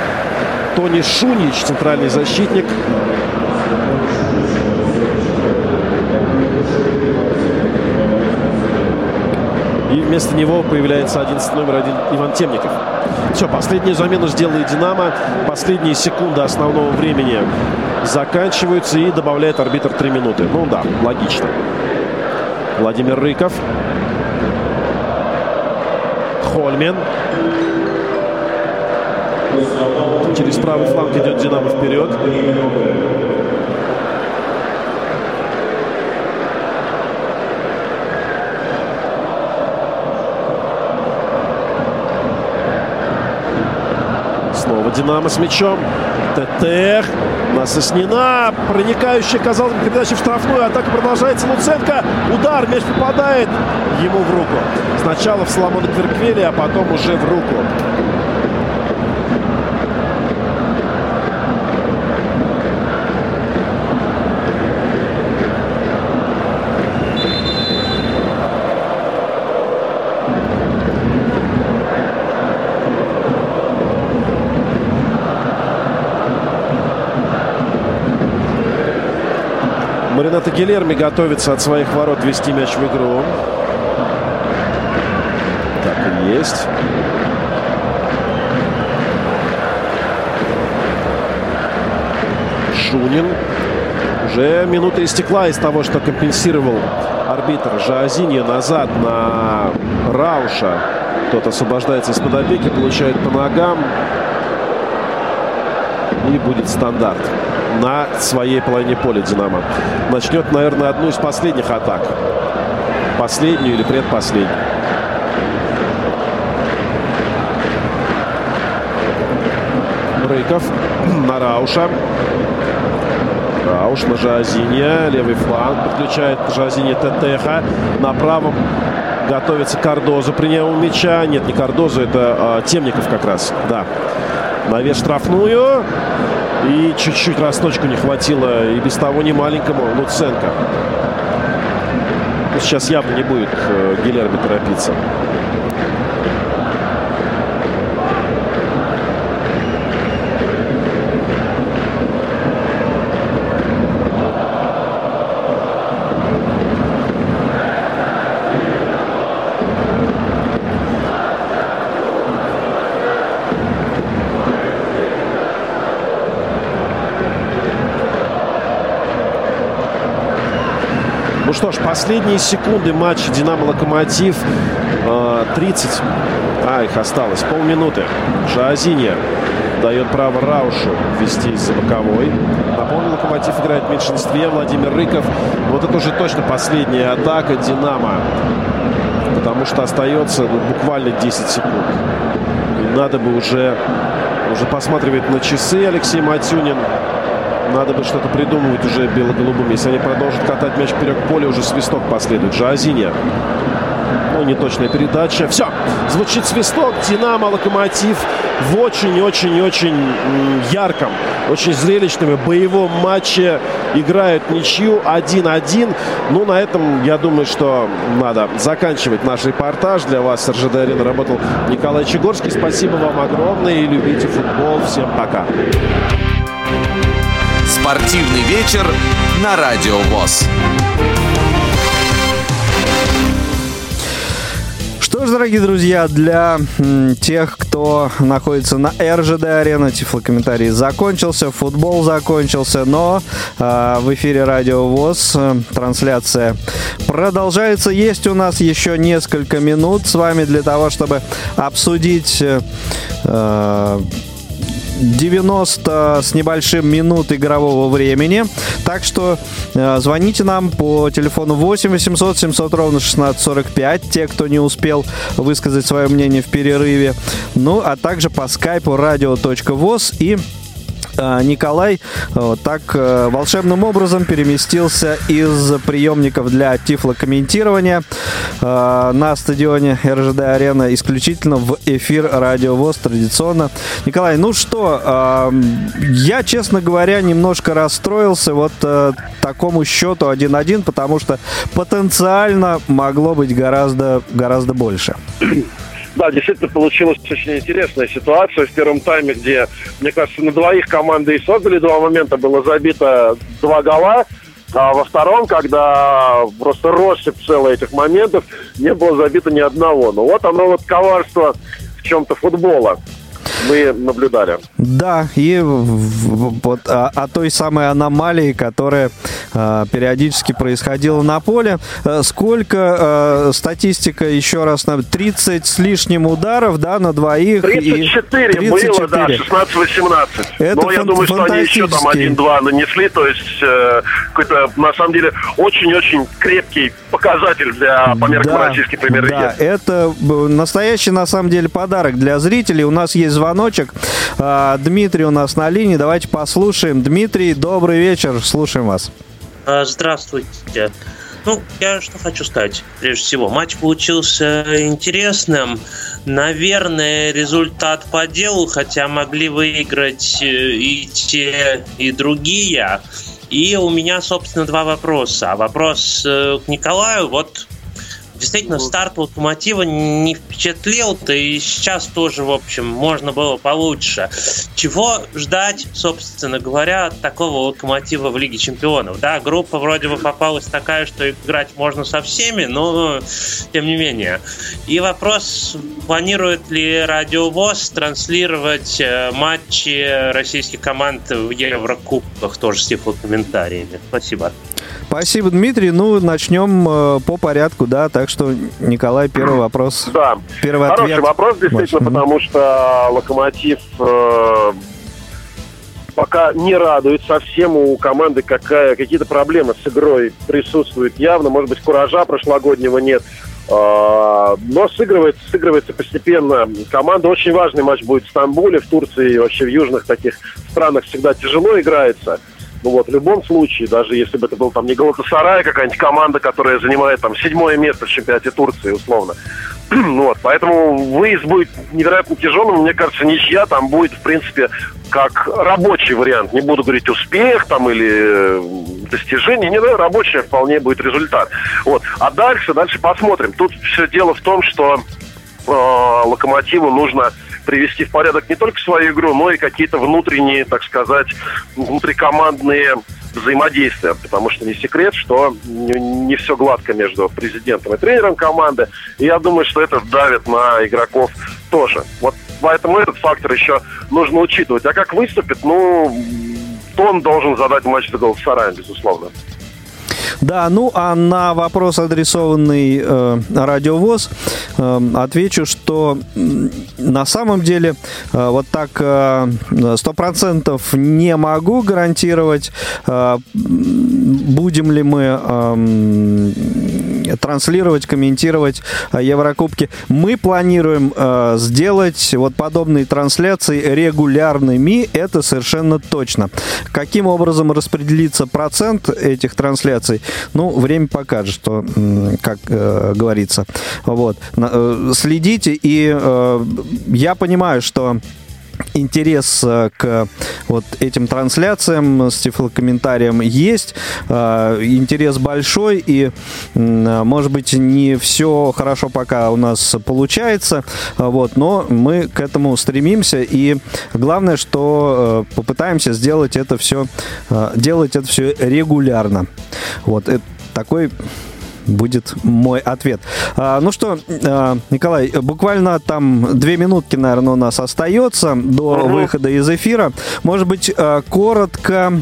Тони Шунич, центральный защитник. И вместо него появляется 11 номер один Иван Темников. Все, последнюю замену сделает «Динамо». Последние секунды основного времени заканчиваются и добавляет арбитр 3 минуты. Ну да, логично. Владимир Рыков. Хольмен. Через правый фланг идет «Динамо» вперед. Снова «Динамо» с мячом. ТТХ. Насоснина Проникающая, казалось бы, передача в штрафную. Атака продолжается. Луценко. Удар. Мяч попадает ему в руку. Сначала в сломанный Кверквели, а потом уже в руку. Марината Гилерми готовится от своих ворот вести мяч в игру. Так и есть. Шунин. Уже минута истекла из того, что компенсировал арбитр Жаозинья назад на Рауша. Тот освобождается из-под опеки, получает по ногам. И будет стандарт на своей половине поля «Динамо». Начнет, наверное, одну из последних атак. Последнюю или предпоследнюю. Рыков на Рауша. Рауш на Жазине. Левый фланг подключает Жазине ТТХ. На правом готовится Кардозу принял мяча. Нет, не Кардозу, это э, Темников как раз. Да. Навес штрафную. И чуть-чуть росточку не хватило и без того не маленькому Луценко. Сейчас явно не будет э, Гилерми торопиться. Что ж, последние секунды матча «Динамо-Локомотив». 30. А, их осталось. Полминуты. Жазинья дает право Раушу ввести из-за боковой. Напомню, Локомотив играет в меньшинстве. Владимир Рыков. Вот это уже точно последняя атака «Динамо». Потому что остается ну, буквально 10 секунд. И надо бы уже, уже посматривать на часы Алексей Матюнин. Надо бы что-то придумывать уже бело-голубым. Если они продолжат катать мяч вперед поля, уже свисток последует. Жазиня. Ну, неточная передача. Все. Звучит свисток. Динамо, Локомотив в очень-очень-очень ярком, очень зрелищном боевом матче играют ничью 1-1. Ну, на этом, я думаю, что надо заканчивать наш репортаж. Для вас с РЖД-арена работал Николай Чегорский. Спасибо вам огромное и любите футбол. Всем пока. Спортивный вечер на Радио ВОЗ. Что ж, дорогие друзья, для тех, кто находится на РЖД-арена, тифлокомментарий закончился, футбол закончился, но э, в эфире Радио ВОЗ э, трансляция продолжается. Есть у нас еще несколько минут с вами для того, чтобы обсудить... Э, 90 с небольшим минут игрового времени. Так что э, звоните нам по телефону 8 800 700 ровно 1645. Те, кто не успел высказать свое мнение в перерыве. Ну, а также по скайпу radio.voz и Николай вот так э, волшебным образом переместился из приемников для тифлокомментирования э, на стадионе РЖД Арена исключительно в эфир Радио ВОЗ традиционно. Николай, ну что, э, я, честно говоря, немножко расстроился вот такому счету 1-1, потому что потенциально могло быть гораздо, гораздо больше. Да, действительно получилась очень интересная ситуация в первом тайме, где, мне кажется, на двоих команды и создали два момента, было забито два гола, а во втором, когда просто россыпь целых этих моментов, не было забито ни одного. Ну вот оно вот коварство в чем-то футбола мы наблюдали. Да, и вот о, о той самой аномалии, которая э, периодически происходила на поле. Э, сколько э, статистика, еще раз, на 30 с лишним ударов, да, на двоих. 34, и 34. было, да, 16-18. Это Но я думаю, что они еще там 1-2 нанесли, то есть э, какой-то, на самом деле, очень-очень крепкий показатель для по меркам да, российской премьер-лиги. Да, это настоящий, на самом деле, подарок для зрителей. У нас есть звонок звоночек. А, Дмитрий у нас на линии. Давайте послушаем. Дмитрий, добрый вечер. Слушаем вас. А, здравствуйте. Ну, я что хочу сказать. Прежде всего, матч получился интересным. Наверное, результат по делу, хотя могли выиграть э, и те, и другие. И у меня, собственно, два вопроса. Вопрос э, к Николаю. Вот Действительно, старт Локомотива не впечатлил, да и сейчас тоже, в общем, можно было получше. Чего ждать, собственно говоря, от такого Локомотива в Лиге Чемпионов? Да, группа вроде бы попалась такая, что играть можно со всеми, но тем не менее. И вопрос, планирует ли Радиовоз транслировать э, матчи российских команд в Еврокубках тоже с тифлокомментариями? Спасибо. Спасибо, Дмитрий. Ну, начнем э, по порядку, да. Так что, Николай, первый вопрос. Да. Первый Хороший ответ. вопрос, действительно, Ваш. потому что Локомотив э, пока не радует совсем. У команды какая, какие-то проблемы с игрой присутствуют явно. Может быть, куража прошлогоднего нет. А, Но сыгрывается, сыгрывается постепенно. Команда очень важный матч будет в Стамбуле, в Турции и вообще в южных таких странах всегда тяжело играется. Ну вот, в любом случае, даже если бы это был там не Галатасарай, какая-нибудь команда, которая занимает там седьмое место в чемпионате Турции, условно. Ну вот, поэтому выезд будет невероятно тяжелым. Мне кажется, ничья там будет, в принципе, как рабочий вариант. Не буду говорить успех там или э, достижение. Не, да, рабочий вполне будет результат. Вот. А дальше, дальше посмотрим. Тут все дело в том, что э, Локомотиву нужно привести в порядок не только свою игру, но и какие-то внутренние, так сказать, внутрикомандные взаимодействия, потому что не секрет, что не, все гладко между президентом и тренером команды, и я думаю, что это давит на игроков тоже. Вот поэтому этот фактор еще нужно учитывать. А как выступит, ну, тон должен задать матч за Галатасараем, безусловно. Да, ну а на вопрос, адресованный э, радиовоз, э, отвечу, что на самом деле э, вот так сто процентов не могу гарантировать, э, будем ли мы э, транслировать, комментировать э, Еврокубки. Мы планируем э, сделать вот подобные трансляции регулярными, это совершенно точно. Каким образом распределится процент этих трансляций, ну, время покажет, что, как э, говорится. Вот. Э, Следите, и э, я понимаю, что интерес э, к вот этим трансляциям с тифлокомментарием есть, э, интерес большой, и, м, может быть, не все хорошо пока у нас получается, э, вот, но мы к этому стремимся, и главное, что э, попытаемся сделать это все, э, делать это все регулярно. Вот, это такой будет мой ответ. А, ну что, а, Николай, буквально там две минутки, наверное, у нас остается до выхода из эфира. Может быть, а, коротко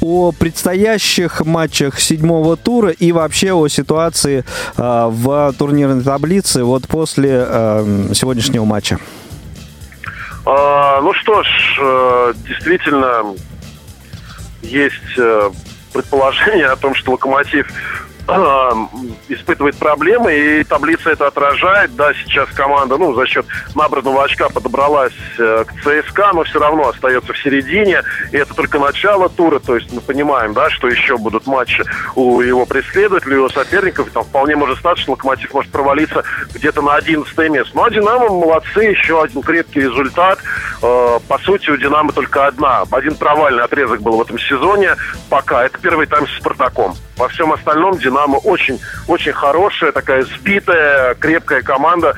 о предстоящих матчах седьмого тура и вообще о ситуации а, в турнирной таблице вот после а, сегодняшнего матча. А, ну что ж, э, действительно, есть э, предположение о том, что Локомотив э, испытывает проблемы, и таблица это отражает. Да, сейчас команда, ну, за счет набранного очка подобралась э, к ЦСКА, но все равно остается в середине, и это только начало тура, то есть мы понимаем, да, что еще будут матчи у его преследователей, у его соперников, там вполне может статься, что Локомотив может провалиться где-то на 11 место. Ну, а Динамо молодцы, еще один крепкий результат. Э, по сути, у Динамо только одна, один провальный отрезок был в этом сезоне пока. Это первый тайм с Спартаком. Во всем остальном Динамо очень, очень хорошая, такая сбитая, крепкая команда,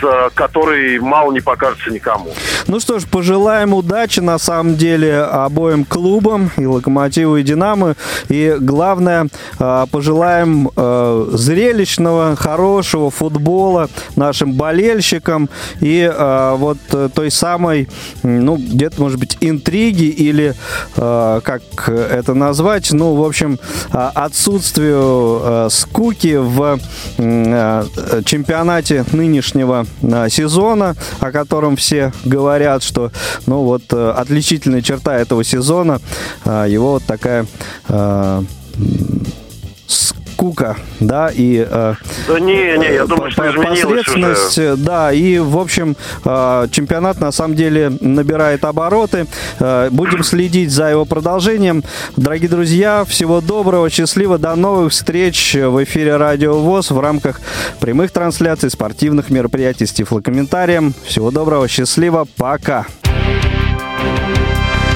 с которой мало не покажется никому. Ну что ж, пожелаем удачи на самом деле обоим клубам, и Локомотиву, и Динамо. И главное, э, пожелаем э, зрелищного, хорошего футбола нашим болельщикам и э, вот э, той самой, ну, где-то, может быть, интриги или, как это назвать, ну, в общем, отсутствию э, скуки в э, чемпионате нынешнего э, сезона, о котором все говорят, что, ну, вот э, отличительная черта этого сезона, э, его вот такая э, м, скука, да, и... Э, да не, не, я думаю, что посредственность, уже. да, и, в общем, э, чемпионат на самом деле набирает обороты. Э, будем следить за его продолжением. Дорогие друзья, всего доброго, счастливо, до новых встреч в эфире Радио ВОЗ в рамках прямых трансляций спортивных мероприятий с тифлокомментарием. Всего доброго, счастливо, пока.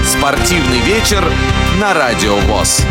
Спортивный вечер на Радио ВОЗ.